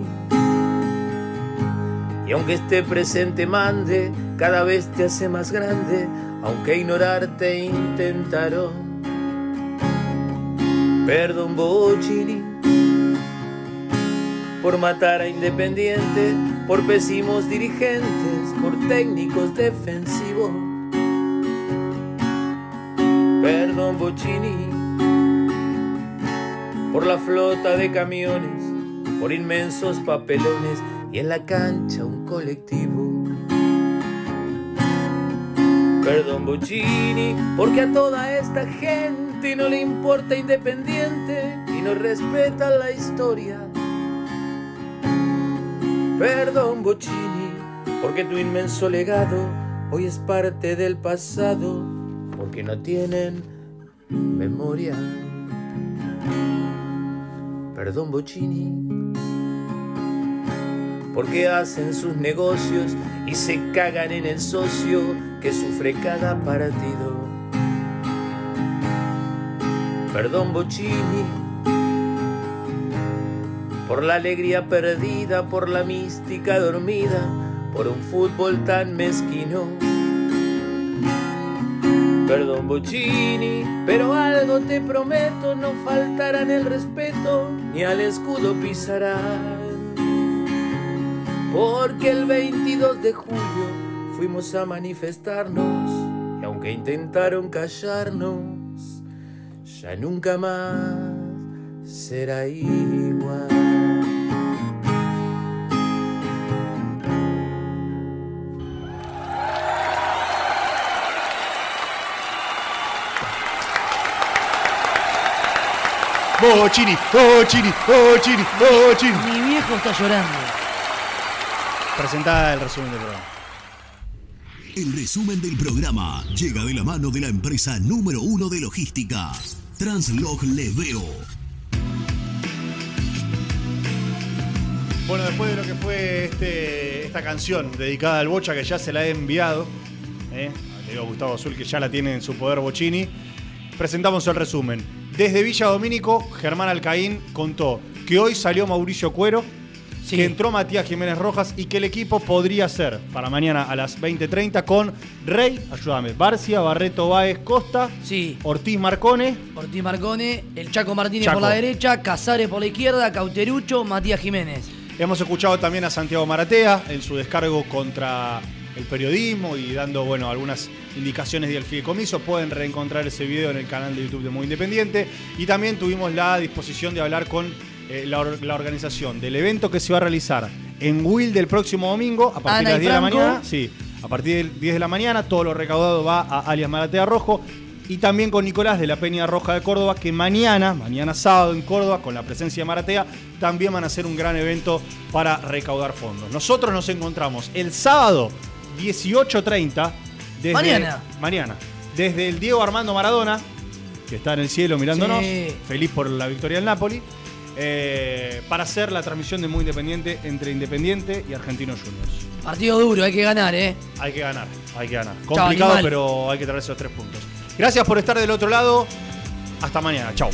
y aunque esté presente, mande, cada vez te hace más grande, aunque ignorarte intentaron. Perdón, Bocini por matar a Independiente, por pésimos dirigentes, por técnicos defensivos. Perdón, Bocini, por la flota de camiones, por inmensos papelones y en la cancha un colectivo. Perdón, Bocini, porque a toda esta gente no le importa Independiente y no respeta la historia. Perdón, Bocini, porque tu inmenso legado hoy es parte del pasado, porque no tienen memoria. Perdón, Bocini, porque hacen sus negocios y se cagan en el socio que sufre cada partido. Perdón, Bocini, por la alegría perdida, por la mística dormida, por un fútbol tan mezquino. Perdón Bocini, pero algo te prometo, no faltarán el respeto, ni al escudo pisarán. Porque el 22 de julio fuimos a manifestarnos, y aunque intentaron callarnos, ya nunca más será igual. Bocini, Bocini, Bocini, Bocini. Mi viejo está llorando. Presentada el resumen del programa. El resumen del programa llega de la mano de la empresa número uno de logística, Translog Leveo. Bueno, después de lo que fue este, esta canción dedicada al Bocha, que ya se la he enviado, ¿eh? le digo a Gustavo Azul, que ya la tiene en su poder Bochini, presentamos el resumen. Desde Villa Domínico, Germán Alcaín contó que hoy salió Mauricio Cuero, que entró Matías Jiménez Rojas y que el equipo podría ser para mañana a las 20.30 con Rey, ayúdame, Barcia, Barreto Báez Costa, Ortiz Marcone, Ortiz Marcone, el Chaco Martínez Chaco. por la derecha, Casares por la izquierda, Cauterucho, Matías Jiménez. Hemos escuchado también a Santiago Maratea en su descargo contra el periodismo y dando bueno, algunas indicaciones del fideicomiso. Pueden reencontrar ese video en el canal de YouTube de Muy Independiente. Y también tuvimos la disposición de hablar con eh, la, or- la organización del evento que se va a realizar en Will del próximo domingo a partir Ana de las y 10 de la mañana. Sí, a partir del 10 de la mañana todo lo recaudado va a alias Maratea Rojo. Y también con Nicolás de la Peña Roja de Córdoba, que mañana, mañana sábado en Córdoba, con la presencia de Maratea, también van a hacer un gran evento para recaudar fondos. Nosotros nos encontramos el sábado 18.30. desde- Mañana. Mañana. Desde el Diego Armando Maradona, que está en el cielo mirándonos, Sí. feliz por la victoria del Napoli, eh, para hacer la transmisión de Muy Independiente entre Independiente y Argentinos Juniors. Partido duro, hay que ganar, ¿eh? Hay que ganar, hay que ganar. Chao, Complicado, pero hay que traer esos tres puntos. Gracias por estar del otro lado. Hasta mañana. Chau.